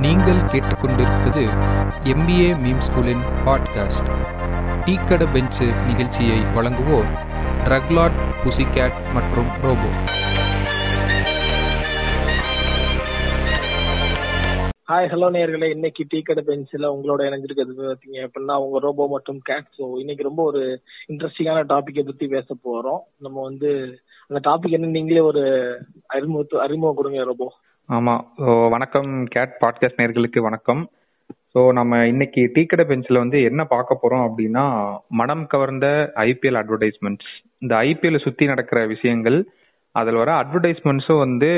நீங்கள் கேட்டுக்கொண்டிருப்பது MBA meme ஸ்கூலின் பாட்காஸ்ட் டீக்கட பெஞ்சு நிகழ்ச்சியை வழங்குவோர் ட்ரக்லாட் புசிகேட் மற்றும் ரோபோ. ஹாய் ஹலோ நேர்களே இன்னைக்கு டீ கடை பெஞ்சில் உங்களோட இணைஞ்சிருக்கிறது பார்த்தீங்க அப்படின்னா உங்க ரோபோ மற்றும் கேட் ஸோ இன்னைக்கு ரொம்ப ஒரு இன்ட்ரெஸ்டிங்கான டாப்பிக்கை பற்றி பேச போகிறோம் நம்ம வந்து அந்த டாபிக் என்ன நீங்களே ஒரு அறிமுகத்து அறிமுகம் கொடுங்க ரோபோ. ஆமாம் ஸோ வணக்கம் கேட் பாட்காஸ்ட் நேர்களுக்கு வணக்கம். ஸோ நம்ம இன்னைக்கு டீக்கடை பெஞ்சில் வந்து என்ன பார்க்க போகிறோம் அப்படின்னா மனம் கவர்ந்த ஐபிஎல் அட்வர்டைஸ்மெண்ட்ஸ் இந்த ஐபிஎல் சுற்றி நடக்கிற விஷயங்கள் அதில் வர அட்வர்டைஸ்மெண்ட்ஸும் வந்து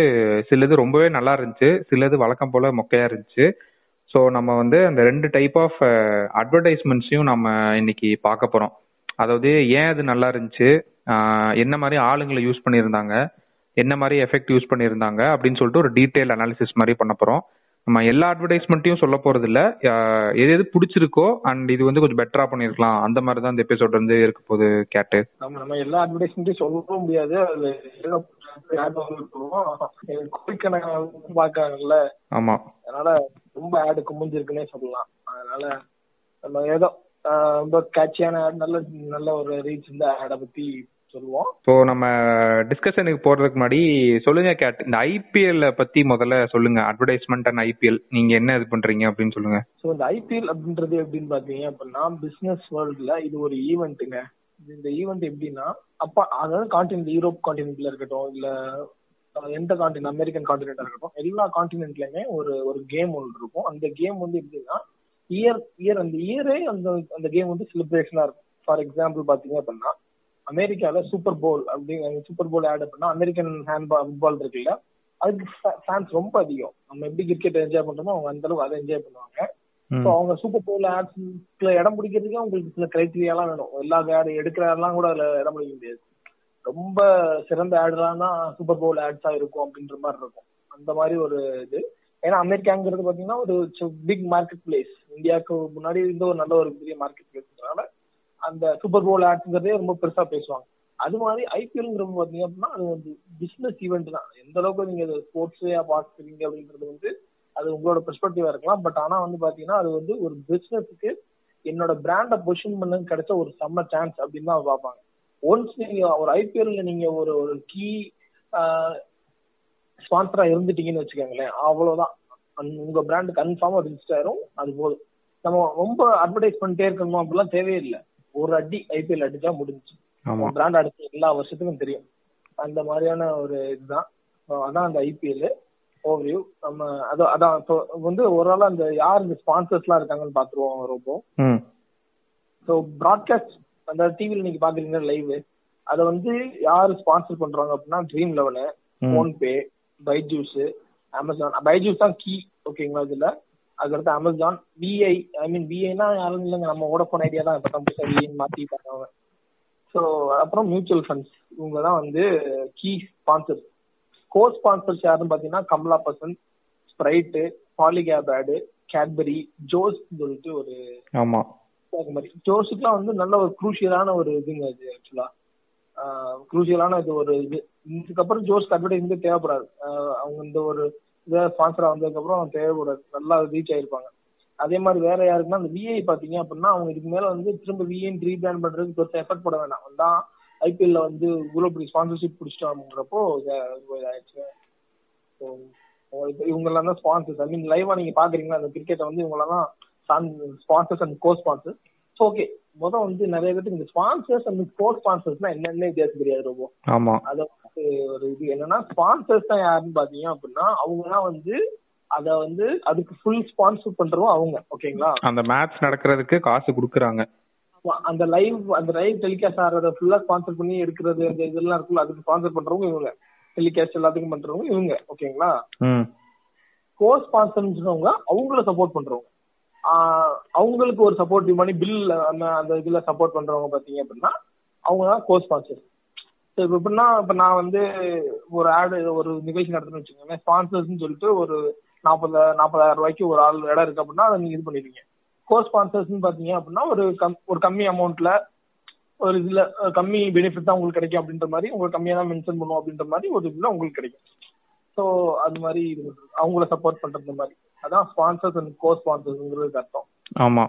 சிலது ரொம்பவே நல்லா இருந்துச்சு. சிலது வழக்கம் போல் மொக்கையாக இருந்துச்சு. ஸோ நம்ம வந்து அந்த ரெண்டு டைப் ஆஃப் அட்வர்டைஸ்மெண்ட்ஸையும் நம்ம இன்னைக்கு பார்க்க போகிறோம் அதாவது ஏன் அது நல்லா இருந்துச்சு? என்ன மாதிரி ஆளுங்களை யூஸ் பண்ணியிருந்தாங்க? என்ன மாதிரி எஃபெக்ட் யூஸ் பண்ணியிருந்தாங்க அப்படின்னு சொல்லிட்டு ஒரு டீட்டெயில் அனாலிசிஸ் மாதிரி பண்ண போகிறோம் நம்ம எல்லா அட்வர்டைஸ்மெண்ட்டையும் சொல்ல போறது இல்ல எது எது பிடிச்சிருக்கோ அண்ட் இது வந்து கொஞ்சம் பெட்டரா பண்ணிருக்கலாம் அந்த மாதிரி தான் இந்த எபிசோட் வந்து இருக்க போகுது கேட்டு. நம்ம நம்ம எல்லா அட்வர்டைஸ்மெண்ட்டையும் சொல்லவும் முடியாது. அது பார்க்கறாங்கல்ல. ஆமா. அதனால ரொம்ப ஆடு குமிஞ்சிருக்குன்னே சொல்லலாம். அதனால நம்ம ஏதோ ரொம்ப கேட்சியான நல்ல நல்ல ஒரு ரீச் இந்த ஆடை பத்தி சொல்லுவோம். ஸோ நம்ம டிஸ்கஷனுக்கு போறதுக்கு முன்னாடி சொல்லுங்க கேட் இந்த ஐபிஎல் பத்தி முதல்ல சொல்லுங்க. அட்வர்டைஸ்மெண்ட் அண்ட் ஐபிஎல் நீங்க என்ன இது பண்றீங்க அப்படின்னு சொல்லுங்க. ஸோ இந்த ஐபிஎல் அப்படின்றது எப்படின்னு பாத்தீங்க அப்படின்னா பிசினஸ் வேர்ல்டுல இது ஒரு ஈவெண்ட்டுங்க இந்த ஈவெண்ட் எப்படின்னா அப்ப அதாவது கான்டினென்ட் யூரோப் கான்டினென்ட்ல இருக்கட்டும் இல்ல எந்த கான்டினென்ட் அமெரிக்கன் கான்டினென்டா இருக்கட்டும் எல்லா கான்டினென்ட்லயுமே ஒரு ஒரு கேம் ஒன்று இருக்கும். அந்த கேம் வந்து எப்படின்னா இயர் இயர் அந்த இயரே அந்த அந்த கேம் வந்து செலிப்ரேஷனா இருக்கும். ஃபார் எக்ஸாம்பிள் பாத்தீங்க அப்படின்னா அமெரிக்கால சூப்பர் போல் அப்படி சூப்பர் போல் ஆட் அப்படின்னா அமெரிக்கன் ஹேண்ட்பால் ஃபுட்பால் இருக்குல்ல அதுக்கு ஃபேன்ஸ் ரொம்ப அதிகம். நம்ம எப்படி கிரிக்கெட் என்ஜாய் பண்றோமோ அவங்க அந்த அளவுக்கு அதை என்ஜாய் பண்ணுவாங்க. ஸோ அவங்க சூப்பர் போல் ஆட்ஸ்ல இடம் பிடிக்கிறதுக்கே உங்களுக்கு சில கிரைட்டீரியாலாம் வேணும். எல்லா ஆடு எடுக்கிற ஆட்லாம் கூட அதுல இடம் பிடிக்க முடியாது. ரொம்ப சிறந்த ஆடுலாம் தான் சூப்பர் போல் ஆட்ஸா இருக்கும் அப்படின்ற மாதிரி இருக்கும். அந்த மாதிரி ஒரு இது. ஏன்னா அமெரிக்காங்கிறது பாத்தீங்கன்னா ஒரு பிக் மார்க்கெட் பிளேஸ் இந்தியாவுக்கு முன்னாடி இருந்த ஒரு நல்ல ஒரு பெரிய மார்க்கெட் பிளேஸ்னால அந்த சூப்பர் போல் ஆட்ஸ்ங்கிறதே ரொம்ப பெருசா பேசுவாங்க. அது மாதிரி ஐபிஎல்ங்கிறது பாத்தீங்க அப்படின்னா அது வந்து பிசினஸ் ஈவெண்ட் தான். எந்த அளவுக்கு நீங்க ஸ்போர்ட்ஸே பாக்குறீங்க அப்படின்றது வந்து அது உங்களோட பெர்ஸ்பெக்டிவா இருக்கலாம். பட் ஆனா வந்து பாத்தீங்கன்னா அது வந்து ஒரு பிசினஸ்க்கு என்னோட பிராண்ட பொசிஷன் பண்ண கிடைச்ச ஒரு செம்ம சான்ஸ் அப்படின்னு தான் பார்ப்பாங்க. ஒன்ஸ் நீங்க ஒரு ஐபிஎல்ல நீங்க ஒரு ஒரு கீ ஸ்பான்சரா இருந்துட்டீங்கன்னு வச்சுக்கோங்களேன் அவ்வளவுதான். உங்க பிராண்டு கன்ஃபார்மா ரிஜிஸ்டர் ஆயிரும். அது போதும். நம்ம ரொம்ப அட்வர்டைஸ் பண்ணிட்டே இருக்கணும் அப்படிலாம் தேவையில்லை ஒரு அடி ஐபிஎல் அடிச்சா முடிஞ்சு பிராண்ட் அடுத்த எல்லா வருஷத்துக்கும் தெரியும். அந்த மாதிரியான ஒரு இதுதான். அதான் அந்த ஐபிஎல் ஓவர்வியூ நம்ம அதான் அதான் இப்போ வந்து ஒரு அந்த யார் இந்த ஸ்பான்சர்ஸ் எல்லாம் இருக்காங்கன்னு பாத்துருவோம் ரொம்ப. ஸோ ப்ராட்காஸ்ட் அந்த டிவில நீங்க பாக்குறீங்க லைவ் அதை வந்து யாரு ஸ்பான்சர் பண்றாங்க அப்படின்னா dream eleven PhonePe Byju's Amazon Byju's தான் கீ ஓகேங்களா இதுல? அதுக்கடுத்து அமேசான் விஐ ஐ மீன் விஐனா யாரும் இல்லைங்க. நம்ம ஓடஃபோன் ஐடியா தான். இப்போ புதுசாக விஐன்னு மாத்தி பார்த்தாங்க ஸோ அப்புறம் மியூச்சுவல் ஃபண்ட்ஸ் இவங்க தான் வந்து கீ ஸ்பான்சர்ஸ் கோ ஸ்பான்சர்ஸ் யாருன்னு பாத்தீங்கன்னா கமலா பசந்த் ஸ்ப்ரைட்டு பாலிகேப் ஆடு கேட்பரி ஜோஸ் சொல்லிட்டு ஒரு ஆமா. மாதிரி. ஜோஸுக்குலாம் வந்து நல்ல ஒரு குரூஷியலான ஒரு இதுங்க அது ஆக்சுவலா குரூஷியலான இது ஒரு இது. இதுக்கப்புறம் ஜோஸ்க்கு அட்வர்டைஸ்மெண்ட் தேவைப்படாது. அவங்க இந்த ஒரு இதை ஸ்பான்சரா வந்ததுக்கப்புறம் தேவைப்படாது. நல்லா ரீச் ஆயிருப்பாங்க. அதே மாதிரி வேற யாருக்குன்னா அந்த விஐ பாத்தீங்க அப்படின்னா அவங்க இதுக்கு மேல வந்து திரும்ப விஐன்னு ரீபிராண்ட் பண்றதுக்கு பெருசா எஃபர்ட் போட வேணாம். தான் ஐபிஎல்ல வந்து இவ்வளவு பெரிய ஸ்பான்சர்ஷிப் பிடிச்சிட்டோம்ன்றப்போ இதாயிடுச்சு இவங்க எல்லாம் தான் ஸ்பான்சர்ஸ் ஐ மீன் லைவா நீங்க பாக்குறீங்களா அந்த கிரிக்கெட்டை வந்து இவங்க எல்லாம் sponsors and co sponsors so okay முதல் வந்து நிறைய பேருக்கு இந்த ஸ்பான்சர்ஸ் அண்ட் கோ ஸ்பான்சர்ஸ்னா என்னென்ன வித்தியாசம் தெரியாது ரொம்ப. ஆமா. அது ஒரு இது என்னன்னா ஸ்பான்சர்ஸ் தான் யாருன்னு பாத்தீங்க அப்படின்னா அவங்க தான் வந்து அத வந்து அதுக்கு ஃபுல் ஸ்பான்சர் பண்றோம் அவங்க ஓகேங்களா அந்த மேட்ச் நடக்கிறதுக்கு காசு கொடுக்குறாங்க. அந்த லைவ் அந்த லைவ் டெலிகாஸ்ட் ஆடுறத ஃபுல்லா ஸ்பான்சர் பண்ணி எடுக்கிறது அந்த இதெல்லாம் இருக்குல்ல அதுக்கு ஸ்பான்சர் பண்றவங்க இவங்க. டெலிகாஸ்ட் எல்லாத்துக்கும் பண்றவங்க இவங்க ஓகேங்களா கோ ஸ்பான்சர்னு சொன்னவங்க அவங்கள சப்போர்ட் பண்றவங்க. அவங்களுக்கு ஒரு சப்போர்ட்டிவ் பண்ணி பில் அந்த இதுல சப்போர்ட் பண்றவங்க பாத்தீங்க அப்படின்னா அவங்க தான் கோ ஸ்பான்சர் இப்போ எப்படின்னா இப்போ நான் வந்து ஒரு ஆடு ஒரு நிகழ்ச்சி நடத்துன்னு வச்சுக்கோங்களேன். ஸ்பான்சர்ஸ்னு சொல்லிட்டு ஒரு நாற்பது நாற்பதாயிரம் ரூபாய்க்கு ஒரு ஆள் இடம் இருக்கு அப்படின்னா அதை நீங்க இது பண்ணிடுவீங்க. கோ ஸ்பான்சர்ஸ்னு பாத்தீங்க அப்படின்னா ஒரு கம் ஒரு கம்மி அமௌண்ட்ல ஒரு இதுல கம்மி பெனிஃபிட் தான் உங்களுக்கு கிடைக்கும் அப்படின்ற மாதிரி உங்களுக்கு கம்மியா தான் மென்ஷன் பண்ணுவோம் அப்படின்ற மாதிரி ஒரு இதுல உங்களுக்கு கிடைக்கும். ஸோ அது மாதிரி இது அவங்கள சப்போர்ட் பண்றது மாதிரி. அதான் ஸ்பான்சர்ஸ் அண்ட் கோ ஸ்பான்சர்ஸ்ங்கிறது அர்த்தம். ஆமா.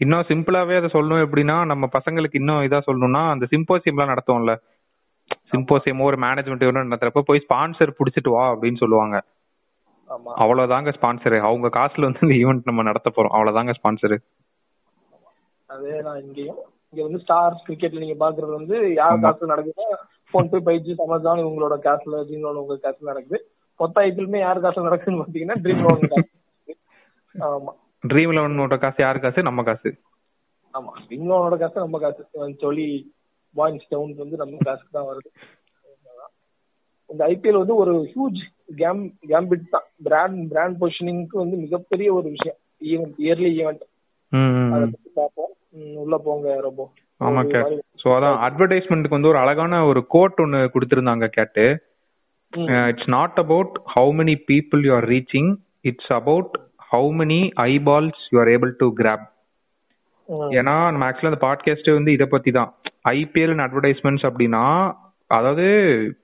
இன்னும் சிம்பிளாவே அதை சொல்லணும் எப்படின்னா நம்ம பசங்களுக்கு இன்னும் இதா சொல்லணும்னா அந்த சிம்போசியம்லாம் நடத்துவோம்ல. சிம்போசியம் ஒரு மேனேஜ்மெண்ட் நடத்துறப்ப போய் ஸ்பான்சர் புடிச்சிட்டு வா அப்படின்னு சொல்லுவாங்க. ஆமா. அவ்வளவுதாங்க ஸ்பான்சர் அவங்க காசுல வந்து இந்த ஈவெண்ட் நம்ம நடத்த போறோம். அவ்வளவுதாங்க ஸ்பான்சர் அதே நான் இங்கேயும். இங்க வந்து ஸ்டார்ஸ் கிரிக்கெட்ல நீங்க பாக்குறது வந்து யார். காசுல நடக்குது போன் பே பைஜி அமேசான் இவங்களோட காசுல ட்ரீம் லோன் உங்க காசுல நடக்குது. மொத்த ஐபிஎல்மே யார் காசுல நடக்குதுன்னு பாத்தீங்கன்னா ட்ரீம் லோன் ஆமா. ட்ரீம் லெவனோட காசு யாரு காசு? நம்ம காசு. ஆமா. ட்ரீம் லோனோட காசு நம்ம காசு. சொல்லி பாயிண்ட்ஸ் டவுன்ஸ் வந்து நம்ம காசுக்கு தான் வருது. இந்த ஐபிஎல் வந்து ஒரு ஹியூஜ் கேம் கேம்பிட் தான். பிராண்ட் பிராண்ட் பொசிஷனிங்க்கு வந்து மிகப்பெரிய ஒரு விஷயம். ஈவெண்ட் இயர்லி ஈவெண்ட் அதை. பத்தி பார்ப்போம். உள்ள போங்க ரொம்ப ஆமா ஒரு கேட். மாதிரி- சோ அதான் அட்வர்டைஸ்மெண்ட்டுக்கு வந்து ஒரு அழகான ஒரு கோட். ஒன்னு கொடுத்திருந்தாங்க கேட்டு. It's not about how many people you are reaching it's about how many eyeballs you are able to grab. ஏன்னா நம்ம ஆக்சுவலா அந்த பாட்காஸ்ட் வந்து இத பத்தி தான் ஐபிஎல் அட்வர்டைஸ்மெண்ட்ஸ் அப்படின்னா அதாவது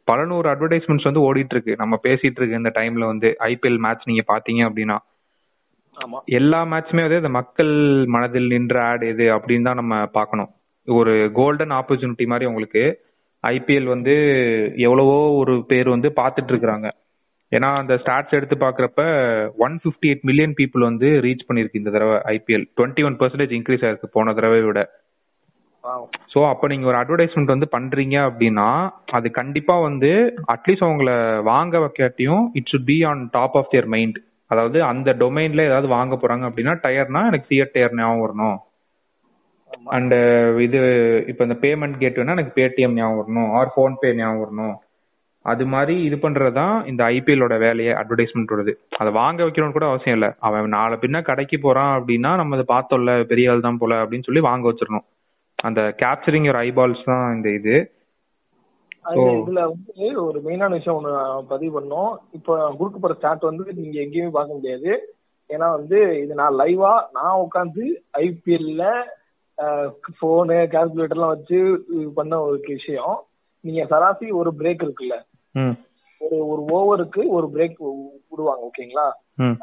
பல நூறு அட்வர்டைஸ்மெண்ட்ஸ் வந்து ஓடிட்டு இருக்கு நம்ம பேசிட்டு இருக்கு இந்த டைம்ல வந்து ஐபிஎல் மேட்ச் நீங்க பாத்தீங்க அப்படின்னா. எல்லா மேட்சுமே வந்து இந்த மக்கள் மனதில் நின்ற ஆட் எது அப்படின்னு தான் நம்ம பார்க்கணும் ஒரு கோல்டன் ஆப்பர்ச்சுனிட்டி மாதிரி உங்களுக்கு ஐபிஎல் வந்து எவ்வளவோ ஒரு பேர் வந்து பார்த்துட்டு இருக்கிறாங்க ஏன்னா அந்த ஸ்டாட்ஸ் எடுத்து பார்க்குறப்ப one fifty eight million people வந்து ரீச் பண்ணியிருக்கு இந்த தடவை IPL. Twenty one percentage increase ஆயிருக்கு போன தடவை விட. ஸோ அப்போ நீங்கள் ஒரு அட்வர்டைஸ்மெண்ட் வந்து பண்ணுறீங்க அப்படின்னா அது கண்டிப்பாக வந்து அட்லீஸ்ட் அவங்கள வாங்க வைக்காட்டியும் it should be on top of their mind அதாவது அந்த டொமைன்ல ஏதாவது வாங்க போறாங்க அப்படின்னா டயர்னா எனக்கு சிஎட் டயர் ஞாபகம் வரணும். அண்ட் இது இப்போ இந்த பேமெண்ட் கேட்வேனா எனக்கு பேடிஎம் ஞாபகம் வரணும் ஆர் ஃபோன்பே ஞாபகம் வரணும். அது மாதிரி இது பண்றதுதான் இந்த ஐபிஎல்லோட வேலையே அட்வர்டைஸ்மெண்ட்டோடது அதை வாங்க வைக்கணும்னு கூட அவசியம் இல்லை. அவன் நாளை பின்ன கடைக்கு போறான் அப்படின்னா நம்ம அதை பார்த்தோம்ல பெரிய ஆள் தான் போல அப்படின்னு சொல்லி வாங்க வச்சிடணும். அந்த கேப்சரிங் ஒரு ஐபால்ஸ் தான் இந்த இது. இதுல வந்து ஒரு மெயினான விஷயம் நான் பதிவு பண்ணோம். இப்போ கொடுக்க போற ஸ்டார்ட் வந்து நீங்க எங்கேயுமே பார்க்க முடியாது. ஏன்னா வந்து இது நான் லைவா நான் உட்காந்து ஐபிஎல்ல போனு கால்குலேட்டர்லாம் வச்சு பண்ண ஒரு விஷயம். நீங்க சராசரி ஒரு பிரேக் இருக்குல்ல? ஒரு ஒரு ஓவருக்கு ஒரு பிரேக் விடுவாங்க ஓகேங்களா?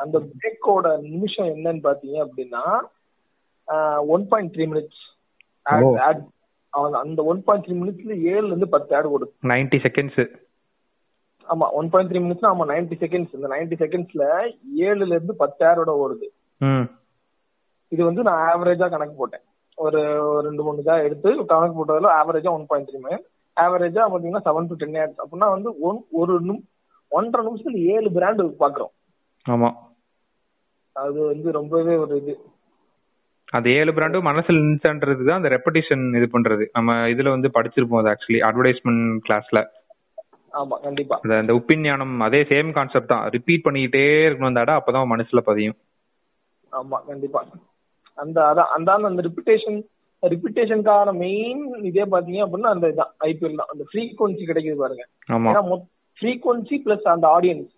அந்த பிரேக்கோட நிமிஷம் என்னன்னு பாத்தீங்க அப்படின்னா ஒன் பாயிண்ட் த்ரீ மினிட்ஸ். அந்த ஒன் பாயிண்ட் த்ரீ மினிட்ஸ்ல ஏழுல இருந்து பத்து ஆட் ஓடுது நைன்டி செகண்ட்ஸ் ஆமா ஒன் பாயிண்ட் த்ரீ மினிட்ஸ் ஆமா நைன்டி செகண்ட்ஸ் இந்த நைன்டி செகண்ட்ஸ்ல ஏழுல இருந்து பத்து ஆரோட ஓடுது. இது வந்து நான் ஆவரேஜா கணக்கு போட்டேன். ஒரு ரெண்டு மூணு இதா எடுத்து கணக்கு போட்டதுல ஆவரேஜா ஒன் பாயிண்ட் த்ரீ மினிட் ஆவரேஜா பாத்தீங்கன்னா செவன் டு டென் ஆட்ஸ் அப்படின்னா வந்து ஒன் ஒரு ஒன்றரை நிமிஷத்துல ஏழு பிராண்ட் பாக்குறோம். ஆமா. அது வந்து ரொம்பவே ஒரு இது. அந்த ஏழு பிராண்டும் மனசுல நின்றுன்றது தான் அந்த ரெப்படிஷன் இது பண்றது. நம்ம இதுல வந்து படிச்சிருப்போம் அது ஆக்சுவலி அட்வர்டைஸ்மெண்ட் கிளாஸ்ல ஆமா கண்டிப்பா. அந்த அந்த உப்பிஞானம் அதே சேம் கான்செப்ட் தான். ரிப்பீட் பண்ணிக்கிட்டே இருக்கணும் அந்த இடம் அப்பதான் மனசுல பதியும். ஆமா கண்டிப்பா. அந்த அதான் அந்த அந்த ரிப்பிட்டேஷன் ரிப்பிட்டேஷனுக்கான மெயின் இதே பாத்தீங்க அப்படின்னா அந்த இதான் ஐபிஎல் தான். அந்த ஃப்ரீக்வன்சி கிடைக்குது பாருங்க. ஆமா. ஏன்னா ஃப்ரீக்வன்சி பிளஸ் அந்த ஆடியன்ஸ்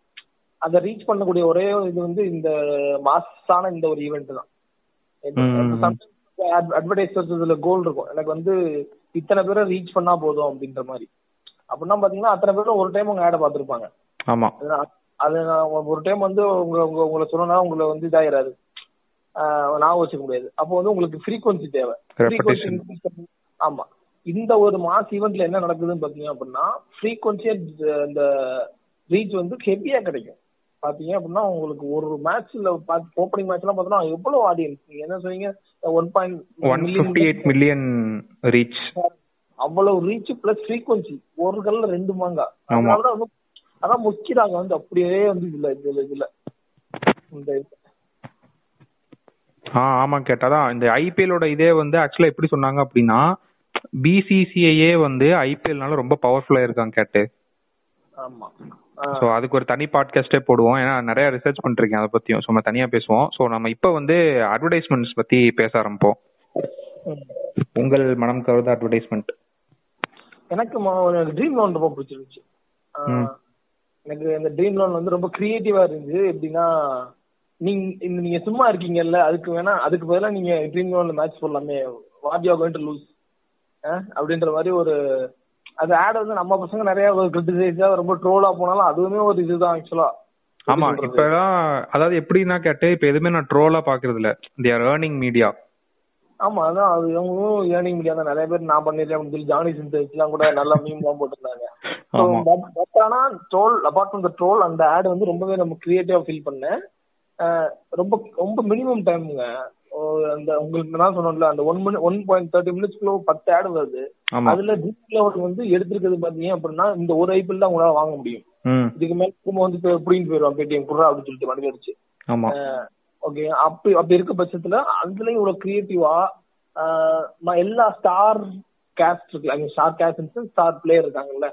அதை ரீச் பண்ணக்கூடிய ஒரே இது வந்து இந்த மாஸான இந்த ஒரு ஈவெண்ட் தான். ம். அட்வர்டைசர்ஸ் இதுல கோல் இருக்கும். எனக்கு வந்து இத்தனை பேரை ரீச் பண்ணா போதும் அப்படின்ற மாதிரி. அப்படின்னா பாத்தீங்கன்னா அத்தனை பேரும் ஒரு டைம் உங்க ஆடை பார்த்திருப்பாங்க. ஆமா. அது நான் நான் ஒரு டைம் வந்து உங்க உங்க உங்களை சொல்லணும்னா உங்களை வந்து இதாயிராது. ஞாபகம் வச்சுக்க முடியாது. அப்போ வந்து உங்களுக்கு ஃப்ரீக்வன்சி தேவை. பண்ணி- ஆமா. இந்த ஒரு மாஸ் ஈவெண்ட்ல என்ன நடக்குதுன்னு பாத்தீங்க அப்படின்னா ஃப்ரீக்வன்சி இந்த ரீச் வந்து ஹெவியா கிடைக்கும். பாத்தீங்க அப்படின்னா உங்களுக்கு ஒரு மேட்ச்ல ஓப்பனிங் மேட்ச் எல்லாம் பார்த்தோம்னா எவ்வளவு ஆடியன்ஸ் நீங்க என்ன சொன்னீங்க? One point one fifty eight million reach அவ்வளவு ரீச் பிளஸ் ஃப்ரீக்வன்சி ஒரு கல்ல ரெண்டு மாங்கா. அதனாலதான் வந்து அதான் முக்கியதாங்க வந்து அப்படியே வந்து இதுல இதுல இதுல இந்த. ஆ ஆமா கேட்டாதான் இந்த ஐபிஎல்லோட இதே வந்து ஆக்சுவலா எப்படி சொன்னாங்க அப்படின்னா பிசிசிஐயே வந்து ஐபிஎல்னால ரொம்ப பவர்ஃபுல்லா இருக்காங்க கேட்டு. ஆமா. ஸோ அதுக்கு ஒரு தனி பாட்காஸ்டே போடுவோம். ஏன்னா நிறைய ரிசர்ச் பண்ணிருக்கேன் அதை பத்தியும். ஸோ நம்ம தனியா பேசுவோம். ஸோ நம்ம இப்போ வந்து அட்வர்டைஸ்மெண்ட்ஸ் பத்தி பேச ஆரம்பிப்போம். உங்கள் மனம் கவர்ந்த அட்வர்டைஸ்மெண்ட் எனக்கு ட்ரீம் லோன் ரொம்ப பிடிச்சிருந்துச்சு. எனக்கு அந்த ட்ரீம் லோன் வந்து ரொம்ப கிரியேட்டிவா இருந்துச்சு. எப்படின்னா நீங்க நீங்க சும்மா இருக்கீங்கல்ல அதுக்கு வேணா அதுக்கு பதிலா நீங்க ட்ரீம் லோன்ல match போடலாமே. What you going to lose அப்படின்ற மாதிரி ஒரு அது ஆட் வந்து நம்ம பசங்க நிறைய கிரிட்டிசைஸா ரொம்ப ட்ரோலா போனாலும் அதுவுமே ஒரு இதுதான் ஆக்சுவலா ஆமா? இப்பதான் அதாவது எப்படின்னா கேட்டு இப்ப எதுவுமே நான் ட்ரோலா பாக்குறது இல்ல. தேர் ஏர்னிங் மீடியா ஆமா அதான் அது இவங்களும் ஏர்னிங் மீடியா தான். நிறைய பேர் நான் பண்ணிருக்கேன் அப்படின்னு சொல்லி ஜானி எல்லாம் கூட நல்லா மீம் எல்லாம் போட்டிருந்தாங்க. But ஆனா troll apart from the troll அந்த ஆட் வந்து ரொம்பவே நம்ம கிரியேட்டிவா ஃபீல் பண்ணேன். ரொம்ப ரொம்ப மினிமம் டைம்ங்க அந்த உங்களுக்கு நான் சொன்னேன்ல அந்த one minute one point thirty மினிட்ஸ்க்குள்ள பத்து ஆட் வருது. அதுல லெவல் வந்து எடுத்திருக்கிறது பாத்தீங்க அப்படின்னா இந்த ஒரு ஐபிஎல் தான் உங்களால வாங்க முடியும். இதுக்கு மேல திரும்ப வந்து எப்படின்னு போயிடுவான் பேடிஎம் குடுறா அப்படின்னு சொல்லிட்டு வண்டி அடிச்சு. ஓகே அப்படி அப்படி இருக்க பட்சத்துல அதுலயும் இவ்வளவு கிரியேட்டிவா எல்லா ஸ்டார் கேஸ்ட் இருக்குல்ல ஸ்டார் கேஸ்ட் ஸ்டார் பிளேயர் இருக்காங்கல்ல.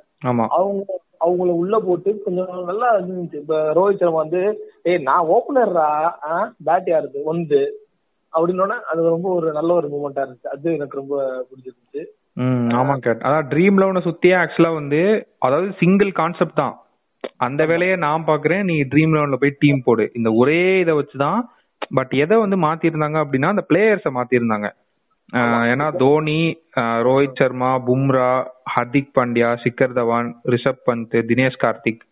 அவங்க அவங்கள உள்ள போட்டு கொஞ்சம் நல்லா இருந்துச்சு. இப்ப ரோஹித் சர்மா வந்து ஏய் நான் ஓப்பனர்ரா பேட் யாருது ஒன்று. அப்படின்னோட அது ரொம்ப ஒரு நல்ல ஒரு மூமெண்டா இருந்துச்சு. அது எனக்கு ரொம்ப பிடிச்சிருந்துச்சு. ஆமா கேட். அதான் ட்ரீம் லெவனை சுத்தியே ஆக்சுவலா வந்து அதாவது சிங்கிள் கான்செப்ட் தான். அந்த வேலையை நான் பாக்குறேன் நீ ட்ரீம் லெவன்ல போய் டீம் போடு. இந்த ஒரே இதை வச்சுதான் பட் எதை வந்து மாத்திருந்தாங்க அப்படின்னா அந்த பிளேயர்ஸை மாத்திருந்தாங்க. ஏன்னா தோனி ரோஹித் சர்மா பும்ரா ஹர்திக் பாண்டியா சிக்கர் தவான் ரிஷப் பந்த் தினேஷ் கார்த்திக்.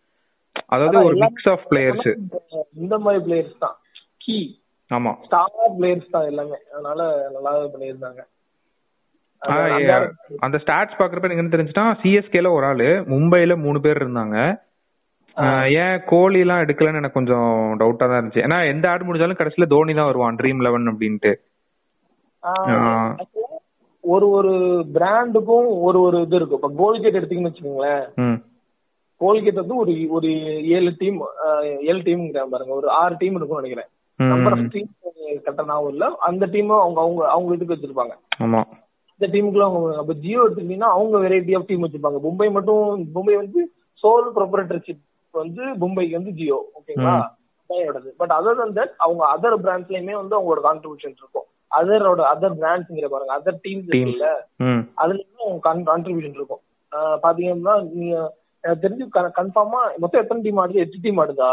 அதாவது ஒரு மிக்ஸ் ஆஃப் பிளேயர்ஸ் இந்த மாதிரி பிளேயர்ஸ் தான். கீ ஆமா. ஸ்டார் பிளேயர்ஸ் தான் எல்லாமே. அதனால நல்லாவே பண்ணியிருந்தாங்க. ஆ, அந்த- ஸ்டாட்ஸ் பாக்குறப்ப எனக்கு என்ன தெரிஞ்சுன்னா சிஎஸ்கேல ஒரு ஆளு மும்பைல மூணு பேர் இருந்தாங்க. ஏன் கோலி எல்லாம் எடுக்கலன்னு எனக்கு கொஞ்சம் டவுட்டா தான் இருந்துச்சு. ஏன்னா எந்த ஆடு முடிஞ்சாலும் கடைசியில தோனி தான் வருவான் ட்ரீம் லெவன் அப்படின்ட்டு. ஒரு ஒரு பிராண்டுக்கும் ஒரு ஒரு இது இருக்கும். இப்ப கோல்கேட் எடுத்தீங்கன்னு வச்சுக்கோங்களேன். கோல்கேட் வந்து ஒரு ஒரு ஏழு டீம் ஏழு டீம் பாருங்க. ஒரு ஆறு டீம் இருக்கும்னு நினைக்கிறேன். நம்பர் ஆஃப் டீம் கரெக்டா ஞாபகம் இல்ல அந்த டீம் அவங்க அவங்க அவங்க இதுக்கு வச்சிருப்பாங்க. ஆமா. இந்த டீமுக்குள்ள அவங்க அப்ப ஜியோ எடுத்துக்கிட்டீங்கன்னா அவங்க வெரைட்டி ஆஃப் டீம் வச்சிருப்பாங்க. மும்பை மட்டும் மும்பை வந்து சோல் ப்ரொபரேட்டர்ஷிப் வந்து மும்பைக்கு வந்து ஜியோ ஓகேங்களா மும்பையோடது பட் அதர் தன் தட் அவங்க அதர் பிராண்ட்ஸ்லயுமே வந்து அவங்களோட கான்ட்ரிபியூஷன் இருக்கும். அதரோட அதர் பிராண்ட்ஸ்ங்கிற பாருங்க அதர் டீம்ஸ் ம். அதுலயுமே அவங்க கான்ட்ரிபியூஷன் இருக்கும். பாத்தீங்கன்னா நீங்க எனக்கு தெரிஞ்சு கன்ஃபார்மா மொத்தம் எத்தனை டீம் ஆடுது எட்டு டீம் ஆடுதா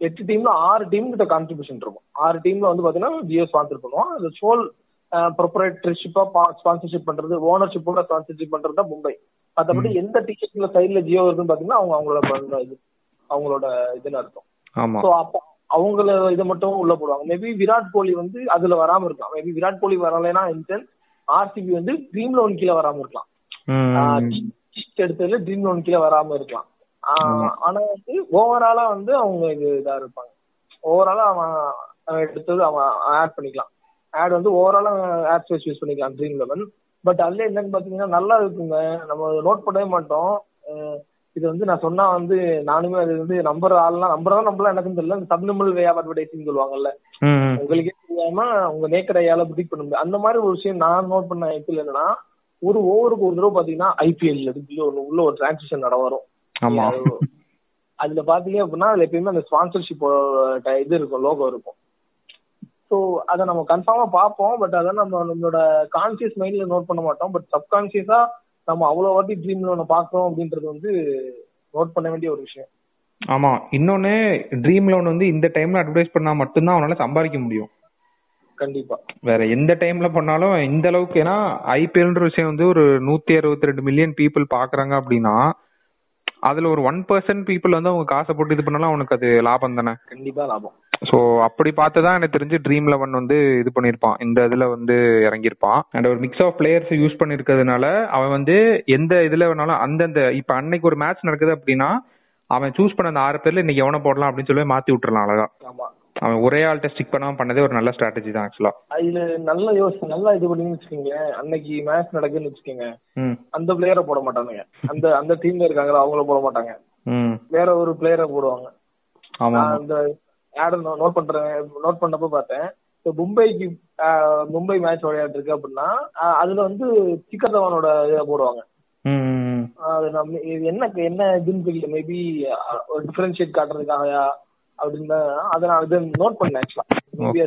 எட்டு டீம்ல ஆறு டீம் கிட்ட கான்ட்ரிபியூஷன் இருக்கும். ஆறு டீம்ல வந்து பாத்தீங்கன்னா ஜியோ ஸ்பான்சர் பண்ணுவோம் அது சோல் ப்ரொப்ரேட்டர்ஷிப்பா ஸ்பான்சர்ஷிப் பண்றது ஓனர்ஷிப்போட ஸ்பான்சர்ஷிப் பண்றது தான் மும்பை. மத்தபடி எந்த டிக்கெட்ல சைடுல ஜியோ இருக்குன்னு பாத்தீங்கன்னா அவங்க அவங்களோட இது அவங்களோட இதுன்னு அர்த்தம். ஸோ அப்ப அவங்கள இதை மட்டும் உள்ள போடுவாங்க. மேபி விராட் கோலி வந்து அதுல வராம இருக்கலாம். மேபி விராட் கோலி வரலைன்னா இன்சென்ஸ் ஆர்சிபி வந்து ட்ரீம் லோன் கீழே வராம இருக்கலாம். எடுத்ததுல ட்ரீம் லோன் கீழே வராம இருக்கலாம். ஆனா வந்து ஓவராலா வந்து அவங்க இது இதா இருப்பாங்க. ஓவராலா அவன் அவன் எடுத்தது அவன் ஆட் பண்ணிக்கலாம். ஆட் வந்து ஓவராலா ஆட் ஸ்பேஸ் யூஸ் பண்ணிக்கலாம் ட்ரீம் லெவன் பட் அதுல என்னன்னு பாத்தீங்கன்னா நல்லா இருக்குங்க. நம்ம நோட் பண்ணவே மாட்டோம். இது வந்து நான் சொன்னா வந்து நானுமே அது வந்து நம்பர் ஆள்லாம் நம்பர் நம்பலாம் எனக்கும் தெரியல. சப்னிமல் வே ஆஃப் அட்வர்டைசிங் சொல்லுவாங்கல்ல. உங்களுக்கே தெரியாம உங்க நேக்கர் ஐயால ப்ரிடிக் பண்ண முடியாது. அந்த மாதிரி ஒரு விஷயம் நான் நோட் பண்ண ஐபிஎல் என்னன்னா ஒரு ஓவருக்கு ஒரு தடவை பாத்தீங்கன்னா ஐபிஎல் இதுக்குள்ள ஒண்ணு உள்ள ஒரு டிரான்சிஷன் நட வரும் அதுல பாத்தீங்க அப்படின்னா அதுல எப்பயுமே அந்த ஸ்பான்சர்ஷிப் இது இருக்கும் லோகோ இருக்கும். ஸோ அதை நம்ம கன்ஃபார்மா பார்ப்போம். பட் அதை நம்ம நம்மளோட கான்சியஸ் மைண்ட்ல நோட் பண்ண மாட்டோம். பட் சப்கான்சியஸா நம்ம அவ்வளவு வாட்டி ட்ரீம் லோனை பார்க்கறோம் அப்படின்றது வந்து நோட் பண்ண வேண்டிய ஒரு விஷயம். ஆமா. இன்னொன்னு ட்ரீம் லோன் வந்து இந்த டைம்ல அட்வர்டைஸ் பண்ணா மட்டும்தான் அவனால சம்பாதிக்க முடியும். கண்டிப்பா. வேற எந்த டைம்ல பண்ணாலும் இந்த அளவுக்கு ஏன்னா ஐபிஎல்ன்ற விஷயம் வந்து ஒரு நூத்தி அறுபத்தி ரெண்டு மில்லியன் பீப்புள் பாக்குறாங்க அப்படின்னா அதுல ஒரு ஒன் பர்சன்ட் பீப்புள் வந்து அவங்க காசை போட்டு இது பண்ணாலும் அவனுக்கு அது லாபம் தானே? கண்டிப்பா லாபம். சோ அப்படி பார்த்துதான் எனக்கு தெரிஞ்சு ட்ரீம் லெவன் வந்து இது பண்ணிருப்பான் இந்த இதுல வந்து இறங்கியிருப்பான். அண்ட் ஒரு மிக்ஸ் ஆஃப் பிளேயர்ஸ் யூஸ் பண்ணிருக்கிறதுனால அவன் வந்து எந்த இதுல வேணாலும் அந்தந்த இப்ப அன்னைக்கு ஒரு மேட்ச் நடக்குது அப்படின்னா அவன் சூஸ் பண்ண அந்த ஆறு பேர்ல இன்னைக்கு எவனை போடலாம் அப்படின்னு சொல்லி மாத்தி விட்டுறலாம் அழகா. ஆமா. அவன் ஒரே ஆள்கிட்ட ஸ்டிக் பண்ணாம பண்ணதே ஒரு நல்ல ஸ்ட்ராட்டஜி தான் ஆக்சுவலா அதுல நல்ல யோசனை நல்லா இது பண்ணீங்கன்னு வச்சுக்கோங்க. அன்னைக்கு மேட்ச் நடக்குதுன்னு வச்சுக்கோங்க. அந்த பிளேயரை போட மாட்டானுங்க. அந்த அந்த டீம்ல இருக்காங்களா அவங்கள போட மாட்டாங்க. வேற ஒரு பிளேயரை போடுவாங்க. அந்த ஆட் நோட் பண்றேன் நோட் பண்ணப்ப பார்த்தேன். இப்போ மும்பைக்கு மும்பை மேட்ச் விளையாட்டு இருக்கு அப்படின்னா அதுல வந்து சிக்கர் தவானோட இதை போடுவாங்க. அது நம்ம என்ன என்ன இதுன்னு தெரியல. மேபி ஒரு டிஃபரன்ஷியேட் காட்டுறதுக்காகயா அப்படின்னு அதை நான் இது நோட் பண்ணேன் ஆக்சுவலா.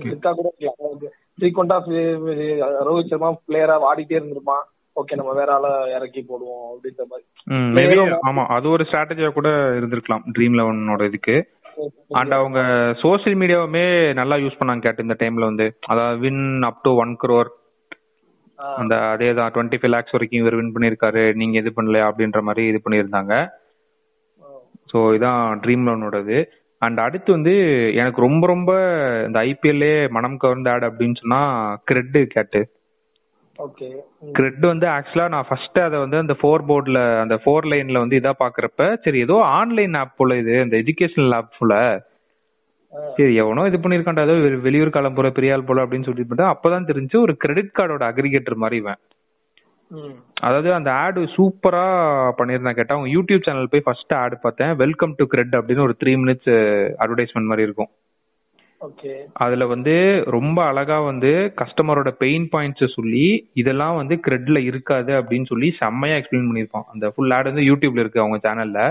இருக்கா கூட இருக்கலாம் ஃப்ரீக்வெண்டா ரோஹித் சர்மா பிளேயரா ஆடிட்டே இருந்திருப்பான். ஓகே நம்ம வேற ஆள இறக்கி போடுவோம் அப்படின்ற மாதிரி. ஆமா அது ஒரு ஸ்ட்ராட்டஜியா கூட இருந்திருக்கலாம் ட்ரீம் லெவனோட இதுக்கு. அண்ட் அவங்க சோசியல் மீடியாவுமே நல்லா யூஸ் பண்ணாங்க கேட்டு இந்த டைம்ல வந்து. அதாவது win up to one crore. ஆஹ், அந்த அதே தான் டுவெண்ட்டி ஃபைவ் லேக்ஸ் வரைக்கும் இவர் வின் பண்ணியிருக்காரு நீங்க இது பண்ணலையா அப்படின்ற மாதிரி இது பண்ணியிருந்தாங்க. ஸோ இதான் ட்ரீம் லோனோடது அண்ட் அடுத்து வந்து எனக்கு ரொம்ப ரொம்ப இந்த ஐபிஎல்லே மனம் கவர்ந்த ஆட் அப்படின்னு சொன்னா கிரெட் கேட்டு. ஓகே கிரெட் வந்து ஆக்சுவலா நான் ஃபர்ஸ்ட் அதை வந்து அந்த ஃபோர் போர்டில் அந்த ஃபோர் லைன்ல வந்து இதா பாக்குறப்ப சரி ஏதோ ஆன்லைன் ஆப் போல இது இந்த எஜுகேஷனல் ஆப் போல. சரி எவனோ இது பண்ணிருக்காண்டா ஏதோ வெளியூர் காலம் போல பெரிய ஆள் போல அப்படின்னு சொல்லிட்டு அப்பதான் தெரிஞ்சு ஒரு கிரெடிட் கார்டோட அக்ரிகேட்டர் மாதிரி இவன். அதாவது அந்த ஆடு சூப்பரா பண்ணியிருந்தேன் கேட்டா அவங்க யூடியூப் சேனல் போய் ஃபர்ஸ்ட் ஆட் பார்த்தேன். வெல்கம் டு கிரெட் அப்படின்னு ஒரு த்ரீ மினிட்ஸ் அட்வர்டைஸ்மெண்ட் மாதிரி இருக்கும். ஓகே. அதுல வந்து ரொம்ப அழகா வந்து கஸ்டமரோட பெயின் பாயிண்ட்ஸ் சொல்லி இதெல்லாம் வந்து கிரெட்ல இருக்காது அப்படின்னு சொல்லி செம்மையா எக்ஸ்பிளைன் பண்ணியிருப்பான். அந்த ஃபுல் ஆட் வந்து யூடியூப்ல இருக்கு அவங்க சேனல்ல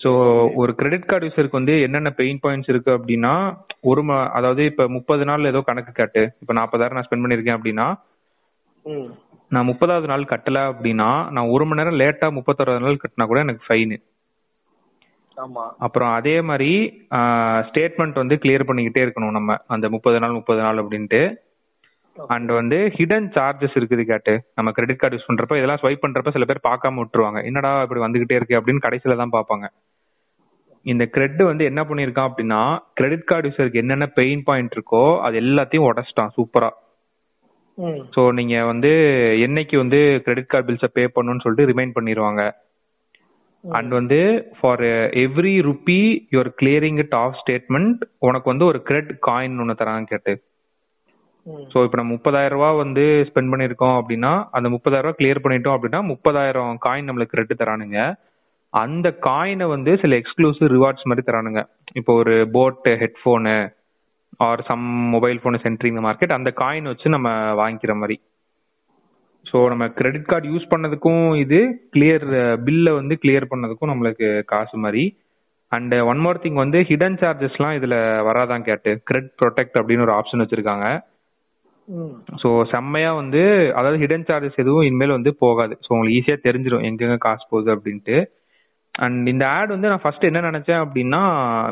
ஸோ ஒரு கிரெடிட் கார்டு யூசருக்கு வந்து என்னென்ன பெயின் பாயிண்ட்ஸ் இருக்கு அப்படின்னா ஒரு அதாவது இப்ப முப்பது நாள் ஏதோ கணக்கு காட்டு. இப்ப நாற்பதாயிரம் நான் ஸ்பெண்ட் பண்ணிருக்கேன் அப்படின்னா நான் முப்பதாவது நாள் கட்டல அப்படின்னா நான் ஒரு மணி நேரம் லேட்டா முப்பத்தொராவது நாள் கட்டினா கூட எனக்கு ஃபைனு ஆமா. அப்புறம் அதே மாதிரி ஸ்டேட்மெண்ட் வந்து கிளியர் பண்ணிக்கிட்டே இருக்கணும் நம்ம அந்த முப்பது நாள் முப்பது நாள் அப்படின்ட்டு. அண்ட் வந்து ஹிடன் சார்ஜஸ் இருக்குது கேட்டு. நம்ம கிரெடிட் கார்டு யூஸ் பண்றப்ப இதெல்லாம் ஸ்வைப் பண்றப்ப சில பேர் பார்க்காம விட்டுருவாங்க. என்னடா இப்படி வந்துகிட்டே இருக்கு? அப்படின்னு கடைசியில தான் பார்ப்பாங்க. இந்த கிரெட் வந்து என்ன பண்ணிருக்கான் அப்படின்னா கிரெடிட் கார்டு யூசருக்கு என்னென்ன பெயின் பாயிண்ட் இருக்கோ அது எல்லாத்தையும் உடச்சிட்டான் சூப்பரா ஸோ நீங்க வந்து என்னைக்கு வந்து கிரெடிட் கார்டு பில்ஸை பே பண்ணணும்னு சொல்லிட்டு ரிமைண்ட் பண்ணிடுவாங்க அண்ட் வந்து for every rupee your clearing it off statement உனக்கு வந்து ஒரு கிரெட் காயின் ஒன்று தராங்க கேட்டு. ஸோ இப்போ நம்ம முப்பதாயிரம் ரூபா வந்து ஸ்பெண்ட் பண்ணியிருக்கோம் அப்படின்னா அந்த முப்பதாயிரம் ரூபா கிளியர் பண்ணிட்டோம் அப்படின்னா முப்பதாயிரம் காயின் நம்மளுக்கு கிரெட் தரானுங்க. அந்த காயினை வந்து சில எக்ஸ்க்ளூசிவ் ரிவார்ட்ஸ் மாதிரி தரானுங்க. இப்போ ஒரு boat headphone or some mobile phone centring market அந்த காயின் வச்சு நம்ம வாங்கிக்கிற மாதிரி. ஸோ நம்ம கிரெடிட் கார்டு யூஸ் பண்ணதுக்கும் இது கிளியர் பில்லை வந்து கிளியர் பண்ணதுக்கும் நம்மளுக்கு காசு மாதிரி. அண்ட் ஒன் மோர் திங் வந்து ஹிடன் சார்ஜஸ்லாம் இதில் வராதான் கேட்டு கிரெடிட் ப்ரொடெக்ட் அப்படின்னு ஒரு ஆப்ஷன் வச்சிருக்காங்க. ஸோ செம்மையா வந்து அதாவது ஹிடன் சார்ஜஸ் எதுவும் இனிமேல் வந்து போகாது. ஸோ உங்களுக்கு ஈஸியா தெரிஞ்சிடும் எங்கெங்க காசு போகுது அப்படின்ட்டு. அண்ட் இந்த ஆட் வந்து நான் ஃபர்ஸ்ட் என்ன நினைச்சேன் அப்படின்னா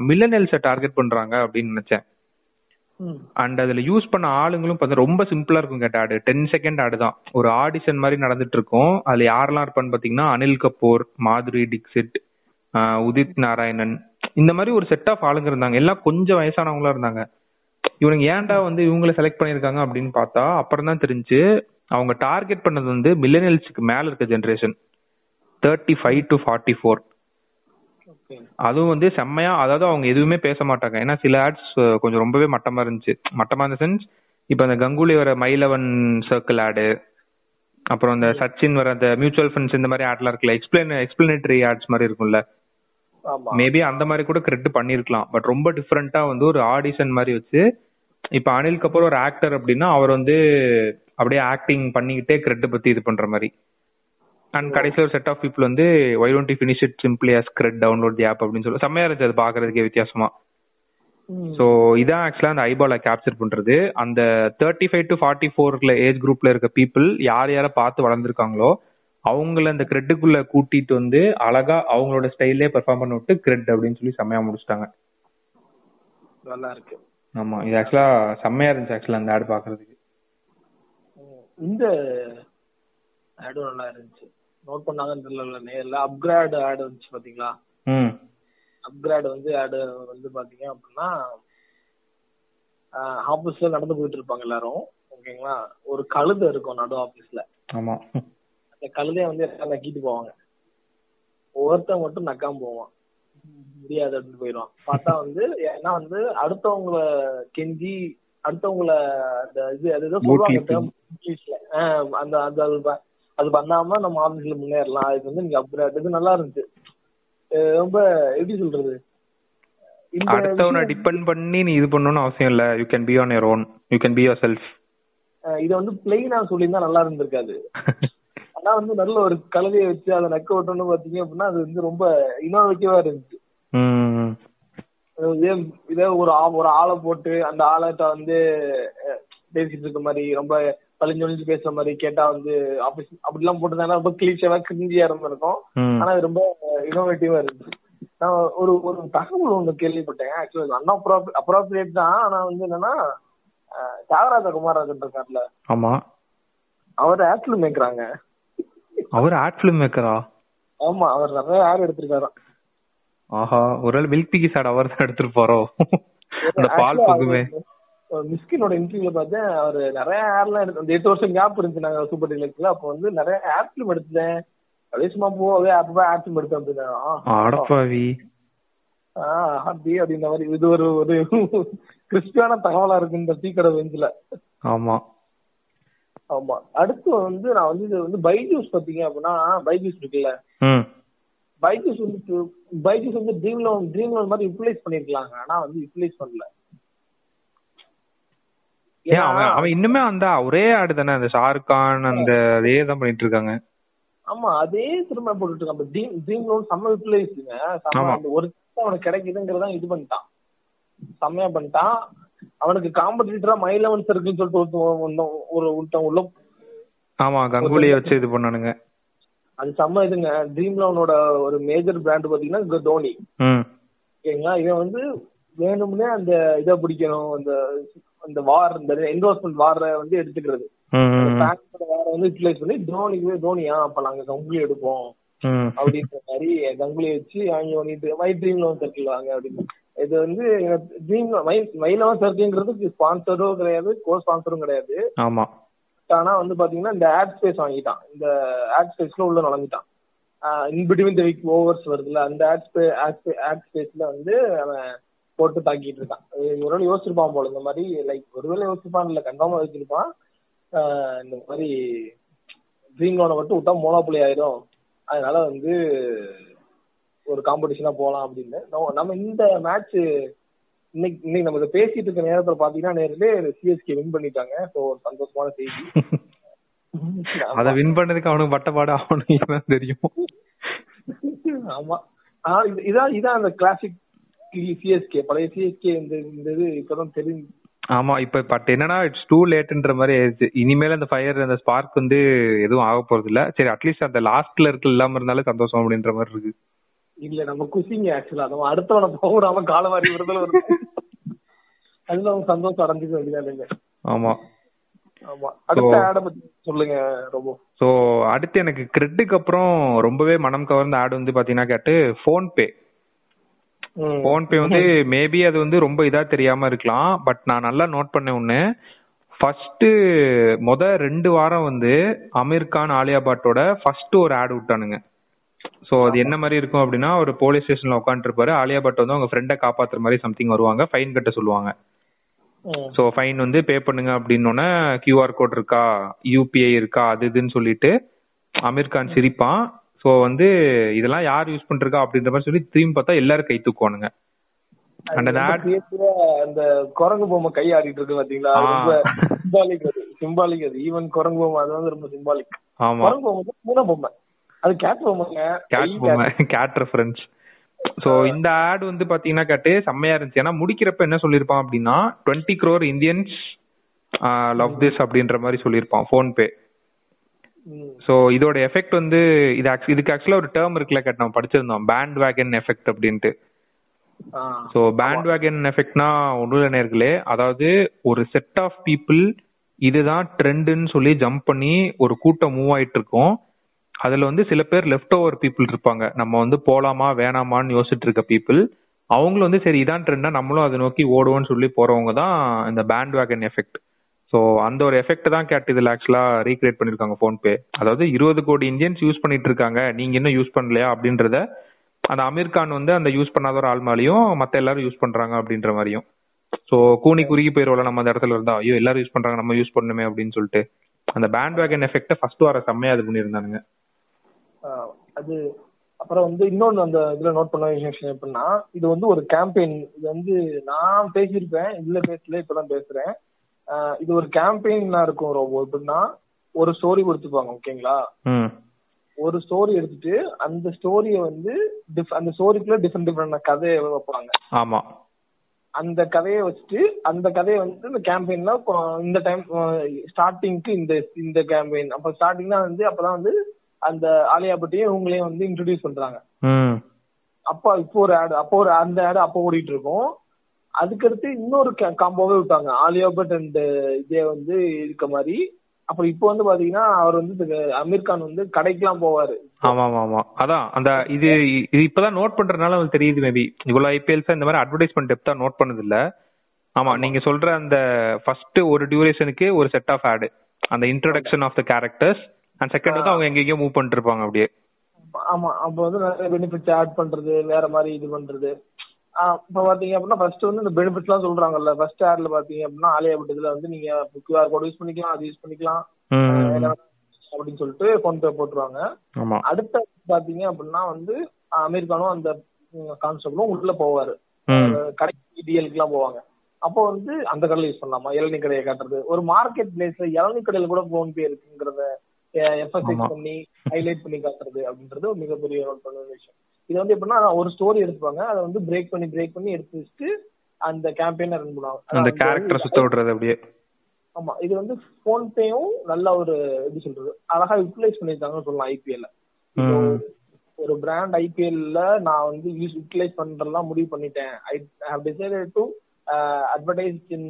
மில்லனல்ஸை டார்கெட் பண்றாங்க அப்படின்னு நினைச்சேன். அண்ட் அதுல யூஸ் பண்ண ஆளுங்களும் பார்த்தா ரொம்ப சிம்பிளா இருக்கும் கேட்ட ஆடு டென் செகண்ட் ஆடு தான். ஒரு ஆடிஷன் மாதிரி நடந்துட்டு இருக்கும் அதுல யாரெல்லாம் இருப்பான்னு பாத்தீங்கன்னா அனில் கபூர் மாதுரி டிக்சிட் உதித் நாராயணன். இந்த மாதிரி ஒரு செட் ஆஃப் ஆளுங்க இருந்தாங்க. எல்லாம் கொஞ்சம் வயசானவங்களா இருந்தாங்க. இவனுங்க ஏன்டா வந்து இவங்களை செலக்ட் பண்ணிருக்காங்க அப்படின்னு பார்த்தா அப்புறம் தான் தெரிஞ்சு அவங்க டார்கெட் பண்ணது வந்து மில்லனியல்ஸுக்கு மேல இருக்க generation thirty five to forty four அதுவும் வந்து செம்மையா அதாவது அவங்க எதுவுமே பேச மாட்டாங்க. ஏன்னா சில ஆட்ஸ் கொஞ்சம் ரொம்பவே மட்டமா இருந்துச்சு. மட்டமா இந்த சென்ஸ் இப்போ அந்த கங்குலி வர மைலவன் சர்க்கிள் ஆடு அப்புறம் இந்த சச்சின் வர அந்த மியூச்சுவல் ஃபண்ட்ஸ் இந்த மாதிரி ஆட்லாம் இருக்குல்ல எக்ஸ்பிளைன் எக்ஸ்பிளனேட்டரி ஆட்ஸ் மாதிரி இருக்கும்ல. மேபி அந்த மாதிரி கூட கிரெடிட் பண்ணிருக்கலாம் பட் ரொம்ப டிஃப்ரெண்டா வந்து ஒரு ஆடிஷன் மாதிரி வச்சு இப்ப அனில் கபூர் ஒரு ஆக்டர் அப்படின்னா அவர் வந்து அப்படியே ஆக்டிங் பண்ணிக்கிட்டே கிரெட் பத்தி இது பண்ற மாதிரி. அண்ட் கடைசியில் ஒரு செட் ஆஃப் பீப்புள் வந்து why don't finish it simply as CRED download the app அப்படின்னு சொல்லி செம்மையா இருந்துச்சு அது பாக்குறதுக்கே வித்தியாசமா. ஸோ இதான் ஆக்சுவலா அந்த ஐபால கேப்சர் பண்றது. அந்த தேர்ட்டி ஃபைவ் டு ஃபார்ட்டி ஃபோர்ல ஏஜ் குரூப்ல இருக்க பீப்புள் யார் யாரை பார்த்து வளர்ந்துருக்காங்களோ அவங்கள அந்த கிரெட்டுக்குள்ள கூட்டிட்டு வந்து அழகா அவங்களோட ஸ்டைல்லே பெர்ஃபார்ம் பண்ண விட்டு கிரெட் அப்படின்னு சொல்லி செம்மையா முடிச்சிட்டாங்க. நல்லா இருக்கு ஆமா இது ஆக்சுவலா செம்மையா இருந்துச்சு ஆக்சுவலா அந்த ஆட் பாக்குறதுக்கு. இந்த ஆடும் நல்லா இருந்துச்சு. நோட் பண்ணாங்கன்னு தெரியல நேர்ல. அப்கிரேட் ஆட் வந்துச்சு பாத்தீங்களா? அப்கிரேட் வந்து ஆடு வந்து பாத்தீங்க அப்படின்னா ஆபீஸ்ல நடந்து போயிட்டு இருப்பாங்க எல்லாரும். ஓகேங்களா ஒரு கழுதை இருக்கும் நடு ஆபீஸ்ல ஆமா. அந்த கழுதைய வந்து எல்லாம் நக்கிட்டு போவாங்க. ஒவ்வொருத்தன் மட்டும் நக்காம போவான். முடியாது அப்படின்னு போயிடுவான். பார்த்தா வந்து ஏன்னா வந்து அடுத்தவங்கள கெஞ்சி அடுத்தவங்கள அந்த இது அது சொல்லுவாங்க இங்கிலீஷ்ல அந்த அந்த அது பண்ணாம நம்ம ஆபீஸ்ல முன்னேறலாம். அதுக்கு வந்து நீங்க அப்கிரேட் இது நல்லா இருந்துச்சு. ரொம்ப எப்படி சொல்றது? அடுத்தவனை டிபெண்ட் பண்ணி நீ இது பண்ணணும்னு அவசியம் இல்ல. You can be on your own you can be yourself இதை வந்து பிளெயினா சொல்லியிருந்தா நல்லா இருந்திருக்காது. ஆனா வந்து நல்ல ஒரு கலவையை வச்சு அதை நக்க விட்டோம்னு பாத்தீங்க அப்படின்னா அது வந்து ரொம்ப இன்னோவேட்டிவா இருந்துச்சு. இதே இதே ஒரு ஒரு ஆளை போட்டு அந்த ஆளைட்ட வந்து பேசிட்டு இருக்க மாதிரி ரொம்ப பழிஞ்சு ஒழிஞ்சு பேசுற மாதிரி கேட்டா வந்து ஆபீஸ் அப்படிலாம் போட்டுருந்தாங்கன்னா ரொம்ப கிளீச்சியாவா கிரிஞ்சியா இருந்திருக்கும். ஆனா அது ரொம்ப இன்னோவேட்டிவா இருந்துச்சு. நான் ஒரு ஒரு தகவல் ஒண்ணு கேள்விப்பட்டேன். ஆக்சுவலி அண்ணா அப்ராப்ரியேட் தான். ஆனா வந்து என்னன்னா தியாகராஜ குமாரராஜன் இருக்கார்ல. ஆமா. அவர் ஆக்சுவலி மேய்க்கிறாங்க அவர் ஆட் ஃபிலிம் மேக்கரா ஆமா அவர் நிறைய ஆட் எடுத்திருக்காராம் ஆஹா ஒருவேளை மில்க் பிகிஸ் ஆட் அவர் தான் எடுத்துட்டு போறோம். அந்த பால் அவரு மிஸ்கினோட இன்டர்வியூல பார்த்தேன் அவர் நிறைய ஆட்லாம் எடுத்து அந்த எட்டு வருஷம் கேப் இருந்துச்சு நாங்க சூப்பர் டீலக்ஸ்ல அப்போ வந்து நிறைய ஃபிலிம் எடுத்தேன். அப்படியே சும்மா போவே அப்பவே ஆட் ஃபிலிம் எடுத்தேன் அப்படின்னா. ஆஹ் ஹாப்பி அப்படின்ற மாதிரி. இது ஒரு ஒரு கிறிஸ்டியான தகவலா இருக்கு இந்த டீ கடை பெஞ்சில ஆமா. ஆமா. அடுத்து வந்து நான் வந்து இது வந்து பைஜூஸ் பாத்தீங்க அப்படின்னா பைஜூஸ் இருக்குல்ல. ம். பைஜூஸ் வந்து பைஜூஸ் வந்து ட்ரீம் லோன் ட்ரீம் லோன் மாதிரி யூட்டிலைஸ் பண்ணிருக்கலாங்க. ஆனா வந்து யூட்டிலைஸ் பண்ணல. ஏன் அவன் அவன் இன்னுமே அந்த ஒரே ஆடு தானே அந்த ஷாருக் கான் அந்த அதே தான் பண்ணிட்டு இருக்காங்க. ஆமா அதே திரும்ப போட்டுட்டு இருக்கான். ட்ரீம் ட்ரீம் லோன் செம்ம ஆமா. அந்த ஒரு அவனுக்கு கிடைக்குதுங்கிறதான் இது பண்ணிட்டான். செம்மையா பண்ணிட்டான். அவனுக்கு காம்படிட்டரா மை லெவன் சர்க்கிள்னு சொல்லிட்டு ஒரு ஒருத்தன் உள்ள ஆமா கங்குலியை வச்சு இது பண்ணானுங்க. அது செம்ம இதுங்க. ட்ரீம் லோனோட ஒரு மேஜர் பிராண்ட் பாத்தீங்கன்னா தோனி. ஓகேங்களா? இவன் வந்து வேணும்னே அந்த இதை பிடிக்கணும் அந்த அந்த வார் இந்த என்டோர்ஸ்மெண்ட் வார வந்து எடுத்துக்கிறது. வார வந்து யூட்டிலைஸ் பண்ணி தோனிக்கு தோனியா அப்ப நாங்க கங்குலி எடுப்போம். அப்படின்ற மாதிரி கங்குலி வச்சு வாங்கி பண்ணிட்டு மை ட்ரீம் லோன் சர்க்கிள் வாங்க அப்படின்னு. இது வந்து ட்ரீம் மை மை லெவன் சர்க்கிள்ங்கிறது ஸ்பான்சரும் கிடையாது கோ ஸ்பான்சரும் கிடையாது. ஆமா. ஆனா வந்து பாத்தீங்கன்னா இந்த ஆட் ஸ்பேஸ் வாங்கிட்டான். இந்த ஆட் ஸ்பேஸ்ல உள்ள நுழைஞ்சிட்டான். In between the weak overs வருதுல அந்த ஆட் ஸ்பே ஆட் ஸ்பேஸ்ல வந்து அவன் போட்டு தாக்கிட்டு இருக்கான். ஒருவேளை யோசிச்சிருப்பான் போல இந்த மாதிரி லைக் ஒருவேளை யோசிச்சிருப்பான் இல்ல கன்ஃபார்மா யோசிச்சிருப்பான். இந்த மாதிரி ட்ரீம் லோனை மட்டும் விட்டா மோனோபுலி ஆயிரும் அதனால வந்து ஒரு காம்படிஷனா போலாம் அப்படின்னு. நம்ம- நம்ம இந்த மேட்ச் இன்னைக்கு இன்னைக்கு நம்ம இதை பேசிட்டு இருக்க நேரத்துல பாத்தீங்கன்னா நேரிலே சிஎஸ்கே வின் பண்ணிட்டாங்க. ஸோ ஒரு சந்தோஷமான செய்தி. அத வின் பண்ணதுக்கு அவனுக்கு பட்டப்பாடு அவனுக்கு தெரியும். ஆமா. இதான் இதான் அந்த கிளாசிக் சிஎஸ்கே பழைய சிஎஸ்கே இந்த இந்த இது இப்பதான் தெரிஞ்சு ஆமா இப்ப பட் என்னன்னா இட்ஸ் டூ லேட்ன்ற மாதிரி ஆயிடுச்சு. இனிமேல் அந்த ஃபயர் அந்த ஸ்பார்க் வந்து எதுவும் ஆக போறது இல்ல சரி அட்லீஸ்ட் அந்த லாஸ்ட்ல இருக்க இல்லாம இருந்தாலே சந்தோஷம் அப்படின்ற மாதிரி இருக்கு. இல்ல நம்ம குசிங்க ஆக்சுவலா நம்ம அடுத்தவனை போடாம காலவாரி விடுதல வருது அதுல அவங்க சந்தோஷம் அடைஞ்சுக்க வேண்டியதா இல்லைங்க. ஆமா. ஆமா. அடுத்த So- ஆட பத்தி சொல்லுங்க ரொம்ப சோ அடுத்து எனக்கு கிரெட்டுக்கு அப்புறம் ரொம்பவே மனம் கவர்ந்த ஆட் வந்து பாத்தீங்கன்னா கேட்டு போன் பே ம். போன் பே வந்து மேபி அது வந்து ரொம்ப இதா தெரியாம இருக்கலாம். பட் நான் நல்லா நோட் பண்ண ஒண்ணு. ஃபர்ஸ்ட் முத ரெண்டு வாரம் வந்து அமீர் கான் ஆலியா பட்டோட ஃபர்ஸ்ட் ஒரு ஆட் விட்டானுங்க. சோ அது என்ன மாதிரி இருக்கும் அப்படின்னா ஒரு போலீஸ் ஸ்டேஷன்ல உட்காந்துருப்பாரு ஆலியா பட் வந்து அவங்க ஃப்ரெண்டை காப்பாத்துற மாதிரி சம்திங் வருவாங்க. ஃபைன் கட்ட சொல்லுவாங்க. சோ ஃபைன் வந்து பே பண்ணுங்க அப்படின்னோடனே கியூஆர் கோட் இருக்கா? யூபிஐ இருக்கா? அது இதுன்னு சொல்லிட்டு அமீர் கான் சிரிப்பான். சோ வந்து இதெல்லாம் யார் யூஸ் பண்றா அப்படின்ற மாதிரி சொல்லி திரும்பி பார்த்தா எல்லாரும் கை தூக்குவானுங்க. அந்த அந்த குரங்கு பொம்மை கை ஆடிட்டு இருக்கு பாத்தீங்களா. ரொம்ப சிம்பாலிக் அது. சிம்பாலிக் அது. ஈவன் குரங்கு பொம்மை அது வந்து ரொம்ப சிம்பாலிக் ஆமா. குரங்கு பொம்மை பூனை பொம்மை. அது கேட் பொம்மைங்க. கேட் பொம்மை. கேட் ரெஃபரன்ஸ் சோ இந்த ஆட் வந்து பாத்தீங்கன்னா கேட்டு செம்மையா இருந்துச்சு. ஏன்னா முடிக்கிறப்ப என்ன சொல்லிருப்பான் அப்படின்னா twenty crore Indians love this அப்படின்ற மாதிரி சொல்லியிருப்பான் ஃபோன் பே ம். சோ இதோட எஃபெக்ட் வந்து இது இதுக்கு ஆக்சுவலா ஒரு டேர்ம் இருக்குல்ல கேட் நம்ம படிச்சிருந்தோம். பேண்ட் வேகன் எஃபெக்ட் அப்படின்ட்டு. சோ பேண்ட் வேகன் எஃபெக்ட்னா ஒன்றும் நேர்களே அதாவது ஒரு செட் ஆஃப் பீப்புள் இதுதான் ட்ரெண்டுன்னு சொல்லி ஜம்ப் பண்ணி ஒரு கூட்டம் மூவ் ஆயிட்டு இருக்கும் அதுல வந்து சில பேர் லெஃப்ட் ஓவர் பீப்புள் இருப்பாங்க. நம்ம வந்து போலாமா வேணாமான்னு யோசிச்சுட்டு இருக்க பீப்புள் அவங்களும் வந்து சரி இதான் ட்ரெண்டா நம்மளும் அதை நோக்கி ஓடுவோம்னு சொல்லி போறவங்க தான் இந்த பேண்ட் வேகன் எஃபெக்ட் ஸோ அந்த ஒரு எஃபெக்ட் தான் கேட்டு இதில் ஆக்சுவலா ரீக்ரியேட் பண்ணியிருக்காங்க ஃபோன்பே அதாவது இருபது கோடி இந்தியன்ஸ் யூஸ் பண்ணிட்டு இருக்காங்க. நீங்க இன்னும் யூஸ் பண்ணலையா அப்படின்றத அந்த அமீர் கான் வந்து அந்த யூஸ் பண்ணாத ஒரு ஆள் மாதிரியும் மற்ற எல்லாரும் யூஸ் பண்றாங்க அப்படின்ற மாதிரியும். ஸோ கூனி குறுகி போயிருவோம்ல நம்ம அந்த இடத்துல இருந்தா ஐயோ எல்லாரும் யூஸ் பண்றாங்க நம்ம யூஸ் பண்ணுமே அப்படின்னு சொல்லிட்டு. அந்த பேண்ட் வேகன் எஃபெக்ட் ஃபர்ஸ்ட் வர செம்மையா இது பண்ணியிருந்தானுங்க. அது அப்புறம் வந்து இன்னொன்று அந்த இதில் நோட் பண்ண விஷயம் எப்படின்னா இது வந்து ஒரு கேம்பெயின் இது வந்து நான் பேசியிருப்பேன் இதில் பேசல இப்போ தான் பேசுகிறேன் இது ஒரு கேம்பெயினா இருக்கும் ரொம்ப. எப்படின்னா ஒரு ஸ்டோரி கொடுத்துப்பாங்க ஓகேங்களா? ஒரு ஸ்டோரி எடுத்துட்டு அந்த ஸ்டோரிய வந்து அந்த ஸ்டோரிக்குள்ள டிஃப்ரெண்ட் டிஃப்ரெண்ட் கதையை வைப்பாங்க. ஆமா. அந்த கதையை வச்சுட்டு அந்த கதையை வந்து இந்த கேம்பெயின்ல இந்த டைம் ஸ்டார்டிங்க்கு இந்த இந்த கேம்பெயின் அப்ப ஸ்டார்டிங்னா வந்து அப்பதான் வந்து அந்த ஆலியா பட்டியும் இவங்களையும் வந்து இன்ட்ரடியூஸ் பண்றாங்க. அப்போ இப்போ ஒரு ஆடு அப்போ ஒரு அந்த ஆடு அப்போ ஓடிட்டு இருக்கும். அதுக்கடுத்து இன்னொரு காம்போவே விட்டாங்க. ஆலியா பட் அண்ட் இதே வந்து இருக்க மாதிரி. அப்புறம் இப்போ வந்து பாத்தீங்கன்னா அவர் வந்து அமீர் கான் வந்து கடைக்கெல்லாம் போவாரு. ஆமா ஆமா ஆமா அதான் அந்த இது இது இப்பதான் நோட் பண்றதுனால உங்களுக்கு தெரியுது மேபி இவ்வளவு ஐபிஎல்ஸ் இந்த மாதிரி அட்வர்டைஸ்மெண்ட் டெப்தா நோட் பண்ணது இல்ல ஆமா நீங்க சொல்ற அந்த ஃபர்ஸ்ட் ஒரு டியூரேஷனுக்கு ஒரு செட் ஆஃப் ஆடு அந்த introduction of the characters and second வந்து அவங்க எங்கெங்கயோ மூவ் பண்ணிட்டு இருப்பாங்க அப்படியே. ஆமா அப்ப வந்து நிறைய பெனிஃபிட்ஸ் ஆட் பண்றது வேற மாதிரி இது பண்றது. இப்ப பாத்தீங்க அப்படின்னா ஃபர்ஸ்ட் வந்து இந்த பெனிஃபிட்ஸ் எல்லாம் சொல்றாங்கல்ல. ஃபர்ஸ்ட் ஆட்ல பாத்தீங்க அப்படின்னா ஆலியா வந்து நீங்க கியூஆர் கோட் யூஸ் பண்ணிக்கலாம் அது யூஸ் பண்ணிக்கலாம். அப்படின்னு சொல்லிட்டு ஃபோன் பே போட்டுருவாங்க. அடுத்த பாத்தீங்க அப்படின்னா வந்து அமெரிக்கானும் அந்த கான்செப்டும் உள்ள போவாரு. கடைக்கு டிஎலுக்கு எல்லாம் போவாங்க. அப்போ வந்து அந்த கடையில யூஸ் பண்ணலாமா? இளநீ கடையை காட்டுறது. ஒரு மார்க்கெட் பிளேஸ்ல இளநீ கடையில கூட போன் பே இருக்குங்கிறத. எஃபெக்ட் பண்ணி ஹைலைட் பண்ணி காட்டுறது அப்படின்றது ஒரு மிகப்பெரிய பண்ண விஷயம் இது வந்து எப்படின்னா ஒரு ஸ்டோரி எடுத்துப்பாங்க. அதை வந்து பிரேக் பண்ணி பிரேக் பண்ணி எடுத்து வச்சுட்டு அந்த கேம்பெயினை ரன் பண்ணுவாங்க. அந்த கேரக்டரை சுத்த விடுறது அப்படியே. ஆமா. இது வந்து போன் பேயும் நல்ல ஒரு எப்படி சொல்றது அழகா யூட்டிலைஸ் பண்ணிருக்காங்கன்னு சொல்லலாம் ஐபிஎல்ல ஒரு பிராண்ட் ஐபிஎல்ல நான் வந்து யூஸ் யூட்டிலைஸ் பண்றதெல்லாம் முடிவு பண்ணிட்டேன். I have decided to advertise in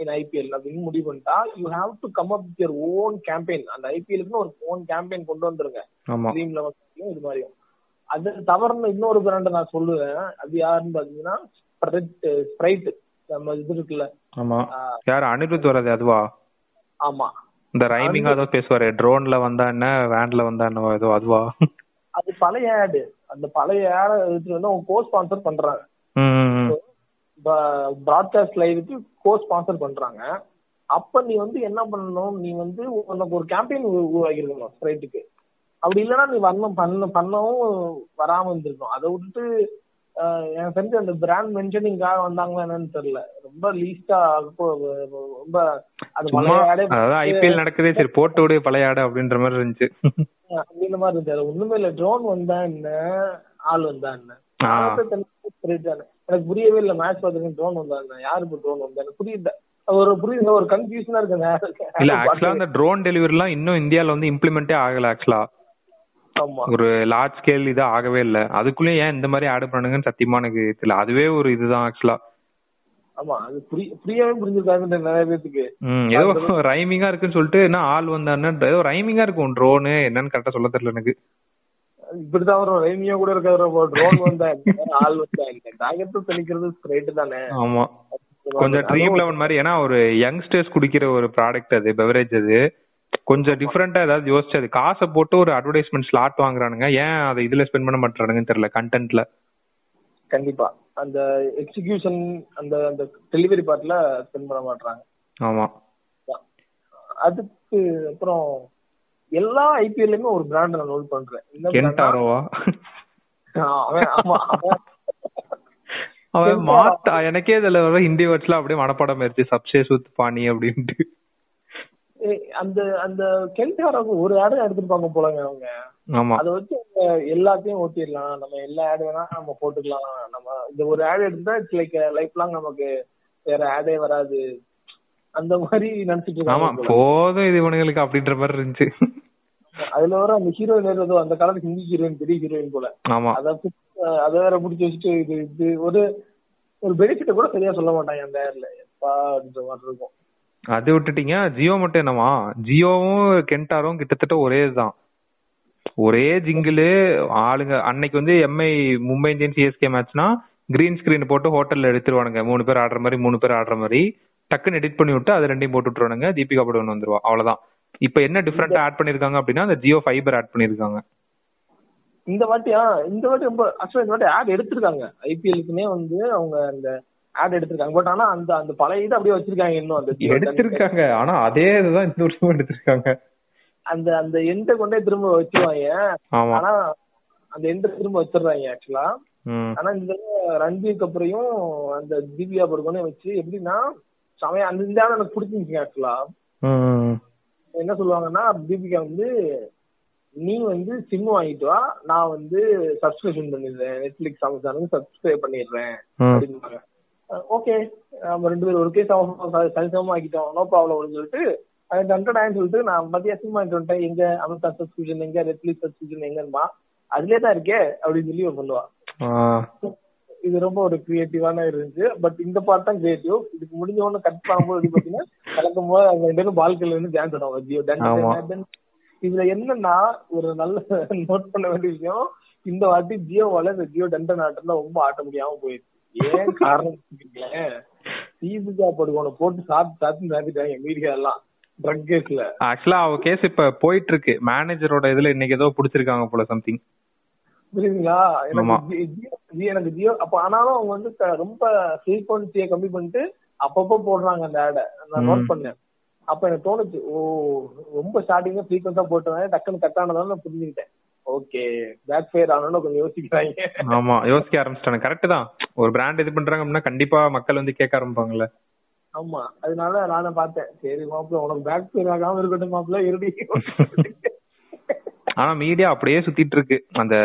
in IPL அப்படின்னு முடிவு பண்ணிட்டா you have to come up your own campaign அந்த ஐபிஎலுக்குன்னு ஒரு ஓன் கேம்பெயின் கொண்டு வந்துருங்க. ட்ரீம் லெவன் இது மாதிரியும். அது தவறுன இன்னொரு பிராண்ட் நான் சொல்லுவேன். அது யாருன்னு பாத்தீங்கன்னா ஸ்ப்ரைட் நம்ம இது இருக்குல்ல. ஆமா. யார்? அனிருத் வர்றது அதுவா? ஆமா. இந்த ரைமிங்கா ஏதோ பேசுவாரு. ட்ரோன்ல வந்தா என்ன வேன்ல வந்தா என்ன ஏதோ அதுவா? அது பழைய ஆடு அந்த பழைய ஆடு எடுத்துட்டு வந்து அவங்க கோ ஸ்பான்சர் பண்றாங்க. பிராட்காஸ்ட் லைவுக்கு கோ ஸ்பான்சர் பண்றாங்க. அப்ப நீ வந்து என்ன பண்ணணும்? நீ வந்து உனக்கு ஒரு கேம்பெயின் உருவாக்கிருக்கணும் ஸ்ப்ரைட்டுக்கு அப்படி இல்லைன்னா நீ வரணும் பண்ண பண்ணவும் வராம இருந்திருக்கும். அதை விட்டுட்டு எனக்கு தெரிஞ்ச அந்த பிராண்ட் மென்ஷனிங்காக வந்தாங்களா என்னன்னு தெரியல. ரொம்ப லீஸ்டா ரொம்ப அது ஐபிஎல் நடக்குதே சரி போட்டு விடு பழைய ஆடு அப்படின்ற மாதிரி இருந்துச்சு. அப்படின்ற மாதிரி இருந்துச்சு. அது ஒண்ணுமே இல்ல. ட்ரோன் வந்தா என்ன? ஆள் வந்தா என்ன. எனக்கு புரியவே இல்ல மேட்ச் பார்த்துருக்கேன் ட்ரோன் வந்தா யாரு இப்போ ட்ரோன் வந்தா எனக்கு புரியல. ஒரு புரியுது ஒரு கன்ஃபியூஷனா இருக்கு இல்ல ஆக்சுவலா அந்த ட்ரோன் டெலிவரி எல்லாம் இன்னும் இந்தியால வந்து இம்ப்ளிமெண்டே ஆகல ஆக்சுவலா ஒரு லார்ஜ் ஸ்கேல் இது ஆகவே இல்ல. அதுக்குள்ளயும் ஏன் இந்த மாதிரி ஆட் பண்ணுங்கன்னு சத்தியமா எனக்கு தெரியல. அதுவே ஒரு இதுதான் ஆக்சுவலா ஆமா அது புரிய புரியவே புரிஞ்சிருக்காங்க நிறைய பேத்துக்கு. ஏதோ ரைமிங்கா இருக்குன்னு சொல்லிட்டு என்ன ஆள் வந்தான்னு ஏதோ ரைமிங்கா இருக்கும் ட்ரோனு என்னன்னு கரெக்டா சொல்ல தெரியல எனக்கு. இப்படிதான் வரும். ரெய்மியா கூட இருக்காது ட்ரோன் வந்தா ஆள் வந்தா டாகெட்டு தெளிக்கிறது ஸ்ட்ரைட் தானே? ஆமா. கொஞ்சம் ட்ரீம் லெவன் மாதிரி ஏன்னா ஒரு யங்ஸ்டர்ஸ் குடிக்கிற ஒரு ப்ராடக்ட் அது பெவரேஜ் அது. கொஞ்சம் டிஃப்ரெண்டா ஏதாவது யோசிச்சு அது காசை போட்டு ஒரு அட்வர்டைஸ்மெண்ட் ஸ்லாட் வாங்குறானுங்க. ஏன் அதை இதுல ஸ்பெண்ட் பண்ண மாட்டானுங்கன்னு தெரியல கண்டென்ட்ல கண்டிப்பா. அந்த எக்ஸிகியூஷன் அந்த அந்த டெலிவரி பார்ட்ல ஸ்பெண்ட் பண்ண மாட்டாங்க ஆமா. அதுக்கு அப்புறம் எல்லா ஐபிஎல்லுமே ஒரு பிராண்ட் நான் நோட் பண்றேன். ஆமா அவன். மாத்தா எனக்கே இதுல வர ஹிந்தி வேர்ட்ஸ்லாம் அப்படியே மனப்பாடம் ஆயிருச்சு. சப்சே சுத் பாணி அப்படின்ட்டு. அந்த அந்த கென்டாராக்கு ஒரு ஆடு எடுத்துருப்பாங்க போலங்க அவங்க. ஆமா. அதை வச்சு அவங்க எல்லாத்தையும் ஓட்டிடலாம் நம்ம எல்லா ஆடு வேணா நம்ம போட்டுக்கலாம். நம்ம இந்த ஒரு ஆடு எடுத்தா இட்ஸ் லைக் லைஃப் லாங் நமக்கு வேற ஆடே வராது. அந்த மாதிரி நினைச்சிட்டு ஆமா. போதும் இது இவனுங்களுக்கு அப்படின்ற மாதிரி இருந்துச்சு. அதுல வர அந்த ஹீரோயின் ஏதோ அந்த காலத்து ஹிந்தி ஹீரோயின் பெரிய ஹீரோயின் போல. ஆமா. அத அத வேற புடிச்சு வச்சுட்டு இது இது ஒரு ஒரு பெனிஃபிட்ட கூட சரியா சொல்ல மாட்டாங்க அந்த ஆட்ல எப்பா அப்படின்ற மாதிரி இருக்கும். அது விட்டுட்டீங்க. ஜியோ மட்டும் என்னவா? ஜியோவும் கென்டாரும் கிட்டத்தட்ட ஒரே இதுதான். ஒரே ஜிங்கிள் ஆளுங்க அன்னைக்கு வந்து எம்ஐ மும்பை இந்தியன்ஸ் சிஎஸ்கே மேட்ச்னா கிரீன் ஸ்கிரீன் போட்டு ஹோட்டல்ல எடுத்துருவானுங்க. மூணு பேர் ஆடுற மாதிரி மூணு பேர் ஆடுற மாதிரி. டக்குன்னு எடிட் பண்ணி விட்டு அது ரெண்டையும் போட்டு விட்டுருவானுங்க. தீபிகா படுவன் வந்துருவா. அவ்வளவுதான். இப்ப என்ன டிஃபரெண்டா ஆட் பண்ணிருக்காங்க அப்படின்னா அந்த ஜியோ ஃபைபர் ஆட் பண்ணிருக்காங்க. இந்த வாட்டியா இந்த வாட்டி ரொம்ப ஆக்சுவலா இந்த வாட்டி ஆட் எடுத்திருக்காங்க. ஐபிஎலுக்குமே வந்து அவங்க அந்த ஆட் எடுத்திருக்காங்க. பட் ஆனா அந்த அந்த பழைய இது அப்படியே வச்சிருக்காங்க இன்னும் அந்த எடுத்திருக்காங்க. ஆனா அதே இதுதான் இந்த வருஷமும் எடுத்திருக்காங்க. அந்த அந்த எண்டை கொண்டே திரும்ப வச்சிருவாங்க. ஆனா அந்த எண்டை திரும்ப வச்சிடுறாங்க ஆக்சுவலா ஆனா இந்த ரன்வீர் கபூரையும் அந்த தீபிகா படுகோனே வச்சு எப்படின்னா சமயம் அந்த இந்த எனக்கு பிடிச்சிருந்துச்சு ஆக்சுவலா என்ன சொல்லுவாங்கன்னா தீபிகா வந்து நீ வந்து சிம் வாங்கிட்டு வா. நான் வந்து சப்ஸ்கிரிப்ஷன் பண்ணிடுறேன். நெட்ஃபிளிக்ஸ் அமேசானுக்கு சப்ஸ்கிரைப் பண்ணிடுறேன். ம். அப்படின்னாங்க ஓகே நம்ம ரெண்டு பேரும் ஒரு கேஸ் சரிசமமா ஆக்கிட்டோம் நோ ப்ராப்ளம் அப்படின்னு சொல்லிட்டு அது ஹண்ட்ரட் ஆயிரம் சொல்லிட்டு நான் மத்திய வாங்கிட்டு வந்துட்டேன். எங்க அமேசான் சப்ஸ்கிரிப்ஷன் எங்க நெட்ஃபிளிக்ஸ் சப்ஸ்கிரிப்ஷன் எங்கன்னு அதுலயே தான் இருக்கே அப்படின்னு சொல்லி ஆ. இது ரொம்ப ஒரு கிரியேட்டிவான இருந்துச்சு. பட் இந்த பார்ட் தான் கிரியேட்டிவ் இதுக்கு முடிஞ்ச உடனே கட் பண்ணும்போது பாத்தீங்கன்னா கலக்கும் போது அவங்க ரெண்டு பேரும் பால்கனில இருந்து டான்ஸ் ஆடுவாங்க. இதுல என்னன்னா ஒரு நல்ல நோட் பண்ண வேண்டிய விஷயம் இந்த வாட்டி ஜியோவால இந்த ஜியோ டண்டன் ஆட்டம் ரொம்ப ஆட்ட முடியாம போயிடுச்சு. ஏன் காரணம் தீபிகா படுகோனை போட்டு சாப்பிட்டு சாப்பிட்டு சாத்திட்டாங்க மீடியா எல்லாம். ட்ரக் கேஸ்ல ஆக்சுவலா அவ கேஸ் இப்ப போயிட்டு இருக்கு மேனேஜரோட இதுல இன்னைக்கு ஏதோ புடிச்சிருக்காங்க போல சம்திங் புரியுதுங்களா. எனக்கு ஜியோ அப்ப ஆனாலும் அவங்க வந்து ரொம்ப ஃப்ரீக்வன்சியை கம்மி பண்ணிட்டு அப்பப்போ போடுறாங்க அந்த ஆட. நான். நோட் பண்ணேன். அப்ப எனக்கு தோணுச்சு ஓ ரொம்ப ஸ்டார்டிங்கா ஃப்ரீக்வன்ஸா போட்டுருந்தாங்க டக்குன்னு கட் ஆனதால நான் புரிஞ்சுக்கிட்டேன். ஓகே பேக் ஃபயர் ஆனோன்னு கொஞ்சம் யோசிக்கிறாங்க. ஆமா யோசிக்க ஆரம்பிச்சிட்டாங்க கரெக்ட் தான். ஒரு பிராண்ட் இது பண்றாங்க அப்படின்னா கண்டிப்பா மக்கள் வந்து கேட்க ஆரம்பிப்பாங்கல்ல. ஆமா அதனால நானும் பார்த்தேன். சரி மாப்பிள்ள உனக்கு பேக் ஃபயர் ஆகாம இருக்கட்டும் மாப்பிள்ள இருடி. ஆனா மீடியா அப்படியே சுத்திட்டு இருக்கு. அந்த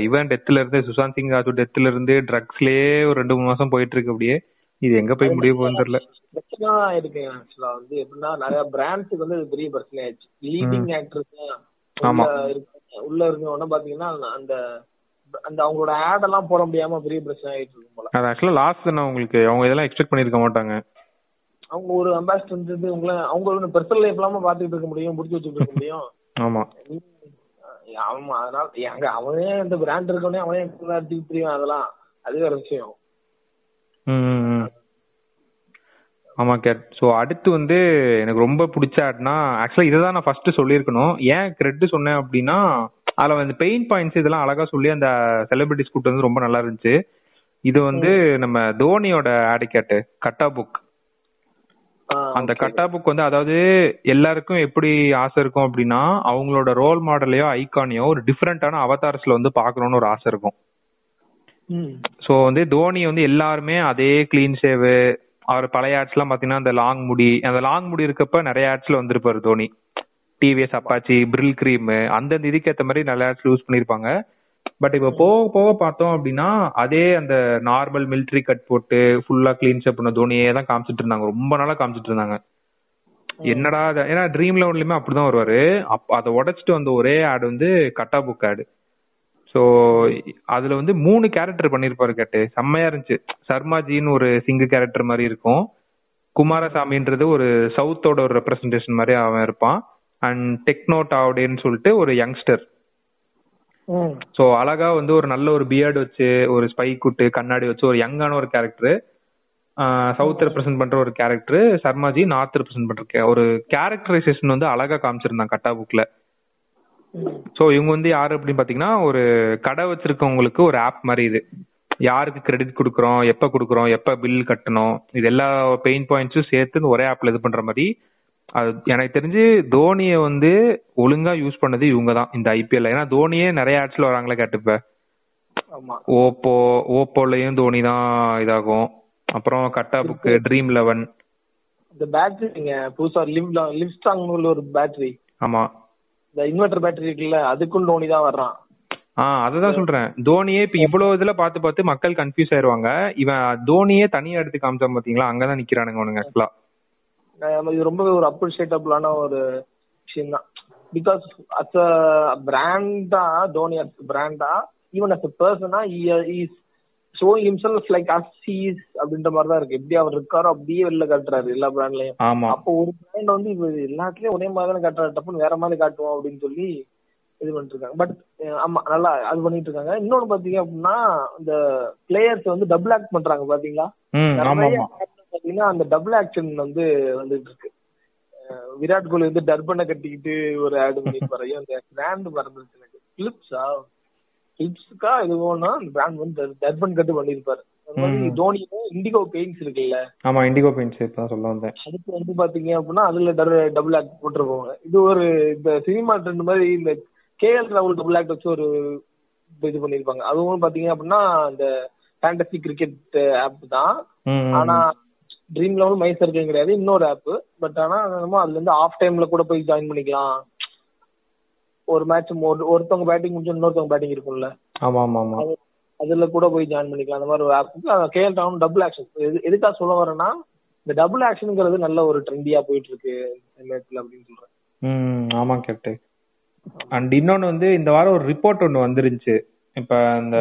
இவன் டெத்ல இருந்து சுசாந்த் சிங் ராஜு டெத்ல இருந்து ட்ரக்ஸ்லயே ஒரு ரெண்டு மூணு மாசம் போயிட்டு இருக்கு அப்படியே. இது எங்க போய் முடிய போகுதுன்னு தெரியல. பிரச்சனை இருக்கு ஆக்சுவலா வந்து எப்படின்னா நிறைய பிராண்ட்ஸுக்கு வந்து பெரிய பிரச்சனை ஆயிடுச்சு. லீடிங் ஆக்டர்ஸ் ஆமா. உள்ள இருக்கவங்க பாத்தீங்கன்னா அந்த அந்த அவங்களோட ஆட் எல்லாம் போட முடியாம பெரிய பிரச்சனை ஆயிட்டு இருக்கும் போல. அது ஆக்சுவலா லாஸ்ட் தானே உங்களுக்கு? அவங்க இதெல்லாம் எக்ஸ்பெக்ட் பண்ணிருக்க மாட்டாங்க. அவங்க ஒரு அம்பாசிடர் உங்களை அவங்க ஒரு பெர்சனல் லைஃப் இல்லாம பாத்துக்கிட்டு இருக்க முடியும் முடிச்சு வச்சுட்டு இருக்க முடியும். ஆமா. ஆமா அதனால எங்க அவனே இந்த பிராண்ட் இருக்கவனே அவனே அடிச்சுட்டு தெரியும் அதெல்லாம். அது வேற விஷயம். ஆமா கேட். ஸோ அடுத்து வந்து எனக்கு ரொம்ப பிடிச்ச ஆட்னா ஆக்சுவலா இதை தான் நான் ஃபர்ஸ்ட் சொல்லியிருக்கணும். ஏன் கிரெட் சொன்னேன் அப்படின்னா அதுல வந்து பெயின் பாயிண்ட்ஸ் இதெல்லாம் அழகா சொல்லி அந்த செலிபிரிட்டிஸ் கூட்டு வந்து ரொம்ப நல்லா இருந்துச்சு. இது வந்து நம்ம தோனியோட ஆடு கேட்டு கட்டா புக் அந்த. கட்டா புக் வந்து அதாவது எல்லாருக்கும் எப்படி ஆசை இருக்கும் அப்படின்னா அவங்களோட ரோல் மாடலையோ ஐகானையோ ஒரு டிஃப்ரெண்டான அவதாரஸ்ல வந்து பார்க்கணும்னு ஒரு ஆசை இருக்கும். ஸோ வந்து தோனி வந்து எல்லாருமே அதே க்ளீன் ஷேவு அவர் பழைய ஆட்ஸ்லாம் பார்த்தீங்கன்னா அந்த லாங் முடி அந்த லாங் முடி இருக்கப்ப நிறைய ஆட்ஸ்ல வந்திருப்பாரு Dhoni. TVS Apache Brylcreem அந்தந்த இதுக்கேற்ற மாதிரி நிறைய ஆட்ஸ் யூஸ் பண்ணியிருப்பாங்க பட் இப்போ போக போக பார்த்தோம் அப்படின்னா அதே அந்த நார்மல் மிலிட்ரி கட் போட்டு ஃபுல்லா க்ளீன் ஷேப் பண்ண தோனியே தான் காமிச்சிட்டு இருந்தாங்க. ரொம்ப நாளா காமிச்சிட்டு இருந்தாங்க. என்னடா ஏன்னா ட்ரீம் லெவன்லயுமே அப்படிதான் வருவாரு. அதை உடைச்சிட்டு வந்த ஒரே ஆடு வந்து கட்டா புக் ஆடு ஸோ அதுல வந்து மூணு கேரக்டர் பண்ணிருப்பாரு கேட்டு. செம்மையா இருந்துச்சு. சர்மாஜின்னு ஒரு சிங்கு கேரக்டர் மாதிரி இருக்கும். குமாரசாமின்றது ஒரு சவுத்தோட ஒரு ரெப்ரசன்டேஷன் மாதிரி அவன் இருப்பான். அண்ட் டெக்னோ டாவ்டேன்னு சொல்லிட்டு ஒரு யங்ஸ்டர். ஸோ அழகா வந்து ஒரு நல்ல ஒரு பியர்டு வச்சு ஒரு ஸ்பை குட்டு கண்ணாடி வச்சு ஒரு யங்கான ஒரு கேரக்டர் சவுத் ரெப்ரசென்ட் பண்ற ஒரு கேரக்டர் சர்மாஜி நார்த் ரெப்ரசென்ட் பண்ற ஒரு கேரக்டரைசேஷன் வந்து அழகா காமிச்சிருந்தான் கட்டா புக்ல ஸோ இவங்க வந்து யாரு அப்படின்னு பாத்தீங்கன்னா ஒரு கடை வச்சிருக்கவங்களுக்கு ஒரு ஆப் மாதிரி இது. யாருக்கு கிரெடிட் கொடுக்குறோம் எப்ப கொடுக்குறோம் எப்ப பில் கட்டணும் இது எல்லா பெயின் பாயிண்ட்ஸும் சேர்த்து ஒரே ஆப்ல இது பண்ற மாதிரி. அது எனக்கு தெரிஞ்சு தோனியை வந்து ஒழுங்கா யூஸ் பண்ணது இவங்க தான் இந்த ஐபிஎல் ஏன்னா தோனியே நிறைய ஆட்ஸ்ல வராங்களே கேட்டுப்ப ஓப்போ ஓப்போலயும் தோனி தான் இதாகும். அப்புறம் கட்டா புக்கு ட்ரீம் லெவன் இந்த பேட்டரிங்க புதுசா லிவ் லிவ் ஸ்ட்ராங்னு ஒரு பேட்டரி ஆமா. இந்த இன்வெர்டர் பேட்டரி இருக்குல்ல அதுக்கும் டோனி தான் வர்றான். ஆ அததான் சொல்றேன். தோனியே இப்ப இவ்வளவு இதுல பார்த்து பார்த்து மக்கள் கன்ஃபியூஸ் ஆயிருவாங்க. இவன் தோனியே தனியா எடுத்து காமிச்சான் பாத்தீங்களா? அங்கதான் நிக்கிறானுங்க அவனுங்க ஆக்சுவலா இது ரொம்பவே ஒரு அப்ரிஷியேட்டபிளான ஒரு விஷயம் தான் பிகாஸ் அஸ் அ பிராண்டா தோனி அஸ் பிராண்டா ஈவன் அஸ் அ பர்சனா is showing himself like as he's அப்படின்ற மாதிரி தான் இருக்கு. எப்படி அவர் இருக்காரோ அப்படியே வெளில காட்டுறாரு எல்லா பிராண்ட்லயும் ஆமா. அப்போ ஒரு பிராண்ட் வந்து இப்ப எல்லாத்துலயும் ஒரே மாதிரி தானே காட்டுறாரு. டப்புன்னு வேற மாதிரி காட்டுவோம் அப்படின்னு சொல்லி இது பண்ணிட்டு இருக்காங்க பட் ஆமா நல்லா அது பண்ணிட்டு இருக்காங்க இன்னொன்னு பாத்தீங்க அப்படின்னா இந்த பிளேயர்ஸ் வந்து டபுள் ஆக்ட் பண்றாங்க பாத்தீங்களா பாத்தீங்கன்னா அந்த டபுள் ஆக்ஷன் வந்து வந்துட்டு இருக்கு விராட் கோலி வந்து டர்பனை கட்டிக்கிட்டு ஒரு ஆடு பண்ணிருப்பாரு ஐயோ, அந்த பிராண்ட் மறந்துருச்சு எனக்கு. பிலிப்ஸா பிலிப்ஸுக்கா எதுவோன்னா அந்த பிராண்ட் வந்து டர்பன் கட்டு பண்ணிருப்பாரு. தோனியும் இண்டிகோ பெயிண்ட்ஸ் இருக்குல்ல. ஆமா இண்டிகோ பெயிண்ட்ஸ் தான் சொல்ல வந்தேன். அதுக்கு வந்து பாத்தீங்க அப்படின்னா அதுல டபுள் ஆக்ட் போட்டிருப்பாங்க. இது ஒரு இந்த சினிமா ட்ரெண்ட் மாதிரி இந்த கேஎல் ராகுல் டபுள் ஆக்ட் வச்சு ஒரு இது பண்ணிருப்பாங்க அதுவும் பாத்தீங்க அப்படின்னா இந்த ஃபேண்டசி கிரிக்கெட் ஆப் தான். ஆனா ட்ரீம் லெவல் மை சர்க்கிள் கிடையாது. இன்னொரு ஆப் பட் ஆனா நம்ம அதுல இருந்து ஆஃப் டைம்ல கூட போய் ஜாயின் பண்ணிக்கலாம். ஒரு மேட்ச் ஒருத்தவங்க பேட்டிங் முடிஞ்சு இன்னொருத்தவங்க பேட்டிங் இருக்கும்ல. ஆமா ஆமா ஆமா. அதுல கூட போய் ஜாயின் பண்ணிக்கலாம். அந்த மாதிரி ஒரு ஆப் கேஎல் ராகுல் டபுள் ஆக்ஷன் எதுக்காக சொல்ல வரேன்னா இந்த டபுள் ஆக்ஷனுங்கிறது நல்ல ஒரு ட்ரெண்டியா போயிட்டு இருக்கு சமயத்துல அப்படின்னு சொல்றேன். ம் ஆமா கேப்டன் அண்ட் இன்னொன்னு வந்து இந்த வாரம் ஒரு ரிப்போர்ட் ஒன்னு வந்துருந்துச்சு. இப்ப அந்த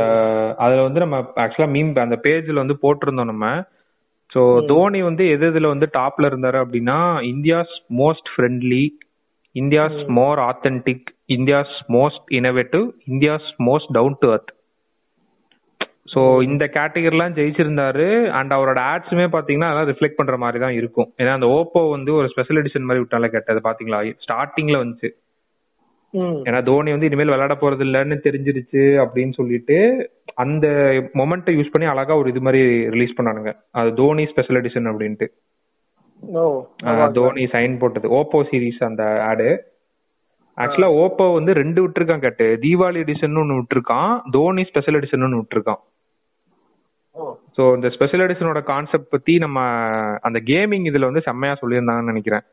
அதுல வந்து நம்ம ஆக்சுவலா மீம் அந்த பேஜ்ல வந்து போட்டிருந்தோம் நம்ம. சோ தோனி வந்து எது எதுல வந்து டாப்ல இருந்தாரு அப்படின்னா India's most friendly India's more authentic India's most innovative India's most down to earth so இந்த கேட்டகரிலாம் ஜெயிச்சிருந்தாரு. அண்ட் அவரோட ஆட்ஸுமே பாத்தீங்கன்னா அதெல்லாம் ரிஃப்ளெக்ட் பண்ற மாதிரி தான் இருக்கும். ஏன்னா அந்த ஓப்போ வந்து ஒரு ஸ்பெஷல் எடிஷன் மாதிரி விட்டால கேட்டது. பாத்தீங்களா ஸ்டார்டிங்ல வந்துச்சு. ஏன்னா தோனி வந்து இனிமேல் விளையாட போறது இல்லைன்னு தெரிஞ்சிருச்சு அப்படின்னு சொல்லிட்டு அந்த மொமெண்ட்டை யூஸ் பண்ணி அழகா ஒரு இது மாதிரி ரிலீஸ் பண்ணானுங்க. அது தோனி ஸ்பெஷல் எடிஷன் அப்படின்ட்டு. தோனி சைன் போட்டது. ஓப்போ சீரிஸ் அந்த ஆடு. ஆக்சுவலா ஓப்போ வந்து ரெண்டு விட்டுருக்கான் கேட்டு. தீபாவளி எடிஷன் ஒன்னு விட்டுருக்கான். தோனி ஸ்பெஷல் எடிஷன் ஒன்னு விட்டுருக்கான். ஸோ இந்த ஸ்பெஷல் எடிஷனோட கான்செப்ட் பத்தி நம்ம அந்த கேமிங் இதுல வந்து செம்மையா சொல்லியிருந்தாங்கன்னு நினைக்கிறேன்.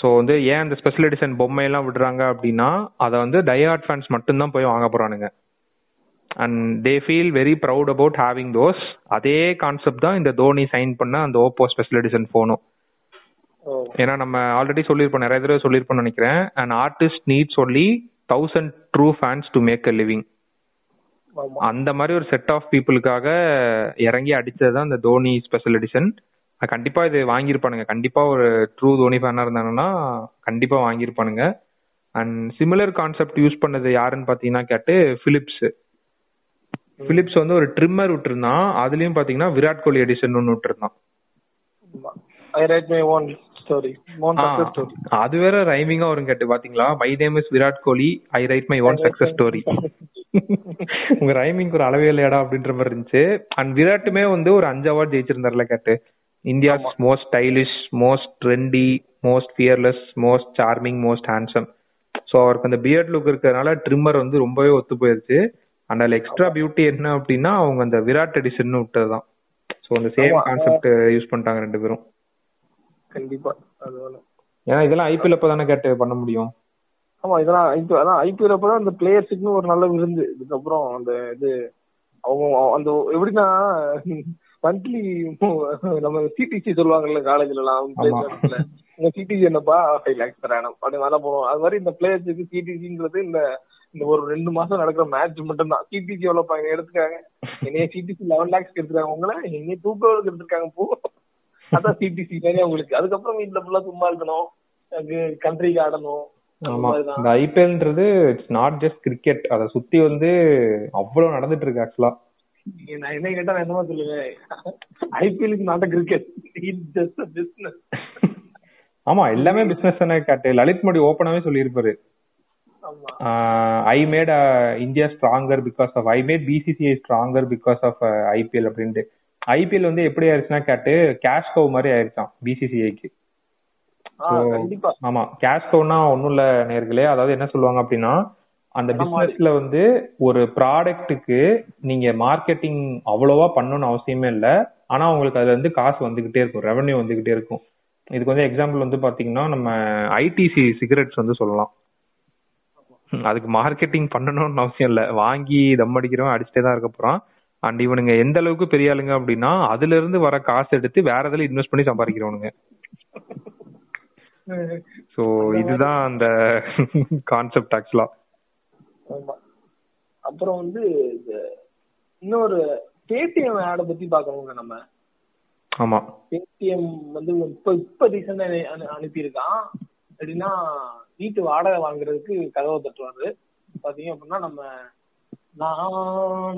ஸோ வந்து ஏன் அந்த ஸ்பெஷல் எடிஷன் பொம்மையெல்லாம் விடுறாங்க அப்படின்னா அதை வந்து டயஹார்ட் ஃபேன்ஸ் மட்டும்தான் போய் வாங்க போறானுங்க. And they feel very proud about having those அதே கான்செப்ட் தான் இந்த தோனி சைன் பண்ண அந்த ஓப்போ ஸ்பெஷல் எடிஷன் ஃபோனும் ஏன்னா நம்ம ஆல்ரெடி சொல்லியிருப்போம் நிறைய தடவை சொல்லியிருப்போம்னு நினைக்கிறேன். And artist needs only thousand true fans to make a living அந்த மாதிரி ஒரு செட் ஆஃப் பீப்புளுக்காக இறங்கி அடிச்சது தான் இந்த தோனி ஸ்பெஷல் எடிஷன் கண்டிப்பா இது வாங்கியிருப்பானுங்க. கண்டிப்பா ஒரு ட்ரூ தோனி ஃபேனா இருந்தாங்கன்னா கண்டிப்பா வாங்கியிருப்பானுங்க. அண்ட் சிமிலர் கான்செப்ட் யூஸ் பண்ணது யாருன்னு பாத்தீங்கன்னா கேட்டு பிலிப்ஸ் பிலிப்ஸ் வந்து ஒரு ட்ரிம்மர் விட்டுருந்தான். அதுலயும் பாத்தீங்கன்னா விராட் கோலி எடிஷன் ஒன்னு விட்டுருந்தான். I write my own story அது வேற ரைமிங்கா வரும் கேட்டு பாத்தீங்களா? My name is Virat Kohli I write my own success story உங்க ரைமிங் ஒரு அளவே இல்லையாடா அப்படின்ற மாதிரி இருந்துச்சு. அண்ட் விராட்டுமே வந்து ஒரு அஞ்சு அவார்ட் ஜெயிச்சிருந்தாருல கேட்டு. India's most stylish most trendy most fearless most charming most handsome so அவருக்கு அந்த பியர்ட் லுக் இருக்கிறதுனால ட்ரிம்மர் வந்து ரொம்பவே ஒத்து போயிருச்சு. அண்ட் அதுல எக்ஸ்ட்ரா பியூட்டி என்ன அப்படின்னா அவங்க அந்த விராட் எடிஷன் விட்டதுதான். ஸோ அந்த சேம். கான்செப்ட் யூஸ் பண்ணிட்டாங்க ரெண்டு பேரும். கண்டிப்பா ஏன்னா இதெல்லாம் ஐபிஎல் அப்போ தானே கேட்டு பண்ண முடியும்? ஆமா இதெல்லாம் ஐபி அதான் ஐபிஎல் அப்பதான் அந்த பிளேயர்ஸுக்குன்னு ஒரு நல்ல விருந்து. இதுக்கப்புறம் அந்த இது அவங்க அந்த எப்படின்னா மந்த்லி நம்ம சிடிசி சொல்லுவாங்கல்ல காலேஜ்ல எல்லாம் ஆமா. placements ல. உங்க சிடிசி என்னப்பா? ஃபைவ் லேக்ஸ் தரானம் அப்படி மாதிரி போறோம் அது மாதிரி இந்த பிளேயர்ஸுக்கு சிடிசிங்கிறது இந்த இந்த ஒரு ரெண்டு மாசம் நடக்கிற மேட்ச் மட்டும் தான் சிடிசி எவ்வளவு பா- எடுத்துக்காங்க என்னைய சிடிசி லெவன் லேக்ஸ் எடுத்துருக்காங்க உங்களை என்னைய டூ க்ரோருக்கு எடுத்துருக்காங்க போ. அதான் சிடிசி தானே உங்களுக்கு. அதுக்கப்புறம் வீட்டுல ஃபுல்லா சும்மா இருக்கணும். கண்ட்ரிக்கு ஆடணும் ஆமா. இந்த ஐபிஎல்ன்றது இட்ஸ் நாட் ஜஸ்ட் கிரிக்கெட் அதை சுத்தி வந்து அவ்வளவு நடந்துட்டு இருக்கு ஆக்சுவலா நான் என்ன கேட்டா நான் என்னமா சொல்லுவேன். ஐபிஎலுக்கு நாட்ட கிரிக்கெட் இட் ஜஸ்ட் பிசினஸ் ஆமா எல்லாமே பிசினஸ் தானே காட்டு. லலித் மோடி ஓப்பனாவே சொல்லியிருப்பாரு. ஆமா. I made India stronger because of I made BCCI stronger because of IPL அப்படின்ட்டு. ஐபிஎல் வந்து எப்படி ஆயிருச்சுன்னா கேட்டு கேஷ் கவ் மாதிரி ஆயிருச்சான் பிசிசிஐக்கு ஆமா கேஷ் கவுனா ஒண்ணும் இல்ல நேர்களே. அதாவது என்ன சொல்லுவாங்க அப்படின்னா அந்த. பிசினஸ்ல வந்து ஒரு ப்ராடக்ட்டுக்கு நீங்க மார்க்கெட்டிங் அவ்வளவா பண்ணணும்னு அவசியமே இல்ல. ஆனா உங்களுக்கு அதுல இருந்து காசு வந்துகிட்டே இருக்கும் ரெவன்யூ வந்துகிட்டே இருக்கும். இதுக்கு வந்து எக்ஸாம்பிள் வந்து பாத்தீங்கன்னா நம்ம ஐடிசி சிகரெட்ஸ் வந்து சொல்லலாம். அதுக்கு மார்க்கெட்டிங் பண்ணணும்னு அவசியம் இல்ல. வாங்கி தம் அடிக்கிறவன் அடிச்சுட்டே தான் இருக்க போறான். அண்ட் இவனுங்க எந்த அளவுக்கு பெரிய ஆளுங்க அப்படின்னா அதுல இருந்து வர காசு எடுத்து வேற இதுல இன்வெஸ்ட் பண்ணி சம்பாதிக்கிறவனுங்க. சோ இதுதான் அந்த கான்செப்ட் ஆக்சுவலா அப்புறம் வந்து இன்னொரு பேடிஎம் ஆட பத்தி பாக்கணுங்க நம்ம. ஆமா. பேடிஎம் வந்து இப்ப இப்ப ரீசெண்டா அனுப்பியிருக்கான். எப்படின்னா வீட்டு வாடகை வாங்குறதுக்கு கதவை தட்டுவாரு. பாத்தீங்க அப்படின்னா நம்ம நான்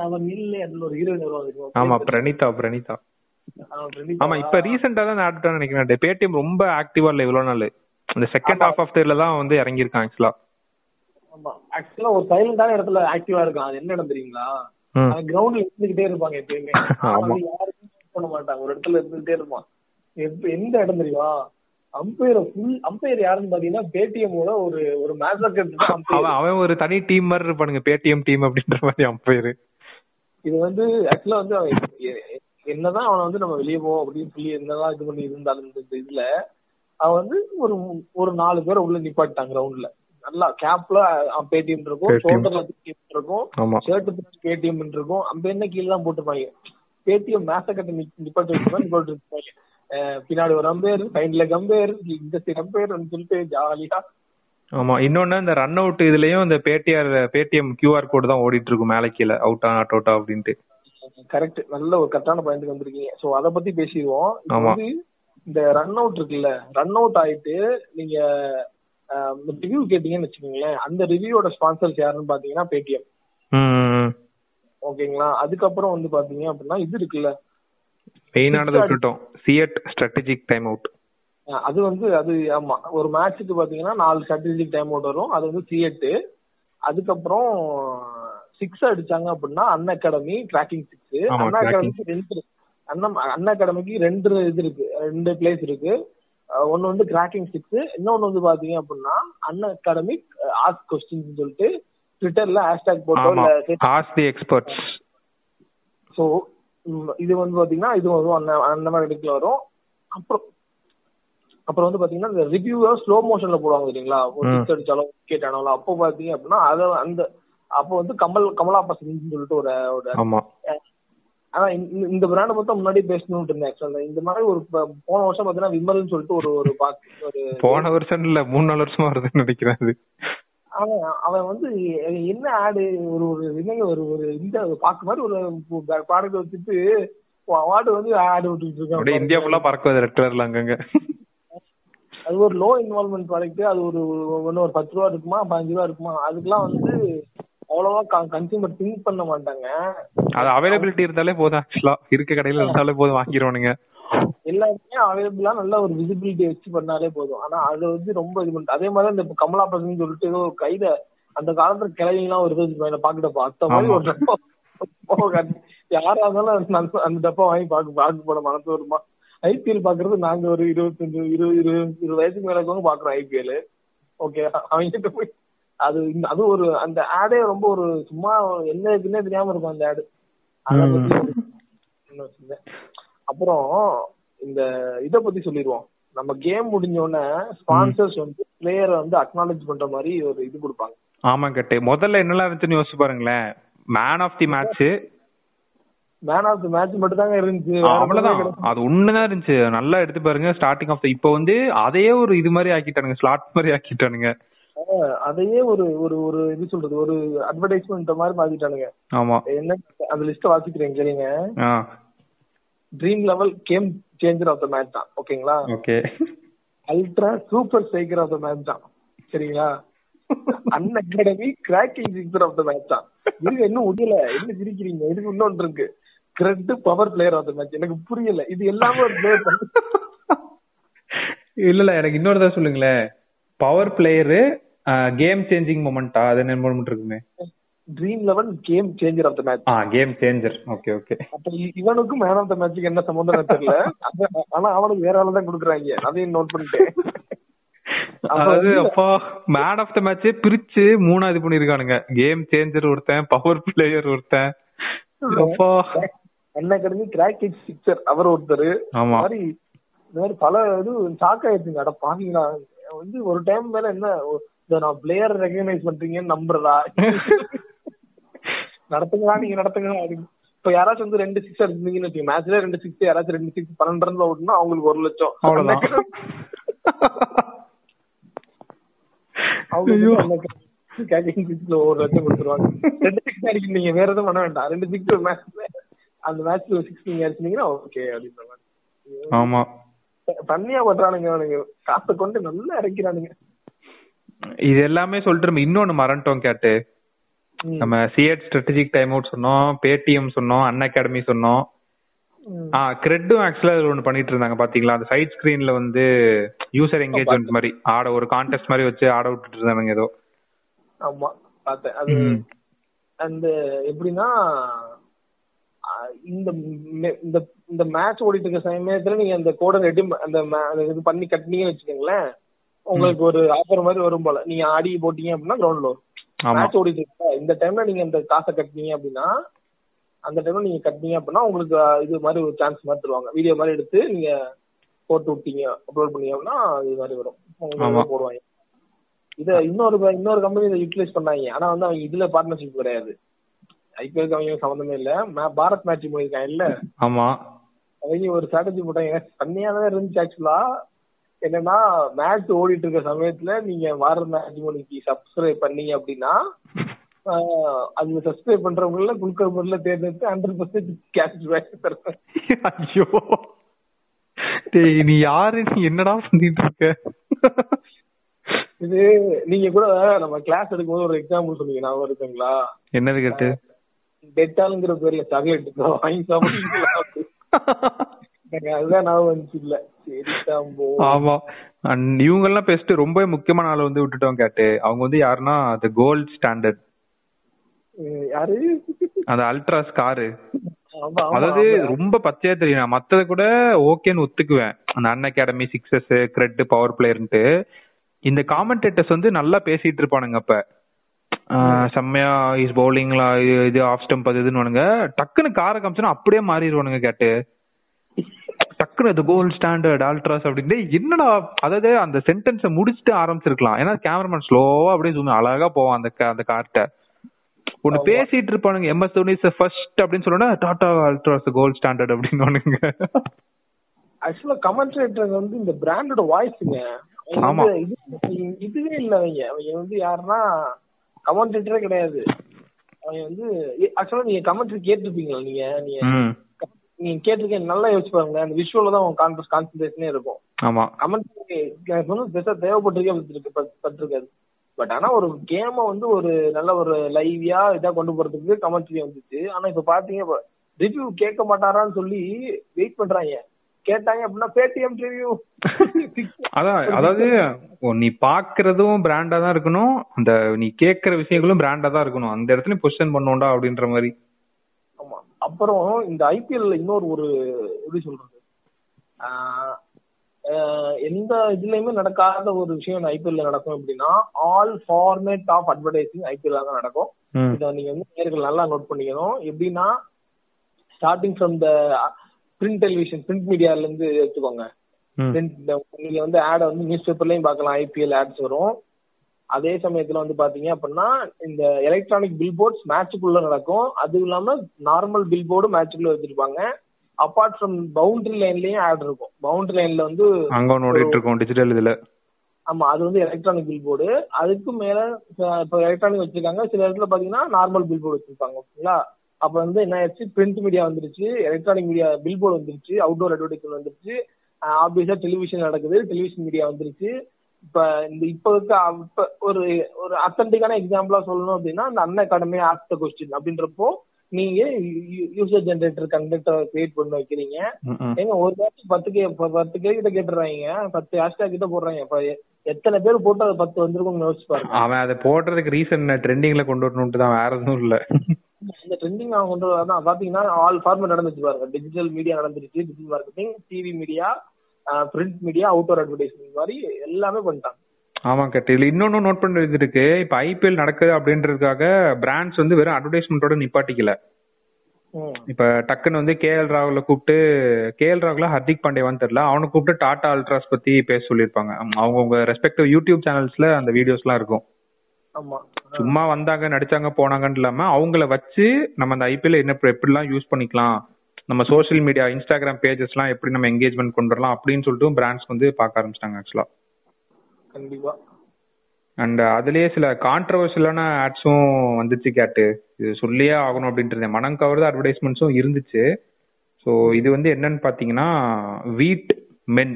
அவன் இல்லை அதுல ஒரு ஹீரோயின் வருவாங்க ஆமா பிரணீதா பிரணீதா ஆமா இப்ப ரீசெண்டா தான் ஆட் நினைக்கிறேன். பேடிஎம் ரொம்ப ஆக்டிவா இல்ல இவ்வளவு நாள்? இந்த செகண்ட் ஹாஃப் ஆஃப் இயர்ல தான் வந்து இறங்கியிருக்கான் ஆக்சுவலா ஆமா. ஆக்சுவலா ஒரு சைலண்டான இடத்துல ஆக்டிவா இருக்கான். அது என்ன இடம் தெரியுங்களா? கிரவுண்ட்ல இருந்துகிட்டே இருப்பாங்க எப்பயுமே. யாருக்கும் பண்ண மாட்டாங்க ஒரு இடத்துல இருந்துகிட்டே இருப்பான். எப்ப எந்த இடம் தெரியுமா? அம்பையர் ஃபுல் அம்பையர் யாருன்னு பாத்தீங்கன்னா பேடிஎம்மோட ஒரு ஒரு மேசக்கட் அவன் ஒரு தனி டீம் மாதிரி இருப்பானுங்க பேடிஎம் டீம் அப்படின்ற மாதிரி அம்பையர் இது வந்து ஆக்சுவலா வந்து என்னதான் அவனை வந்து நம்ம வெளியே போவோம் அப்படின்னு சொல்லி என்னதான் இது பண்ணி இருந்தாலும் இந்த இதுல அவன் வந்து ஒரு ஒரு நாலு பேரை உள்ள நிப்பாட்டான் கிரவுண்ட்ல நல்லா கேப்ல பேடிஎம் இருக்கும். ஷோல்டர்ல இருக்கும் ஷர்ட் பேடிஎம் இருக்கும் அம்ப என்ன கீழ தான் போட்டுருப்பாங்க. பேடிஎம் மேச கட்ட நிப்பாட்டு நிப்பாட்டு வச்சிருப்பாங்க அஹ் பின்னாடி ஒரு அம்பையர் சைட்ல கம்பையர் இந்த அம்பையர் சொல்லிட்டு ஜாலியா ஆமா இன்னொன்னு இந்த ரன் அவுட் இதுலயும் இந்த பேடிஆர் பேடிஎம் கியூஆர் கோடு தான் ஓடிட்டு இருக்கும் மேலே கீழே அவுட்டா நாட் அவுட்டா அப்படின்ட்டு. கரெக்ட் நல்ல ஒரு கரெக்டான பாயிண்ட்க்கு வந்திருக்கீங்க. சோ அத பத்தி பேசிடுவோம். வந்து இந்த ரன் அவுட் இருக்குல்ல ரன் அவுட் ஆயிட்டு நீங்க ரிவ்யூ கேட்டீங்கன்னு வச்சுக்கோங்களேன் அந்த ரிவ்யூவோட ஸ்பான்சர்ஸ் யாருன்னு பாத்தீங்கன்னா பேடிஎம். ம் ஓகேங்களா அதுக்கப்புறம் வந்து பாத்தீங்க அப்படின்னா இது இருக்குல்ல மெயினானது விட்டுட்டோம் சிஎட் ஸ்ட்ராட்டஜிக் டைம் அவுட் அது வந்து அது ஆமா. ஒரு மேட்ச்சுக்கு பாத்தீங்கன்னா நாலு ஸ்ட்ராட்டஜிக் டைம் அவுட் வரும். அது வந்து சிஎட்டு அதுக்கப்புறம் சிக்ஸ் அடிச்சாங்க அப்படின்னா அன் அகாடமி கிராக்கிங் சிக்ஸ் அன் அகாடமிக்கு ரெண்டு அன் அகாடமிக்கு ரெண்டு இது இருக்கு. ரெண்டு பிளேஸ் இருக்கு. ஒண்ணு வந்து கிராக்கிங் சிக்ஸ் இன்னொன்னு வந்து பாத்தீங்க அப்படின்னா அன் அகாடமிக் ஆஸ்க் கொஸ்டின் சொல்லிட்டு ட்விட்டர்ல ஹேஷ்டாக் போட்டோ ஆமா. இல்ல ஆஸ் தி எக்ஸ்பர்ட்ஸ் சோ இது வந்து பாத்தீங்கன்னா இது வந்து அந்த அந்த மாதிரி இடத்துல வரும். அப்புறம் அப்புறம் வந்து பாத்தீங்கன்னா இந்த ரிவ்யூவை ஸ்லோ மோஷன்ல போடுவாங்க தெரியுங்களா ஒரு. சிக்ஸ் அடிச்சாலும் விக்கெட் ஆனாலும் அப்போ பாத்தீங்க அப்படின்னா அத அந்த அப்போ வந்து கமல் கமலா பசங்க சொல்லிட்டு ஒரு ஒரு ஆனா இந்த- இந்த பிராண்டை பார்த்தா முன்னாடி பேசணும்னு இருந்தேன் ஆக்சுவலா இந்த மாதிரி ஒரு போன வருஷம் பாத்தீங்கன்னா விமல்னு சொல்லிட்டு ஒரு ஒரு பாக்கு ஒரு போன வருஷம் இல்ல மூணு நாலு வருஷமா வருதுன்னு நினைக்கிறேன் அவன் அவன் வந்து என்ன ஆடு ஒரு ஒரு என்னங்க ஒரு ஒரு இந்த பாக்கு மாதிரி ஒரு ப்ராடக்ட் வச்சுட்டு அவார்டு வந்து ஆடு விட்டுட்டு அப்படியே இந்தியா இருக்கான் ஃபுல்லா பறக்குது ரெட் கலர்ல அங்கங்க அது ஒரு லோ இன்வால்மெண்ட் ப்ராடக்ட் அது ஒரு ஒன்னு ஒரு பத்து ரூபா இருக்குமா பதினஞ்சு ரூபா இருக்குமா அதுக்கெல்லாம் வந்து அவ்வளவா கன்சியூமர் திங்க் பண்ண மாட்டாங்க. அது அவைலபிலிட்டி இருந்தாலே போதும் ஆக்சுவலா இருக்க கடையில இருந்தாலே போதும் வாங்கிடுவானுங்க எல்லாருமே அவைலபிளா நல்ல ஒரு விசிபிலிட்டி வச்சு பண்ணாலே போதும். ஆனா அது வந்து ரொம்ப இது பண்ணிட்டு அதே மாதிரி இந்த கமலா பசங்க சொல்லிட்டு ஏதோ ஒரு கைத அந்த காலத்துல கிழவிலாம் ஒரு இது பாக்கிட்டப்பா அந்த மாதிரி ஒரு டப்பா யாரா இருந்தாலும் அந்த- டப்பா வாங்கி பாக்கு பாக்கு போட மனசு வருமா ஐபிஎல் பாக்குறது நாங்க ஒரு இருபத்தஞ்சு இருபது இருபது இருபது வயசுக்கு மேல இருக்கவங்க பாக்குறோம் ஐபிஎல். ஓகே அவங்க போய் அது அது ஒரு அந்த ஆடே ரொம்ப ஒரு சும்மா என்ன இருக்குன்னே தெரியாம இருக்கும் அந்த ஆடு. அப்புறம் இந்த இத பத்தி சொல்லிடுவோம் நம்ம கேம் முடிஞ்ச உடனே ஸ்பான்சர்ஸ் வந்து பிளேயரை வந்து அக்னாலேஜ் பண்ற மாதிரி ஒரு இது கொடுப்பாங்க. ஆமா கட்டு. முதல்ல என்னெல்லாம் இருந்துச்சுன்னு யோசிச்சு பாருங்களேன். Man of the match man of the match மட்டும் தாங்க இருந்துச்சு அவ்வளவுதான். அது ஒண்ணுதான் இருந்துச்சு. நல்லா எடுத்து பாருங்க. ஸ்டார்டிங் ஆஃப் த இப்போ வந்து அதையே ஒரு இது மாதிரி ஆக்கிட்டானுங்க. ஸ்லாட் மாதிரி ஆக்கிட்டானுங்க. அதையே ஒரு ஒரு ஒரு இது சொல்றது. ஒரு அட்வர்டைஸ்மெண்ட் மாதிரி மாத்திட்டானுங்க. ஆமா. என்ன அந்த லிஸ்ட் வாசிக்கிறேன் கேளுங்க. Dream level game changer of the match தான். ஓகேங்களா? Okay. Ultra super striker of the match தான். சரிங்களா? Unacademy cracking sixer of the match தான். இது இன்னும் முடியல? என்ன சிரிக்கிறீங்க? இதுக்கு இன்னொன்று இருக்கு. CRED power player of the match எனக்கு புரியல. இது எல்லாமே ஒரு பிளேயர் இல்ல இல்ல. எனக்கு இன்னொரு தான் சொல்லுங்களேன். பவர் பிளேயரு கேம் சேஞ்சிங் மொமெண்டா அது என்ன மொமெண்ட் இருக்குமே? Dream eleven game changer of the match ah game changer okay okay அப்ப இவனுக்கும் மேன் ஆஃப் த மேட்சுக்கு என்ன சம்பந்தம் தெரியல. ஆனா அவனுக்கு வேற ஆளு தான் கொடுக்குறாங்க. அதையும் நோட் பண்ணிட்டேன். அதாவது அப்பா மேன் ஆஃப் த மேட்சே பிரிச்சு மூணா இது பண்ணிருக்கானுங்க. கேம் சேஞ்சர் ஒருத்தன் பவர் பிளேயர் ஒருத்தன். அப்பா. அன் அகாடமி கிராக்கிங் சிக்ஸர் அவர் ஒருத்தர். ஆமா. மாதிரி இந்த மாதிரி பல இது ஷாக் ஆயிடுச்சுங்க அட பாத்தீங்களா வந்து ஒரு டைம் மேல என்ன நான் பிளேயர் ரெகனைஸ் பண்றீங்கன்னு நம்புறதா? நடத்துங்களா? நீங்க நடத்துங்க. அப்படின்னு இப்ப யாராச்சும் வந்து ரெண்டு சிக்ஸ் அடிச்சிருந்தீங்கன்னு வச்சுக்கோங்க. மேட்ச்ல ரெண்டு சிக்ஸ் யாராச்சும் ரெண்டு சிக்ஸ் பன்னெண்டு ரன்ல ஓட்டுனா அவங்களுக்கு ஒரு லட்சம். அவ்வளவுதான். ஒரு லட்சம் கொடுத்துருவாங்க. ரெண்டு சிக்ஸ் அடிக்க நீங்க வேற எதுவும் பண்ண வேண்டாம். ரெண்டு சிக்ஸ் மேட்ச்ல அந்த மேட்ச்ல சிக்ஸ் நீங்க அடிச்சீங்கன்னா ஓகே அப்படின்ற ஆமா. தண்ணியா பண்றானுங்க அவனுங்க காசை கொண்டு நல்லா இறக்கிறானுங்க. இது எல்லாமே சொல்லிட்டு இன்னொன்னு மறந்துட்டோம் கேட்டு. நம்ம சிஎட் ஸ்ட்ராட்டஜிக் டைம் அவுட் சொன்னோம் பேடிஎம் சொன்னோம் அன் அகாடமி சொன்னோம். ஆ கிரெட்டும் ஆக்சுவலா இதுல ஒண்ணு பண்ணிட்டு இருந்தாங்க பாத்தீங்களா? அந்த சைட் ஸ்கிரீன்ல வந்து யூசர் என்கேஜ்மெண்ட் மாதிரி ஆட ஒரு கான்டெஸ்ட் மாதிரி வச்சு ஆட விட்டுட்டு இருந்தானுங்க ஏதோ. ஆமா பார்த்தேன் அது. அந்த எப்படின்னா இந்த இந்த இந்த மேட்ச் ஓடிட்டு இருக்க சமயத்துல நீங்க அந்த கோடை ரெடி அந்த இது பண்ணி கட்டினீங்கன்னு வச்சுக்கோங்களேன் உங்களுக்கு ஒரு ஆஃபர் மாதிரி வரும் போல. நீங்க ஆடி போட்டீங்க அப்படின்னா கிரவுண்ட்ல வரும் மேட்ச் ஓடிட்டு இருக்கு இந்த டைம்ல நீங்க இந்த காசை கட்டினீங்க அப்படின்னா அந்த டைம்ல நீங்க கட்டினீங்க அப்படின்னா உங்களுக்கு இது மாதிரி ஒரு சான்ஸ் மாதிரி தருவாங்க. வீடியோ மாதிரி எடுத்து நீங்க போட்டு விட்டீங்க அப்லோட் பண்ணீங்க அப்படின்னா இது மாதிரி வரும். போடுவாங்க. இத இன்னொரு இன்னொரு கம்பெனி இதை யூட்டிலைஸ் பண்ணாங்க ஆனா வந்து அவங்க இதுல பார்ட்னர்ஷிப் கிடையாது. ஐபிஎல் அவங்க சம்மந்தமே இல்ல. பாரத் மேட்ச் போயிருக்காங்க இல்ல. ஆமா. அவங்க ஒரு ஸ்ட்ராட்டஜி போட்டாங்க. தண்ணியா தான் இருந்துச்சு ஆக்சுவலா என்னன்னா மேட்ச் ஓடிட்டு இருக்க சமயத்துல நீங்க வார மேட்ச் மணிக்கு சப்ஸ்கிரைப் பண்ணீங்க அப்படின்னா ஆஹ் அது சப்ஸ்கிரைப் பண்றவங்கள முறையில தேர்ந்தெடுத்து ஹண்ட்ரட் பர்சன்ட் கேஷ் பேக் தருவேன். ஐயோ. டேய் நீ யாரு? நீ என்னடா பண்ணிட்டு இருக்க இது நீங்க கூட நம்ம கிளாஸ் எடுக்கும்போது ஒரு எக்ஸாம்பிள் சொன்னீங்க நான் இருக்குங்களா? என்னது கேட்டு? டெட்டாலுங்கிற பேர்ல சாக்லேட் வாங்கி சாப்பிடுறீங்களா அதுதான் நான் வந்துச்சு. இல்ல சரி தாம்போ ஆமா. அண்ட் இவங்க எல்லாம் பெஸ்ட் ரொம்ப முக்கியமான ஆளை வந்து விட்டுட்டோம் கேட்டு. அவங்க வந்து யாருன்னா அந்த கோல்ட் ஸ்டாண்டர்ட் யாரு? அந்த அல்ட்ராஸ் காரு அதாவது. ரொம்ப பச்சையா தெரியும். நான் மத்தத கூட ஓகேன்னு ஒத்துக்குவேன். அந்த Unacademy sixes CRED power பிளேயர்ன்ட்டு இந்த காமெண்டேட்டர்ஸ் வந்து நல்லா பேசிட்டு இருப்பானுங்க அப்ப. செம்மையா இஸ் பவுலிங்ல இது ஆஃப் ஸ்டம்ப் அது இதுன்னு டக்குன்னு காரை காமிச்சோன்னா அப்படியே மாறிடுவானுங்க கேட்டு. டக்குன்னு அது கோல்ட் ஸ்டாண்டர்ட் அல்ட்ராஸ் அப்படின்னு என்னடா அதாவது அந்த சென்டென்ஸை முடிச்சுட்டு ஆரம்பிச்சிருக்கலாம். ஏன்னா கேமராமேன் ஸ்லோவா அப்படியே zoom அழகா போவான் அந்த அந்த கார்ட்ட ஆமா. பேசிட்டு இருப்பானுங்க. எம்எஸ் தோனி ஃபர்ஸ்ட் அப்படின்னு சொன்னா டாடா அல்ட்ராஸ் கோல்ட் ஸ்டாண்டர்ட் அப்படின்னு ஆக்சுவலா கமெண்ட்ரேட்டர் வந்து இந்த பிராண்டோட வாய்ஸ்ங்க ஆமா. இதுவே இல்ல அவங்க. அவங்க வந்து யாருன்னா கமெண்ட்ரேட்டரே கிடையாது. அவங்க வந்து ஆக்சுவலா நீங்க கமெண்ட்ரி கேட்டிருப்பீங்களா நீங்க? நீங்க நீங்க கேட்டிருக்கீங்க நல்லா யோசிச்சு பாருங்க. அந்த விஷுவல்ல தான் உங்க கான்சன்ட்ரேஷன் கான்சன்ட்ரேஷனே இருக்கும். ஆமா. கமெண்ட்ரி எனக்கு வந்து பெருசா தேவைப்பட்டிருக்கே பட்டிருக்கு பட்- பட்டிருக்காது. பட் ஆனா ஒரு கேம வந்து ஒரு நல்ல ஒரு லைவியா இதா கொண்டு போறதுக்கு கமெண்ட்ரி வந்துச்சு. ஆனா இப்ப பாத்தீங்க ரிவ்யூ கேட்க மாட்டாரான்னு சொல்லி வெயிட் பண்றாங்க. கேட்டாங்க அப்படின்னா பேடிஎம் ரிவ்யூ அதான் அதாவது நீ பாக்குறதும் பிராண்டா தான் இருக்கணும். அந்த நீ கேக்குற விஷயங்களும் பிராண்டா தான் இருக்கணும். அந்த இடத்துல பொசிஷன் பண்ணோம்டா அப்படின்ற மாதிரி. அப்புறம் இந்த ஐபிஎல்ல இன்னொரு ஒரு எப்படி சொல்றது? எந்த இதுலயுமே நடக்காத ஒரு விஷயம் ஐபிஎல்ல நடக்கும் அப்படின்னா all format of advertising IPL தான் நடக்கும். இதை நீங்க வந்து நேர்கள் நல்லா நோட் பண்ணிக்கணும். எப்படின்னா starting from the print television print மீடியால இருந்து எடுத்துக்கோங்க. print நீங்க வந்து ஆட் வந்து நியூஸ் பேப்பர்லயும் பார்க்கலாம். ஐபிஎல் ஆட்ஸ் வரும். அதே சமயத்துல வந்து பாத்தீங்க அப்படின்னா இந்த எலக்ட்ரானிக் பில் போர்ட்ஸ் மேட்சுக்குள்ள நடக்கும். அதுவும் இல்லாம நார்மல் பில் போர்டு மேட்சுக்குள்ள வச்சிருப்பாங்க. அப்பார்ட் ஃப்ரம் பவுண்டரி லைன்லயும் ஆட் இருக்கும். பவுண்டரி லைன்ல வந்து அங்க ஓடிட்டு இருக்கோம் டிஜிட்டல் இதுல. ஆமா அது வந்து எலக்ட்ரானிக் பில் போர்டு அதுக்கு மேல இப்போ எலக்ட்ரானிக் வச்சிருக்காங்க. சில இடத்துல பாத்தீங்கன்னா நார்மல் பில் போர்டு வச்சிருப்பாங்க ஓகேங்களா? அப்ப வந்து என்ன ஆயிடுச்சு? பிரிண்ட் மீடியா வந்துருச்சு. எலக்ட்ரானிக் மீடியா பில் போர்டு வந்துருச்சு. அவுட்டோர் அட்வர்டைஸ்மெண்ட் வந்துருச்சு. ஆப்வியஸா டெலிவிஷன் நடக்குது. டெலிவிஷன் மீடியா வந்துருச்சு. இப்ப இந்த இப்ப இருக்க இப்ப ஒரு ஒரு அத்தன்டிக்கான எக்ஸாம்பிளா சொல்லணும் அப்படின்னா இந்த அன் அகாடமி ஆஸ்க் கொஸ்டின் அப்படின்றப்போ நீங்க யூசர் ஜென்ரேட்டர் கண்டக்டர் கிரியேட் பண்ணி வைக்கிறீங்க. ஏங்க ஒரு மேட்ச் பத்து கே பத்து கே கிட்ட கேட்டுறாங்க. பத்து ஹேஷ்டாக் கிட்ட போடுறாங்க. எத்தனை பேர் போட்டு அது பத்து வந்திருக்கும்னு யோசிச்சு பாருங்க. அவன் அதை போடுறதுக்கு ரீசன் ட்ரெண்டிங்ல கொண்டு வரணும்ட்டு தான் வேற எதுவும் இல்ல. இந்த ட்ரெண்டிங் அவங்க கொண்டு வரதான் பாத்தீங்கன்னா ஆல் ஃபார்மேட் நடந்துச்சு பாருங்க. டிஜிட்டல் மீடியா நடந்துருச்சு. Digital marketing TV media print media outdoor advertisement மாதிரி எல்லாமே பண்ணிட்டாங்க. ஆமா கட்டு இதுல இன்னொன்னு நோட் பண்ண வேண்டியது இருக்கு இப்ப ஐபிஎல் நடக்குது அப்படின்றதுக்காக பிராண்ட்ஸ் வந்து வெறும் அட்வர்டைஸ்மெண்ட்டோட நிப்பாட்டிக்கல. இப்ப டக்குன்னு வந்து கேஎல் ராகுல கூப்பிட்டு கேஎல் ராகுல ஹர்திக் பாண்டியாவான்னு தெரியல அவனை கூப்பிட்டு டாடா அல்ட்ராஸ் பத்தி பேச சொல்லியிருப்பாங்க. அவங்கவுங்க ரெஸ்பெக்டிவ் யூடியூப் சேனல்ஸ்ல அந்த வீடியோஸ்லாம் இருக்கும். ஆமா. சும்மா வந்தாங்க நடிச்சாங்க போனாங்கன்னு இல்லாம அவங்கள வச்சு நம்ம அந்த ஐபிஎல் என்ன எப்படிலாம் யூஸ் பண்ணிக்கலாம். நம்ம சோஷியல் மீடியா இன்ஸ்டாகிராம் பேஜஸ்லாம் எப்படி நம்ம என்கேஜ்மெண்ட் கொண்டு வரலாம் அப்படின்னு சொல்லிட்டு பிராண்ட்ஸ் வந்து பார்க்க ஆரம்பிச்சிட்டாங்க ஆக்சுவலா கண்டிப்பா. அண்ட் அதுலயே சில கான்ட்ரவர்ஷியலான ஆட்ஸும் வந்துச்சு கேட்டு. இது சொல்லியே ஆகணும் அப்படின்ட்டு இருந்தேன். மனம் கவர்த அட்வர்டைஸ்மெண்ட்ஸும் இருந்துச்சு. ஸோ இது வந்து என்னன்னு பாத்தீங்கன்னா வீட் மென்.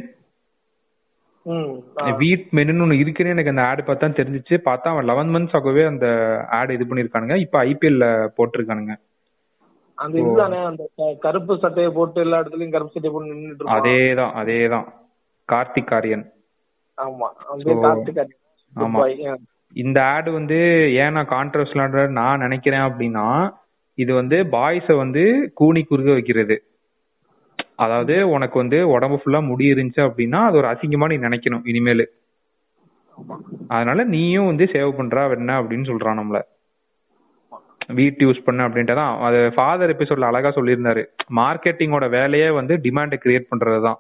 வீட் மென்னு ஒன்று இருக்குன்னு எனக்கு அந்த ஆடு பார்த்தா தெரிஞ்சிச்சு. பார்த்தா அவன் லெவன் மந்த்ஸ் ஆகவே அந்த ஆடு இது பண்ணியிருக்கானுங்க. இப்போ ஐபிஎல்ல போட்டிருக்கானுங்க. அந்த இதுதானே அந்த கருப்பு சட்டையை போட்டு எல்லா இடத்துலயும் கருப்பு சட்டையை போட்டு இருப்பான். அதேதான் அதேதான். கார்த்திக் ஆரியன் ஆமா. ஆமா. இந்த ஆடு வந்து ஏன் நான் கான்ட்ரவர்ஷியலான நான் நினைக்கிறேன் அப்படின்னா இது வந்து பாய்ஸை வந்து கூனி குறுக வைக்கிறது. அதாவது உனக்கு வந்து உடம்பு ஃபுல்லா முடி இருந்துச்சு அப்படின்னா அது ஒரு அசிங்கமா நீ நினைக்கணும் இனிமேல். அதனால நீயும் வந்து சேவ் பண்றா என்ன அப்படின்னு சொல்றான் நம்மள. வீட் யூஸ் பண்ண அப்படின்ட்டு தான் அது ஃபாதர் எபிசோட்ல அழகா சொல்லியிருந்தாரு. மார்க்கெட்டிங்கோட வேலையே வந்து டிமாண்டை கிரியேட் பண்றது தான்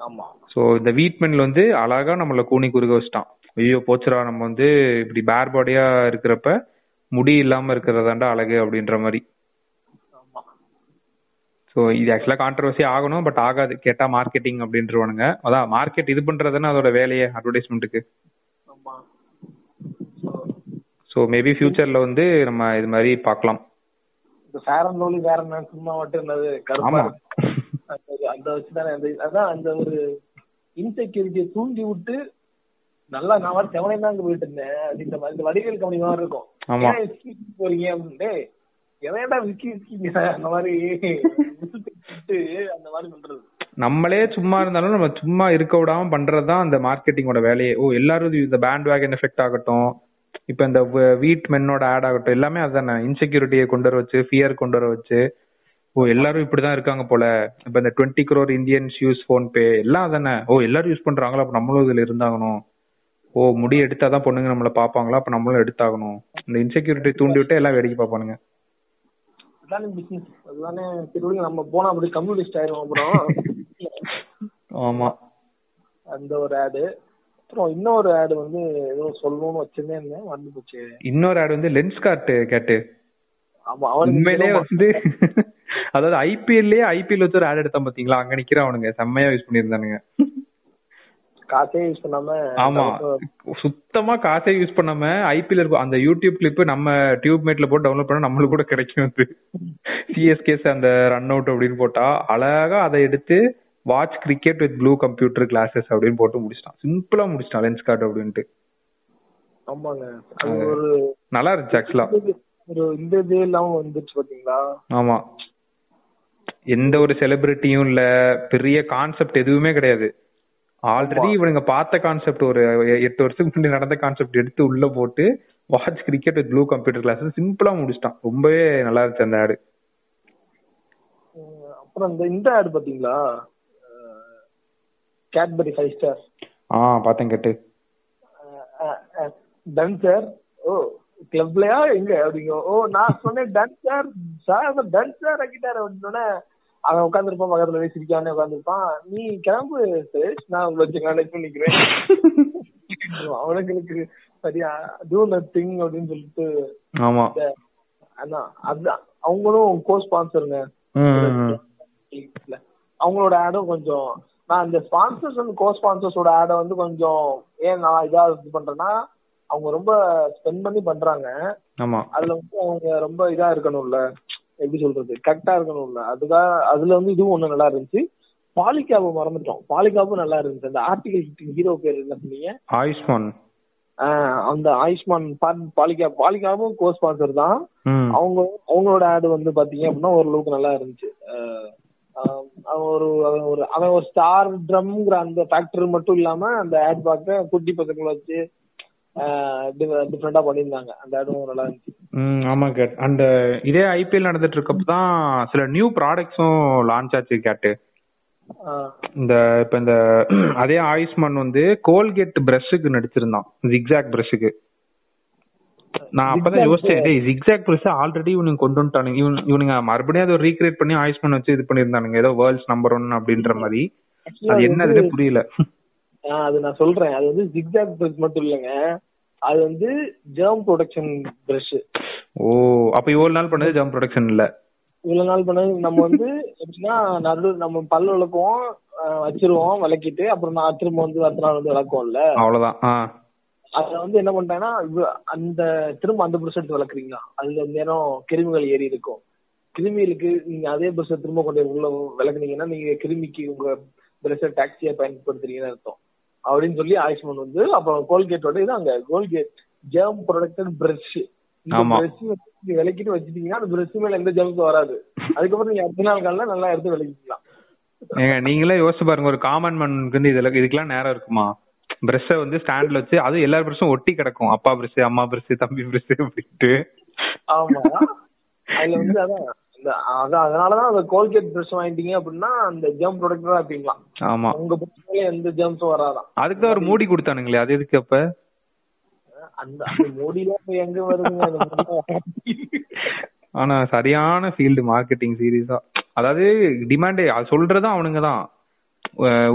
ஆமா. ஸோ இந்த வீட்மென்ல வந்து அழகா நம்மள கூனி குறுக வச்சுட்டான். ஐயோ போச்சுடா நம்ம வந்து இப்படி பேர் பாடியா இருக்கிறப்ப முடி இல்லாம இருக்கிறதாண்டா அழகு அப்படின்ற மாதிரி. ஸோ இது ஆக்சுவலா கான்ட்ரவர்சி ஆகணும் பட் ஆகாது. கேட்டா மார்க்கெட்டிங் அப்படின்றவானுங்க. அதான் மார்க்கெட் இது பண்றதுன்னு அதோட வேலையே அட்வர்டைஸ்மெண்ட்டுக்கு ஸோ மேபி ஃபியூச்சர்ல வந்து நம்ம இது மாதிரி பார்க்கலாம். ஃபேர் அண்ட் லவ்லி வேற என்ன சும்மா மட்டும் என்னது? இருக்கு. அந்த- அந்த வச்சுதானே அந்த அதான் அந்த ஒரு இன்செக்யூரிட்டியை தூண்டி விட்டு நல்லா நான் வந்து செவனே தான் போயிட்டு இருந்தேன். அப்படின்ற மாதிரி இந்த வடிவேல் கம்பெனி மாதிரி இருக்கும். ஆமா. ஏன் போறீங்க அப்படின்னு? டேய் எவன்டா விஸ்கி விஸ்கிங்க அந்த மாதிரி அந்த மாதிரி பண்றது. நம்மளே சும்மா இருந்தாலும் நம்ம சும்மா இருக்க விடாம பண்றதுதான் அந்த மார்க்கெட்டிங்கோட வேலையே. ஓ எல்லாரும் இந்த பேண்ட் வேகன் எஃபெக்ட் ஆகட்டும். இப்ப இந்த வீட் மென்னோட ஆட் ஆகட்டும் எல்லாமே அதுதானே இன்செக்யூரிட்டியை கொண்டு வர வச்சு ஃபியர் கொண்டு வர வச்சு. ஓ எல்லாரும் இப்படிதான் இருக்காங்க போல. இப்ப இந்த twenty crore Indians use PhonePe எல்லாம் அதானே. ஓ எல்லாரும் யூஸ் பண்றாங்களா? அப்ப நம்மளும் இதுல இருந்தாகணும். ஓ முடி எடுத்தாதான் பொண்ணுங்க நம்மள பாப்பாங்களா அப்ப நம்மளும் எடுத்தாகணும். இந்த இன்செக்யூரிட்டி தூண்டி விட்டு எல்லாம் வேடிக்கை பார்ப்பானுங்க. அதானே பிசினஸ் அதுதானே நம்ம போனா அப்படி கம்யூனிஸ்ட் ஆயிரும் அப்புறம். ஆமா. அந்த ஒரு ஆடு அப்புறம் இன்னொரு ஆடு வந்து ஏதோ சொல்லணும்னு வச்சிருந்தே இருந்தேன் வந்து போச்சு. இன்னொரு ஆடு வந்து லென்ஸ் கார்ட் கேட்டு. ஆமா அவனுக்கு உண்மையிலே வந்து அதாவது ஐபிஎல்லே ஐபிஎல் வச்சு ஒரு ஆட் எடுத்தான் பாத்தீங்களா? அங்க நிக்கிறவனுங்க செம்மையா யூஸ் பண்ணியிருந்தானுங்க. காசே யூஸ் பண்ணாம ஆமா. சுத்தமா காசே யூஸ் பண்ணாம ஐபிஎல் இருக்கும் அந்த யூடியூப் கிளிப் நம்ம டியூப் மேட்ல போட்டு டவுன்லோட் பண்ணா நம்மளுக்கு கூட கிடைக்கும் அது. சிஎஸ்கேஸ் அந்த ரன் அவுட் அப்படின்னு போட்டா அழகா அதை எடுத்து watch cricket with blue computer glasses அப்படின்னு போட்டு முடிச்சிட்டான். சிம்பிளா முடிச்சிட்டான் லென்ஸ் கார்டு அப்படின்ட்டு. ஆமாங்க. நல்லா இருந்துச்சு ஆக்சுவலா ஒரு இந்த இது இல்லாம வந்துச்சு பாத்தீங்களா? ஆமா. எந்த ஒரு செலிபிரிட்டியும் இல்ல. பெரிய கான்செப்ட் எதுவுமே கிடையாது. ஆல்ரெடி இவனுங்க பார்த்த கான்செப்ட் ஒரு எட்டு வருஷத்துக்கு முன்னாடி நடந்த கான்செப்ட் எடுத்து உள்ள போட்டு watch cricket with blue computer glasses சிம்பிளா முடிச்சிட்டான். ரொம்பவே நல்லா இருந்துச்சு அந்த ஆடு அப்புறம் இந்த இந்த ஆடு பாத்தீங்களா? கேட்பரி ஃபைவ் ஸ்டார் ஆ பார்த்தேன் கேட்டு. டன் சார் ஓ கிளப்லயா எங்க? அப்படிங்க. ஓ நான் சொன்னேன் done sir sir done sir ஆக்கிட்டாரு அப்படின்னோடனே அவன் உட்காந்துருப்பான் பக்கத்துல போய் சிரிக்காம உட்காந்துருப்பான் நீ கிளம்பு சுரேஷ் நான் உங்களை வச்சு கனெக்ட் பண்ணிக்கிறேன். அவனுங்களுக்கு சரியா டூ நத்திங் அப்படின்னு சொல்லிட்டு ஆமா. அதான் அதுதான் அவங்களும் கோ ஸ்பான்சருங்க. அவங்களோட ஆடும் கொஞ்சம் நான் இந்த ஸ்பான்சர்ஸ் வந்து கோ ஸ்பான்சர்ஸோட ஆடை வந்து கொஞ்சம் ஏன் நான் இதா இது பண்றேன்னா அவங்க ரொம்ப ஸ்பெண்ட் பண்ணி பண்றாங்க. ஆமா. அதுல வந்து அவங்க ரொம்ப இதா இருக்கணும்ல. எப்படி சொல்றது? கரெக்டா இருக்கணும்ல. அதுக்காக அதுல வந்து இதுவும் ஒண்ணு நல்லா இருந்துச்சு. பாலிகாபு மறந்துட்டோம். பாலிகாபும் நல்லா இருந்துச்சு. அந்த ஆர்டிகல் ஹீரோ பேர் என்ன சொன்னீங்க? ஆயுஷ்மான். அந்த ஆயுஷ்மான் பாலிகா பாலிகாவும் கோ ஸ்பான்சர் தான் அவங்க அவங்களோட ஆடு வந்து பாத்தீங்க அப்படின்னா ஓரளவுக்கு நல்லா இருந்துச்சு. அவன் ஒரு அவன் ஒரு அவன் ஒரு ஸ்டார் ட்ரம்ங்கிற அந்த ஃபேக்டர் மட்டும் இல்லாம அந்த ஆட் பார்க்க குட்டி பசங்களை வச்சு டிஃப்ரெண்டா பண்ணியிருந்தாங்க. அந்த ஆடும் நல்லா இருந்துச்சு. ஆமா கேட். அந்த இதே ஐபிஎல் நடந்துட்டு இருக்கப்ப தான் சில நியூ ப்ராடக்ட்ஸும் லான்ச் ஆச்சு கேட்டு இந்த இப்ப இந்த அதே ஆயுஷ்மான் வந்து கோல்கேட் பிரஷுக்கு நடிச்சிருந்தான். ஜிக்ஸாக் பிரஷுக்கு நான் அப்பதான் யோசிச்சேன் டேய் ஜிக்ஸாக் பிரஷ் ஆல்ரெடி இவனுங்க கொண்டு வந்துட்டானுங்க. இவன் இவனுங்க மறுபடியும் அதை ரீக்ரியேட் பண்ணி ஆயுஷ்மான் வச்சு இது பண்ணியிருந்தானுங்க. ஏதோ வேர்ல்ட்ஸ் நம்பர் ஒன் அப்படின்ற மாதிரி. அது என்னதுன்னு புரியல. அது நான் சொல்றேன். அது வந்து ஜிக்ஸாக் பிரஷ் மட்டும் இல்லைங்க. அது வந்து ஜெர்ம் ப்ரொடக்ஷன் பிரஷ் ஓ அப்ப இவ்வளவு நாள் பண்ணது ஜம்ப் ப்ரொடக்ஷன் இல்ல? இவ்வளவு நாள் பண்ணது நம்ம வந்து எப்படின்னா நடு நம்ம பல்லு விளக்குவோம் வச்சிருவோம் விளக்கிட்டு அப்புறம் நான் திரும்ப வந்து அடுத்த நாள் வந்து விளக்குவோம்ல அவ்வளவுதான். அதுல வந்து என்ன பண்ணிட்டாங்கன்னா இவ- அந்த திரும்ப அந்த பிரஷ் எடுத்து விளக்குறீங்களா அதுல நேரம் கிருமிகள் ஏறி இருக்கும். கிருமிகளுக்கு நீங்க அதே பிரஷ் திரும்ப கொண்டு உள்ள விளக்குனீங்கன்னா நீங்க கிருமிக்கு உங்க பிரஷ டாக்ஸியா பயன்படுத்துறீங்கன்னு அர்த்தம். அப்படின்னு சொல்லி ஆயுஷ்மான் வந்து அப்புறம் கோல்கேட்டோட இது அங்க கோல்கேட் ஜெர்ம் ப்ரொடக்டட் பிரஷ் விளக்கிட்டு வச்சிட்டீங்கன்னா அந்த பிரஷ் மேல எந்த ஜெர்ம்ஸும் வராது. அதுக்கப்புறம் நீங்க அடுத்த நாள் காலையில நல்லா எடுத்து விளக்கிக்கலாம். ஏங்க நீங்களே யோசிச்சு பாருங்க ஒரு காமன் மேனுக்கு வந்து இதுல இதுக்கெல்லாம் நேரம் இருக்குமா? பிரஷ்ஷ வந்து ஸ்டாண்ட்ல வச்சு அது எல்லா பிரஷும் ஒட்டி கிடக்கும். அப்பா பிரஷ் அம்மா பிரஷ் தம்பி பிரஷ் அப்படின்ட்டு. ஆமா. அதுல வந்து அதான் அதான் அதனாலதான் அந்த கோல்கேட் பிரஷ் வாங்கிட்டீங்க அப்படின்னா அந்த ஜெர்ம் ப்ரொடக்டரா இருப்பீங்களா ஆமா. உங்க பிரச்சனையில எந்த ஜெர்ம்ஸும் வராதாம். அதுக்கு தான் ஒரு மூடி கொடுத்தானுங்களே அது எதுக்கு அப்ப? அந்த இப்ப எங்க வருதுங்க? ஆனா சரியான ஃபீல்டு மார்க்கெட்டிங் சீரியஸா அதாவது டிமாண்டே அது சொல்றதும் அவனுங்க தான்.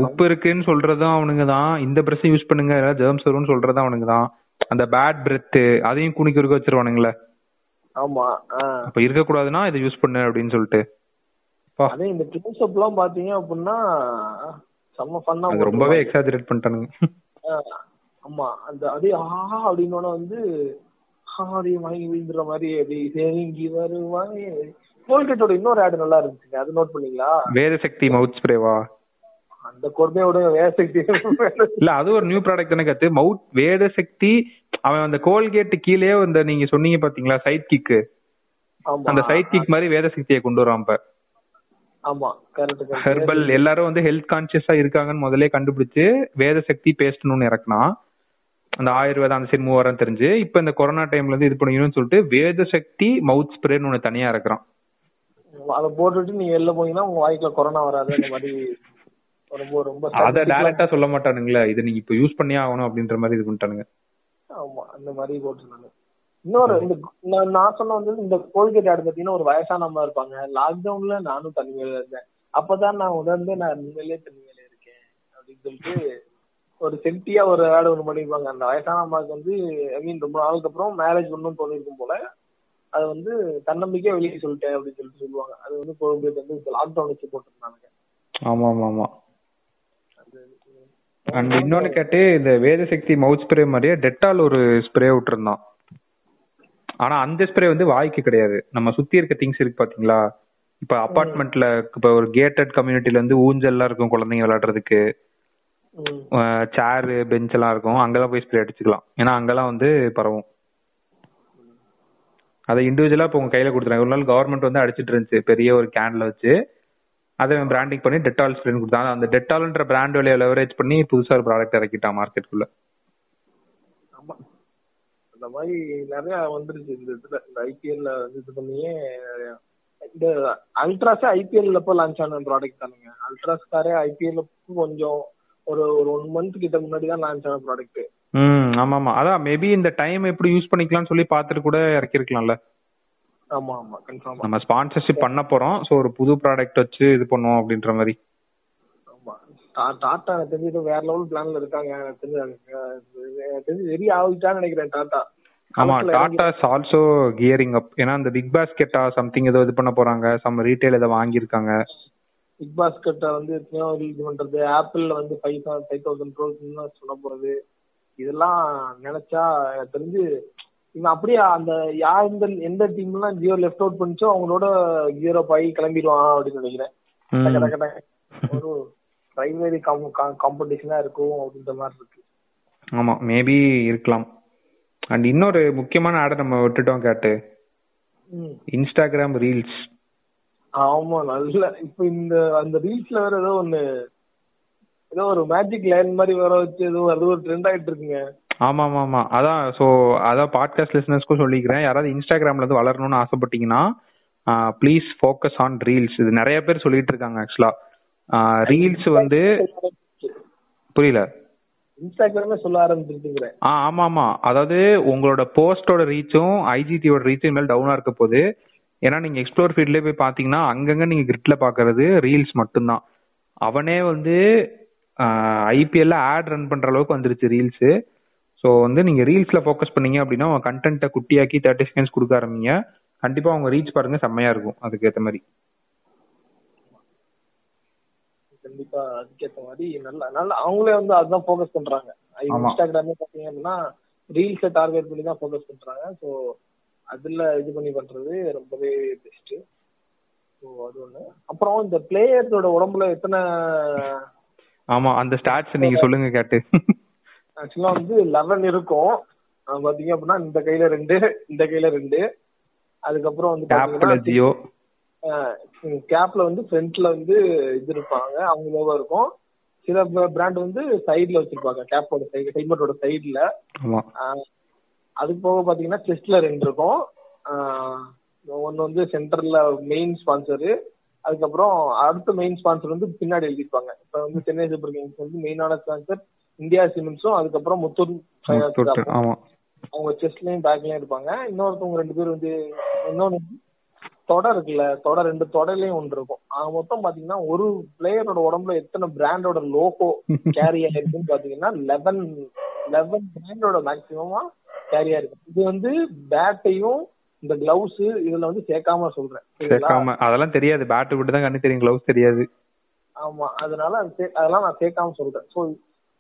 உப்பு இருக்குன்னு சொல்றதும் அவனுங்க தான் இந்த பிரஷ் யூஸ் பண்ணுங்க. ஜெர்ம்ஸ் வரும்னு சொல்றதும் அவனுங்க தான் அந்த பேட் பிரெத் அதையும் குணிக்கு இருக்க வச்சிருவானுங்களே. ஆமா அப்ப இருக்கக்கூடாதுன்னா இதை யூஸ் பண்ணு அப்படின்னு சொல்லிட்டு. அதே இந்த க்ளோஸ் அப் எல்லாம் பாத்தீங்க அப்படின்னா செம்ம ஃபன்னா ரொம்பவே எக்ஸாஜரேட் பண்ணிட்டானுங்க. ஆமா. அந்த அதே ஆஹா அப்படின்னு வந்து அப்படியே வாங்கி விழுந்துற மாதிரி அப்படி தேங்கி வருவாங்க கோல்கேட்டோட இன்னொரு ஆடு நல்லா இருந்துச்சுங்க. அது நோட் பண்ணீங்களா? வேத சக்தி மவுத் ஸ்ப்ரேவா அந்த கொடுமையோட வேசக்தி இல்ல அது ஒரு நியூ ப்ராடக்ட் தானே கத்து. மவுத் வேத சக்தி அவன் அந்த கோல்கேட் கீழே இந்த நீங்க சொன்னீங்க பாத்தீங்களா சைட் கிக் ஆமா. அந்த சைட் கிக் மாதிரி வேத சக்தியை கொண்டு வரான் இப்ப. ஆமா ஹெர்பல் எல்லாரும் வந்து ஹெல்த் கான்சியஸா இருக்காங்கன்னு முதல்ல கண்டுபிடிச்சு வேத சக்தி ஒண்ணு இறக்குனா அந்த ஆயுர்வேதம் அந்த சைடு மூவாரம் தெரிஞ்சு. இப்ப இந்த கொரோனா டைம்ல இருந்து இது பண்ணிக்கணும்னு சொல்லிட்டு வேத சக்தி மவுத் ஸ்ப்ரேன்னு ஒண்ணு தனியா இறக்குறான். அதை போட்டுட்டு நீங்க வெளில போனீங்கன்னா உங்க வாய்க்குள்ள கொரோனா வராது அந்த மாதிரி ரொம்ப ரொம்ப அத டைரக்டா சொல்ல மாட்டானுங்களே இதை நீங்க இப்ப யூஸ் பண்ணியே ஆகணும் அப்படின்ற மாதிரி இது பண்ணிட்டானுங்க. ஆமா அந்த மாதிரி போட்டிருந்தாங்க. இன்னொரு இந்த நான் சொன்ன வந்து இந்த கோல்கேட் ஆடு பார்த்தீங்கன்னா ஒரு வயசானவங்க இருப்பாங்க. லாக்டவுன்ல நானும் தனிமையில இருந்தேன். அப்பதான் நான் உணர்ந்து நான் உண்மையிலேயே தனிமையில இருக்கேன் அப்படின்னு சொல்லிட்டு ஒரு செல்ட்டியா ஒரு ஆடு ஒண்ணு பண்ணிருப்பாங்க. அந்த வயசான அம்மாவுக்கு வந்து ஐ மீன் ரொம்ப நாளுக்கு அப்புறம் மேரேஜ் பண்ணணும்னு தோணிருக்கும் போல அது வந்து தன்னம்பிக்கையா வெளியே சொல்லிட்டேன் அப்படின்னு சொல்லிட்டு சொல்லுவாங்க. அது வந்து கோல்கேட் வந்து லாக்டவுன் வச்சு போட்டிருந்தாங்க ஆமா ஆமா ஆமா அண்ட் இன்னொன்னு கேட்டு இந்த வேத சக்தி மவுத் ஸ்ப்ரே மாதிரியே டெட்டால் ஒரு ஸ்ப்ரே விட்டுருந்தான் ஆனா அந்த ஸ்ப்ரே வந்து வாய்க்கு கிடையாது. நம்ம சுத்தி இருக்க திங்ஸ் இருக்கு பாத்தீங்களா? இப்ப அபார்ட்மெண்ட்ல இப்ப ஒரு கேட்டட் கம்யூனிட்டில வந்து ஊஞ்சல்லாம் இருக்கும் குழந்தைங்க விளையாடுறதுக்கு. சேரு பெஞ்ச் எல்லாம் இருக்கும். அங்கெல்லாம் போய் ஸ்ப்ரே அடிச்சுக்கலாம். ஏன்னா அங்கெல்லாம் வந்து பரவும். அதை இண்டிவிஜுவலா இப்போ உங்க கையில கொடுத்துறாங்க ஒரு நாள் கவர்மெண்ட் வந்து அடிச்சிட்டு இருந்துச்சு. பெரிய ஒரு கேன்ல வச்சு. அதை பிராண்டிங் பண்ணி டெட்டால் ஸ்ப்ரேன்னு கொடுத்தாங்க அந்த டெட்டால்ன்ற பிராண்ட் விலையை லெவரேஜ் பண்ணி புதுசா ஒரு ப்ராடக்ட் இறக்கிட்டான் மார்க்கெட்டுக்குள்ள ஆமா. அந்த மாதிரி நிறைய வந்துருச்சு இந்த இதுல. இந்த ஐபிஎல்ல வந்து இது பண்ணியே இந்த அல்ட்ராஸ் ஐபிஎல்ல இப்போ லான்ச் ஆன ப்ராடக்ட் தானுங்க. அல்ட்ராஸ்காரே ஐபிஎல்ல கொஞ்சம் ஒரு ஒரு ஒன் மந்த் கிட்ட முன்னாடி தான் லான்ச் ஆன ப்ராடக்ட் ம் ஆமா ஆமா அதான் மேபி இந்த டைம் எப்படி யூஸ் பண்ணிக்கலாம்னு சொல்லி பார்த்துட்டு கூட இறக்கிருக்கலாம்ல. ஆமா ஆமா. கன்ஃபார்மா நம்ம ஸ்பான்சர்ஷிப் பண்ண போறோம். ஸோ ஒரு புது ப்ராடக்ட் வச்சு இது பண்ணுவோம் அப்படின்ற மாதிரி. ஆமா. டா- டாட்டா எனக்கு தெரிஞ்சு ஏதோ வேற லெவல் பிளான்ல இருக்காங்க. எனக்கு தெரிஞ்சு தெரிஞ்சு வெறி ஆகிட்டான்னு நினைக்கிறேன் டாட்டா. ஆமா டாடா ஆல்சோ கியரிங் அப் ஏன்னா இந்த பிக் பாஸ்கெட்டா சம்திங் ஏதோ இது பண்ண போறாங்க. சம் ரீட்டைல் ஏதோ வாங்கியிருக்காங்க. பிக் பாஸ்கெட்ட வந்து எத்தனையோ இது பண்றது. ஆப்பிள்ல வந்து ஃபைவ் ஃபைவ் தௌசண்ட் க்ரோஸ் சொல்ல போறது. இதெல்லாம் நினைச்சா தெரிஞ்சு இவன் அப்படியே அந்த யார் இந்த எந்த டீம்லாம் ஜியோ லெஃப்ட் அவுட் பண்ணிச்சோ அவங்களோட ஜியோ ஆகி கிளம்பிடுவான் அப்படின்னு நினைக்கிறேன். ஒரு பிரைமரி காம்படிஷனா இருக்கும் அப்படின்ற மாதிரி இருக்கு. ஆமா மேபி இருக்கலாம். அண்ட் இன்னொரு முக்கியமான ஆடை நம்ம விட்டுட்டோம் கேட்டு. இன்ஸ்டாகிராம் ரீல்ஸ் ஆமா நல்ல இப்ப இந்த அந்த ரீல்ஸ்ல வேற ஏதோ ஒண்ணு ஏதோ ஒரு மேஜிக் லைன் மாதிரி வேற வச்சு ஏதோ அது ஒரு ட்ரெண்ட் ஆயிட்டு இருக்குங்க. ஆமா ஆமா ஆமா அதான் ஸோ அதான் பாட்காஸ்ட் லிசனர்ஸ்க்கும் சொல்லிக்கிறேன். யாராவது இன்ஸ்டாகிராம்ல இருந்து வளரணும்னு ஆசைப்பட்டீங்கன்னா ப்ளீஸ் ஃபோக்கஸ் ஆன் ரீல்ஸ் இது நிறைய பேர் சொல்லிட்டு இருக்காங்க ஆக்சுவலா ரீல்ஸ் வந்து புரியல. இன்ஸ்டாகிராமே சொல்ல ஆரம்பிச்சிருச்சுங்கிறேன். ஆ ஆமா ஆமா அதாவது உங்களோட போஸ்டோட ரீச்சும் ஐஜிடியோட ரீச்சும் மேல டவுனா இருக்க போகுது. ஏன்னா நீங்க எக்ஸ்ப்ளோர் ஃபீல்ட்லயே போய் பாத்தீங்கன்னா அங்கங்க நீங்க கிரிட்ல பாக்குறது ரீல்ஸ் மட்டும்தான். அவனே வந்து ஐபிஎல்ல ஆட் ரன் பண்ற அளவுக்கு வந்துருச்சு ரீல்ஸ் ஸோ வந்து நீங்க ரீல்ஸ்ல ஃபோக்கஸ் பண்ணீங்க அப்படின்னா உங்க கண்டென்ட்டை குட்டியாக்கி தேர்ட்டி செகண்ட்ஸ் கொடுக்க ஆரம்பிங்க. கண்டிப்பா உங்க ரீச் பாருங்க செம்மையா இருக்கும். அதுக்கேற்ற மாதிரி. கண்டிப்பா அதுக்கேத்த மாதிரி. நல்ல நல்ல அவங்களே வந்து அதுதான் ஃபோக்கஸ் பண்றாங்க. இன்ஸ்டாகிராமே பாத்தீங்க அப்படின்னா ரீல்ஸை டார்கெட் பண்ணி தான் ஃபோக்கஸ் பண்றாங்க. ஸோ அதுல இது பண்ணி பண்றது ரொம்பவே பெஸ்ட் ஸோ அது ஒண்ணு. அப்புறம் இந்த பிளேயர்ஸோட உடம்புல எத்தனை ஆமா அந்த ஸ்டாட்ஸ் நீங்க சொல்லுங்க கேட்டு. ஆக்சுவலா வந்து லெவன் இருக்கும். பாத்தீங்க அப்படின்னா இந்த கையில ரெண்டு இந்த கையில ரெண்டு. அதுக்கப்புறம் வந்து ஜியோ கேப்ல வந்து ஃப்ரண்ட்ல வந்து இது இருப்பாங்க. அவங்க லோகோ இருக்கும். சில பிராண்ட் வந்து சைடுல வச்சிருப்பாங்க. கேப்போட சைடு ஹெல்மெட்டோட சைடுல அது போக பாத்தீங்கன்னா செஸ்ட்ல ரெண்டு இருக்கும். ஒன்னு வந்து சென்டர்ல மெயின் ஸ்பான்சரு அதுக்கப்புறம் அடுத்த மெயின் ஸ்பான்சர் வந்து பின்னாடி எழுதிருப்பாங்க. இப்ப வந்து சென்னை சூப்பர் கிங்ஸ் வந்து மெயினான ஸ்பான்சர் இந்தியா சிமெண்ட்ஸும் அதுக்கப்புறம் முத்தூர் அவங்க செஸ்ட்லயும் பேக்லயும் இருப்பாங்க இன்னொருத்தவங்க ரெண்டு பேர் வந்து இன்னொன்னு தொடை இருக்குல்ல தொடை ரெண்டு தொடையிலயும் ஒன்று இருக்கும். ஆக மொத்தம் பாத்தீங்கன்னா ஒரு பிளேயரோட உடம்புல எத்தனை பிராண்டோட லோகோ கேரி ஆயிருக்குன்னு பாத்தீங்கன்னா லெவன் லெவன் பிராண்டோட மேக்சிமமா கேரி ஆயிருக்கு இது வந்து பேட்டையும் இந்த கிளவுஸ் இதுல வந்து சேர்க்காம சொல்றேன்? சேர்க்காம அதெல்லாம் தெரியாது. பேட் விட்டு தான் கண்ணு தெரியும். க்ளவுஸ் தெரியாது. ஆமா அதனால அதெல்லாம் நான் சேர்க்காம சொல்றேன். சோ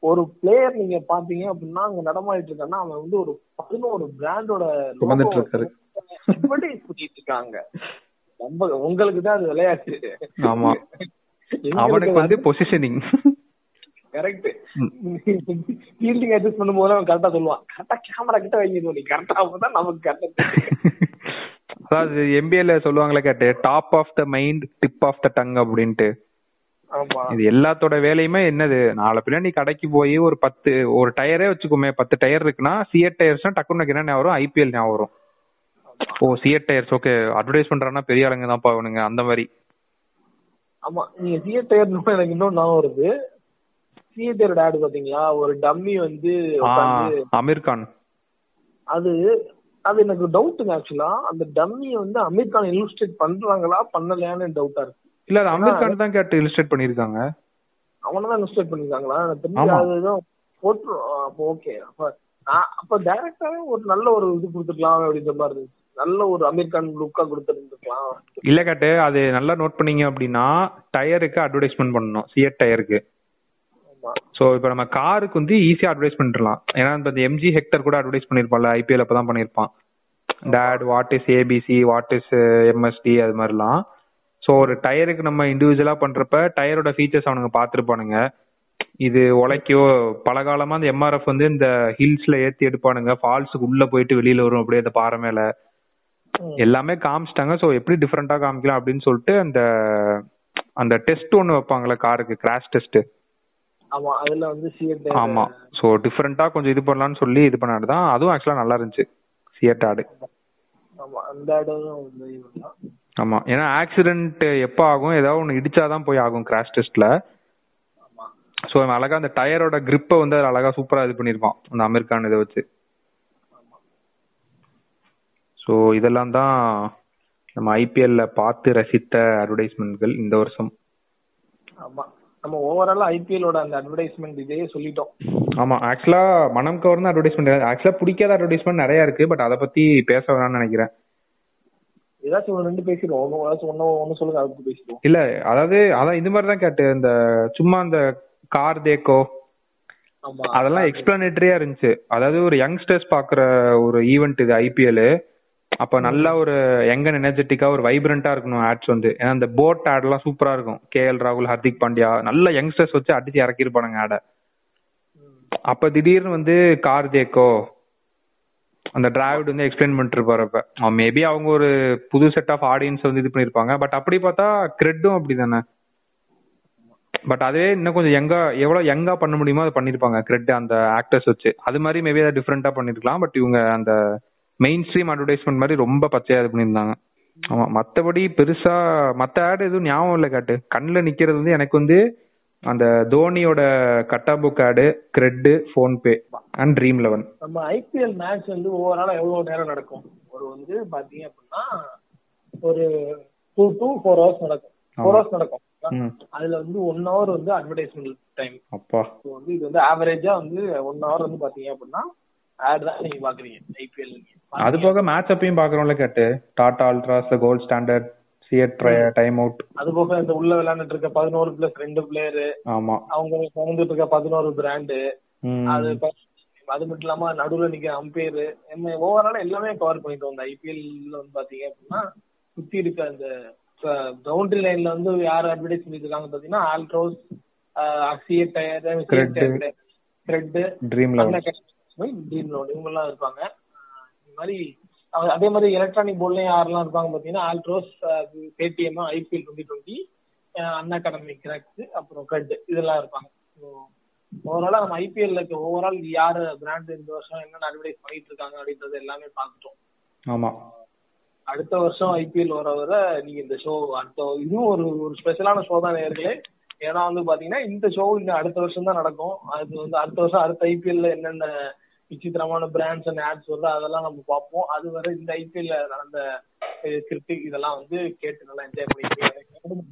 ஒரு பிளேயர் நீங்க பாத்தீங்க அப்படின்னா அங்க நடமாடிட்டு இருக்கான்னா அவன் வந்து ஒரு பதினோரு பிராண்டோட. அட்வர்டைஸ் பண்ணிட்டு இருக்காங்க நம்ம உங்களுக்கு தான் அது விளையாட்டு. ஆமா. அவனுக்கு வந்து பொசிஷனிங் கரெக்ட் ஃபீல்டிங் அட்ஜஸ்ட் பண்ணும்போது அவன் கரெக்டா சொல்லுவான். கரெக்டா கேமரா கிட்ட வைங்க நீ. கரெக்டா அப்பதான் நமக்கு கரெக்டா அதாவது எம்பிஏல சொல்லுவாங்களே கேட்டு top of the mind tip of the tongue அப்படின்ட்டு. இது எல்லாத்தோட வேலையுமே என்னது? நாளை பின்னாடி நீ கடைக்கு போய் ஒரு பத்து ஒரு டயரே வச்சுக்கோமே பத்து டயர் இருக்குன்னா சிஎட் டயர்ஸ்னா டக்குன்னு என்ன வரும்? ஐபிஎல் ஞாபகம் வரும். ஓ சிஎட் டயர்ஸ் ஓகே அட்வர்டைஸ் பண்றான்னா பெரிய ஆளுங்க தான் பாவனுங்க அந்த மாதிரி. ஆமா நீங்க சிஏ டயர் எனக்கு இன்னொன்னு ஞாபகம் வருது. சிஏ டயரோட ஆடு பாத்தீங்களா? ஒரு டம்மி வந்து அமீர் கான் அது அது எனக்கு டவுட்டுங்க ஆக்சுவலா அந்த டம்மியை வந்து அமீர் கான் இல்லுஸ்ட்ரேட் பண்றாங்களா? பண்ணலையான்னு டவுட்டா இருக்கு. இல்ல அது அமீர் கான் தான் கேட்டு இல்லஸ்ட்ரேட் பண்ணிருக்காங்க அவனை தான் இல்லுஸ்ட்ரேட் பண்ணிருக்காங்களா தெரிஞ்சு ஆமா. அது ஏதோ போட்டு அப்போ ஓகே அப்ப அப்ப டைரக்டாவே ஒரு நல்ல ஒரு இது கொடுத்துருக்கலாம் அப்படின்ற மாதிரி இருந்துச்சு. நல்ல ஒரு அமீர் கான் லுக்கா கொடுத்துருந்துருக்கலாம். இல்ல கேட்டு அது நல்லா நோட் பண்ணீங்க அப்படின்னா டயருக்கு அட்வர்டைஸ்மெண்ட் பண்ணணும். சிஎட் டயருக்கு சோ இப்போ நம்ம காருக்கு வந்து ஈஸியா அட்வர்டைஸ் பண்ணிடலாம். ஏன்னா இந்த எம்ஜி ஹெக்டர் கூட அட்வர்டைஸ் பண்ணிருப்பான்ல ஐபிஎல் அப்பதான் பண்ணிருப்பான் date what is ABC what is MSD அது மாதிரிலாம். சோ ஒரு டயருக்கு நம்ம இண்டிவிஜுவலா பண்றப்ப டயரோட ஃபீச்சர்ஸ் அவனுங்க பாத்துருப்பானுங்க இது உழைக்கோ பல காலமா இந்த எம்ஆர்எஃப் வந்து இந்த ஹில்ஸ்ல ஏத்தி எடுப்பானுங்க. ஃபால்ஸுக்கு உள்ள போயிட்டு வெளியில வரும் அப்படியே அந்த பாறை மேல. எல்லாமே காமிச்சிட்டாங்க. சோ எப்படி டிஃப்ரெண்டா காமிக்கலாம் அப்படின்னு சொல்லிட்டு அந்த அந்த டெஸ்ட் ஒன்னு வைப்பாங்கல்ல காருக்கு கிராஷ் டெஸ்ட் ஆமா அதுல வந்து ஆமா. சோ டிஃபரெண்டா கொஞ்சம் இது பண்ணலாம்னு சொல்லி இது பண்ணாடு தான் அதுவும் ஆக்சுவலா நல்லா இருந்துச்சு. சியட் ஆடு. ஆமா. அந்த ஆடும். ஆமா. ஏன்னா ஆக்சிடென்ட் எப்ப ஆகும்? ஏதாவது ஒன்னு இடிச்சாதான் போய் ஆகும் கிராஷ் டெஸ்ட்ல சோ அவன் அழகா அந்த டயரோட grip வந்து அதுல அழகா சூப்பரா இது பண்ணிருப்பான் அந்த அமெரிக்கான் இதை வச்சு. சோ இதெல்லாம் தான் நம்ம ஐபிஎல்ல பார்த்து ரசித்த அட்வர்டைஸ்மெண்ட்கள் இந்த வருஷம். ஆமா. நம்ம ஓவரால் ஐபிஎலோட அந்த அட்வர்டைஸ்மெண்ட் இதே சொல்லிட்டோம். ஆமா. ஆக்சுவலா மனம் கவர்ந்த அட்வர்டைஸ்மெண்ட் ஆக்சுவலா பிடிக்காத அட்வர்டைஸ்மெண்ட் நிறைய இருக்கு பட் அதை பத்தி பேச வேணாம்னு நினைக்கிறேன். ஏதாச்சும் ஒரு ரெண்டு பேசிடுவோம். ஏதாச்சும் ஒன்னு ஒன்னு சொல்லுங்க அதை பத்தி பேசிடுவோம். இல்ல அதாவது அதான் இது மாதிரி தான் கேட்டு இந்த சும்மா இந்த கார் தேக்கோ அதெல்லாம் எக்ஸ்பிளனேட்டரியா இருந்துச்சு. அதாவது ஒரு யங்ஸ்டர்ஸ் பாக்குற ஒரு ஈவெண்ட் இது ஐபிஎல் அப்ப நல்ல ஒரு யங் எனர்ஜெட்டிக்கா ஒரு வைப்ரண்டா இருக்கணும் ஆட்ஸ் வந்து. ஏன்னா இந்த போட் ஆட் எல்லாம் சூப்பரா இருக்கும். கே எல் ராகுல் ஹர்திக் பாண்டியா நல்ல யங்ஸ்டர்ஸ் வச்சு அடிச்சு இறக்கிருப்பானுங்க ஆட அப்ப திடீர்னு வந்து கார் தேக்கோ அந்த டிராவிட் வந்து எக்ஸ்பிளைன் பண்ணிட்டு இருப்பாரு அப்ப. மேபி அவங்க ஒரு புது செட் ஆஃப் ஆடியன்ஸ் வந்து இது பண்ணிருப்பாங்க. பட் அப்படி பார்த்தா கிரெட்டும் அப்படிதானே? பட் அதே இன்னும் கொஞ்சம் எங்கா எவ்வளவு யங்கா பண்ண முடியுமோ அதை பண்ணிருப்பாங்க. கிரெட் அந்த ஆக்டர்ஸ் வச்சு. அது மாதிரி மேபி அதை டிஃப்ரெண்டா பண்ணிருக்கலாம். பட் இவங்க அந்த மெயின் ஸ்ட்ரீம் அட்வர்டைஸ்மெண்ட் மாதிரி ரொம்ப பச்சையா இது பண்ணியிருந்தாங்க. ஆமா மத்தபடி பெருசா மத்த ஆட் எதுவும் ஞாபகம் இல்ல காட்டு. கண்ணுல நிக்கிறது வந்து எனக்கு வந்து அந்த தோனியோட கட்டா புக் ஆடு CRED PhonePe and Dream Eleven நம்ம ஐபிஎல் மேட்ச் வந்து ஓவராலா எவ்வளவு நேரம் நடக்கும்? ஒரு வந்து பாத்தீங்க அப்படின்னா ஒரு டூ டூ ஃபோர் ஹவர்ஸ் நடக்கும். ஃபோர் ஹவர்ஸ் நடக்கும். அதுல வந்து ஒன் ஹவர் வந்து அட்வர்டைஸ்மெண்ட் டைம் அப்பா. வந்து இது வந்து ஆவரேஜா வந்து ஒன் ஹவர் வந்து பாத்தீங்க அப்படின்னா ஆட் தான் நீங்க பாக்குறீங்க ஐபிஎல் அது போக மேட்ச் அப்பையும் பாக்குறோம்ல கேட்டு. Tata Altroz gold standard CEAT time out அது போக இந்த உள்ள விளையாண்டுட்டு இருக்க பதினோரு பிளஸ் ரெண்டு பிளேயரு ஆமா. அவங்க சுமந்துட்டு இருக்க பதினோரு பிராண்டு. அது அது மட்டும் இல்லாம நடுவுல நிக்கிற அம்பையர் என்ன ஓவரால் எல்லாமே கவர் பண்ணிட்டு வந்தோம் ஐபிஎல்ல வந்து பாத்தீங்க அப்படின்னா சுத்தி இருக்க அந்த பவுண்டரி லைன்ல வந்து யார் அட்வர்டைஸ் பண்ணிட்டு இருக்காங்க பாத்தீங்கன்னா Altroz CEAT tyre. Thread dream dream loan இவங்க எல்லாம் இருப்பாங்க. இந்த மாதிரி அதே மாதிரி எலக்ட்ரானிக் போர்ட்லயும் யாரெல்லாம் இருப்பாங்க பாத்தீங்கன்னா Altroz Paytm IPL twenty twenty Unacademy Crocs அப்புறம் கட் இதெல்லாம் இருப்பாங்க. ஓவராலா நம்ம ஐபிஎல்ல ஓவரால் யாரு பிராண்ட் இந்த வருஷம் என்னென்ன அட்வர்டைஸ் பண்ணிட்டு இருக்காங்க அப்படின்றது எல்லாமே பார்த்துட்டோம். ஆமா. அடுத்த வருஷம் ஐபிஎல் வர வர நீங்க இந்த ஷோ அடுத்த இதுவும் ஒரு ஒரு ஸ்பெஷலான ஷோ தான் நேர்களே. ஏன்னா வந்து பாத்தீங்கன்னா இந்த ஷோ இன்னும் அடுத்த வருஷம் தான் நடக்கும். அது வந்து அடுத்த வருஷம் அடுத்த ஐபிஎல்ல என்னென்ன விசித்திரமான பிராண்ட்ஸ் அண்ட் ஆட்ஸ் வருதோ அதெல்லாம் நம்ம பார்ப்போம். அது வரை இந்த ஐபிஎல்ல நடந்த கிரிக்கெட் இதெல்லாம் வந்து கேட்டு நல்லா என்ஜாய் பண்ணிட்டு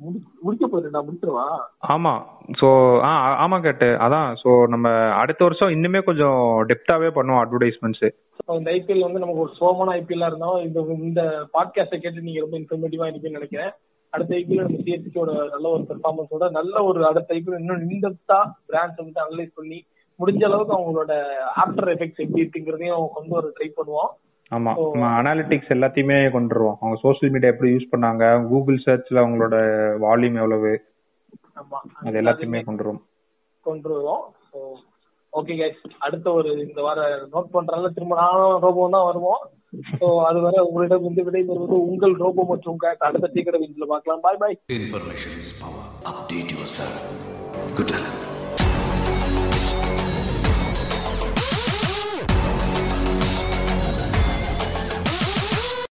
முடி- முடிக்க நான் முடிச்சிருவா? ஆமா. ஸோ ஆ ஆமா கேட்டு அதான். ஸோ நம்ம அடுத்த வருஷம் இன்னுமே கொஞ்சம் டெப்தாவே பண்ணுவோம் அட்வர்டைஸ்மெண்ட்ஸ் இந்த ஐபிஎல் வந்து நமக்கு ஒரு சோமான ஐபிஎல்லா இருந்தாலும் இந்த இந்த பாட்காஸ்டை கேட்டு நீங்க ரொம்ப இன்ஃபர்மேட்டிவா இருப்பீங்கன்னு நினைக்கிறேன். அடுத்த ஐபிஎல் நம்ம சிஎஸ்சியோட நல்ல ஒரு பெர்ஃபார்மன்ஸோட நல்ல ஒரு அடுத்த ஐபிஎல் இன்னும் இன்டெப்தா பிராண்ட்ஸ் வந்து அனலைஸ் பண்ணி முடிஞ்ச அளவுக்கு அவங்களோட ஆஃப்டர் எஃபெக்ட்ஸ் எப்படி இருக்குங்கிறதையும் கொண்டு வர ட்ரை பண்ணுவோம். ஆமா. நம்ம அனாலிட்டிக்ஸ் எல்லாத்தையுமே கொண்டு வருவோம். அவங்க சோஷியல் மீடியா எப்படி யூஸ் பண்ணாங்க கூகுள் சர்ச்ல அவங்களோட வால்யூம் எவ்வளவு? ஆமா. அது எல்லாத்தையுமே கொண்டு வருவோம். கொண்டு வருவோம். ஸோ ஓகே கைஸ் அடுத்த ஒரு இந்த வார நோட் பண்றதால திரும்ப நானும் ரோபோ தான் வருவோம். ஸோ அது வரை உங்களிடம் இந்த விடை பெறுவது உங்கள் ரோபோ மற்றும் cat. அடுத்த டீக்கடை வீட்டில் பார்க்கலாம். Bye bye Information is power. Update yourself. Good luck.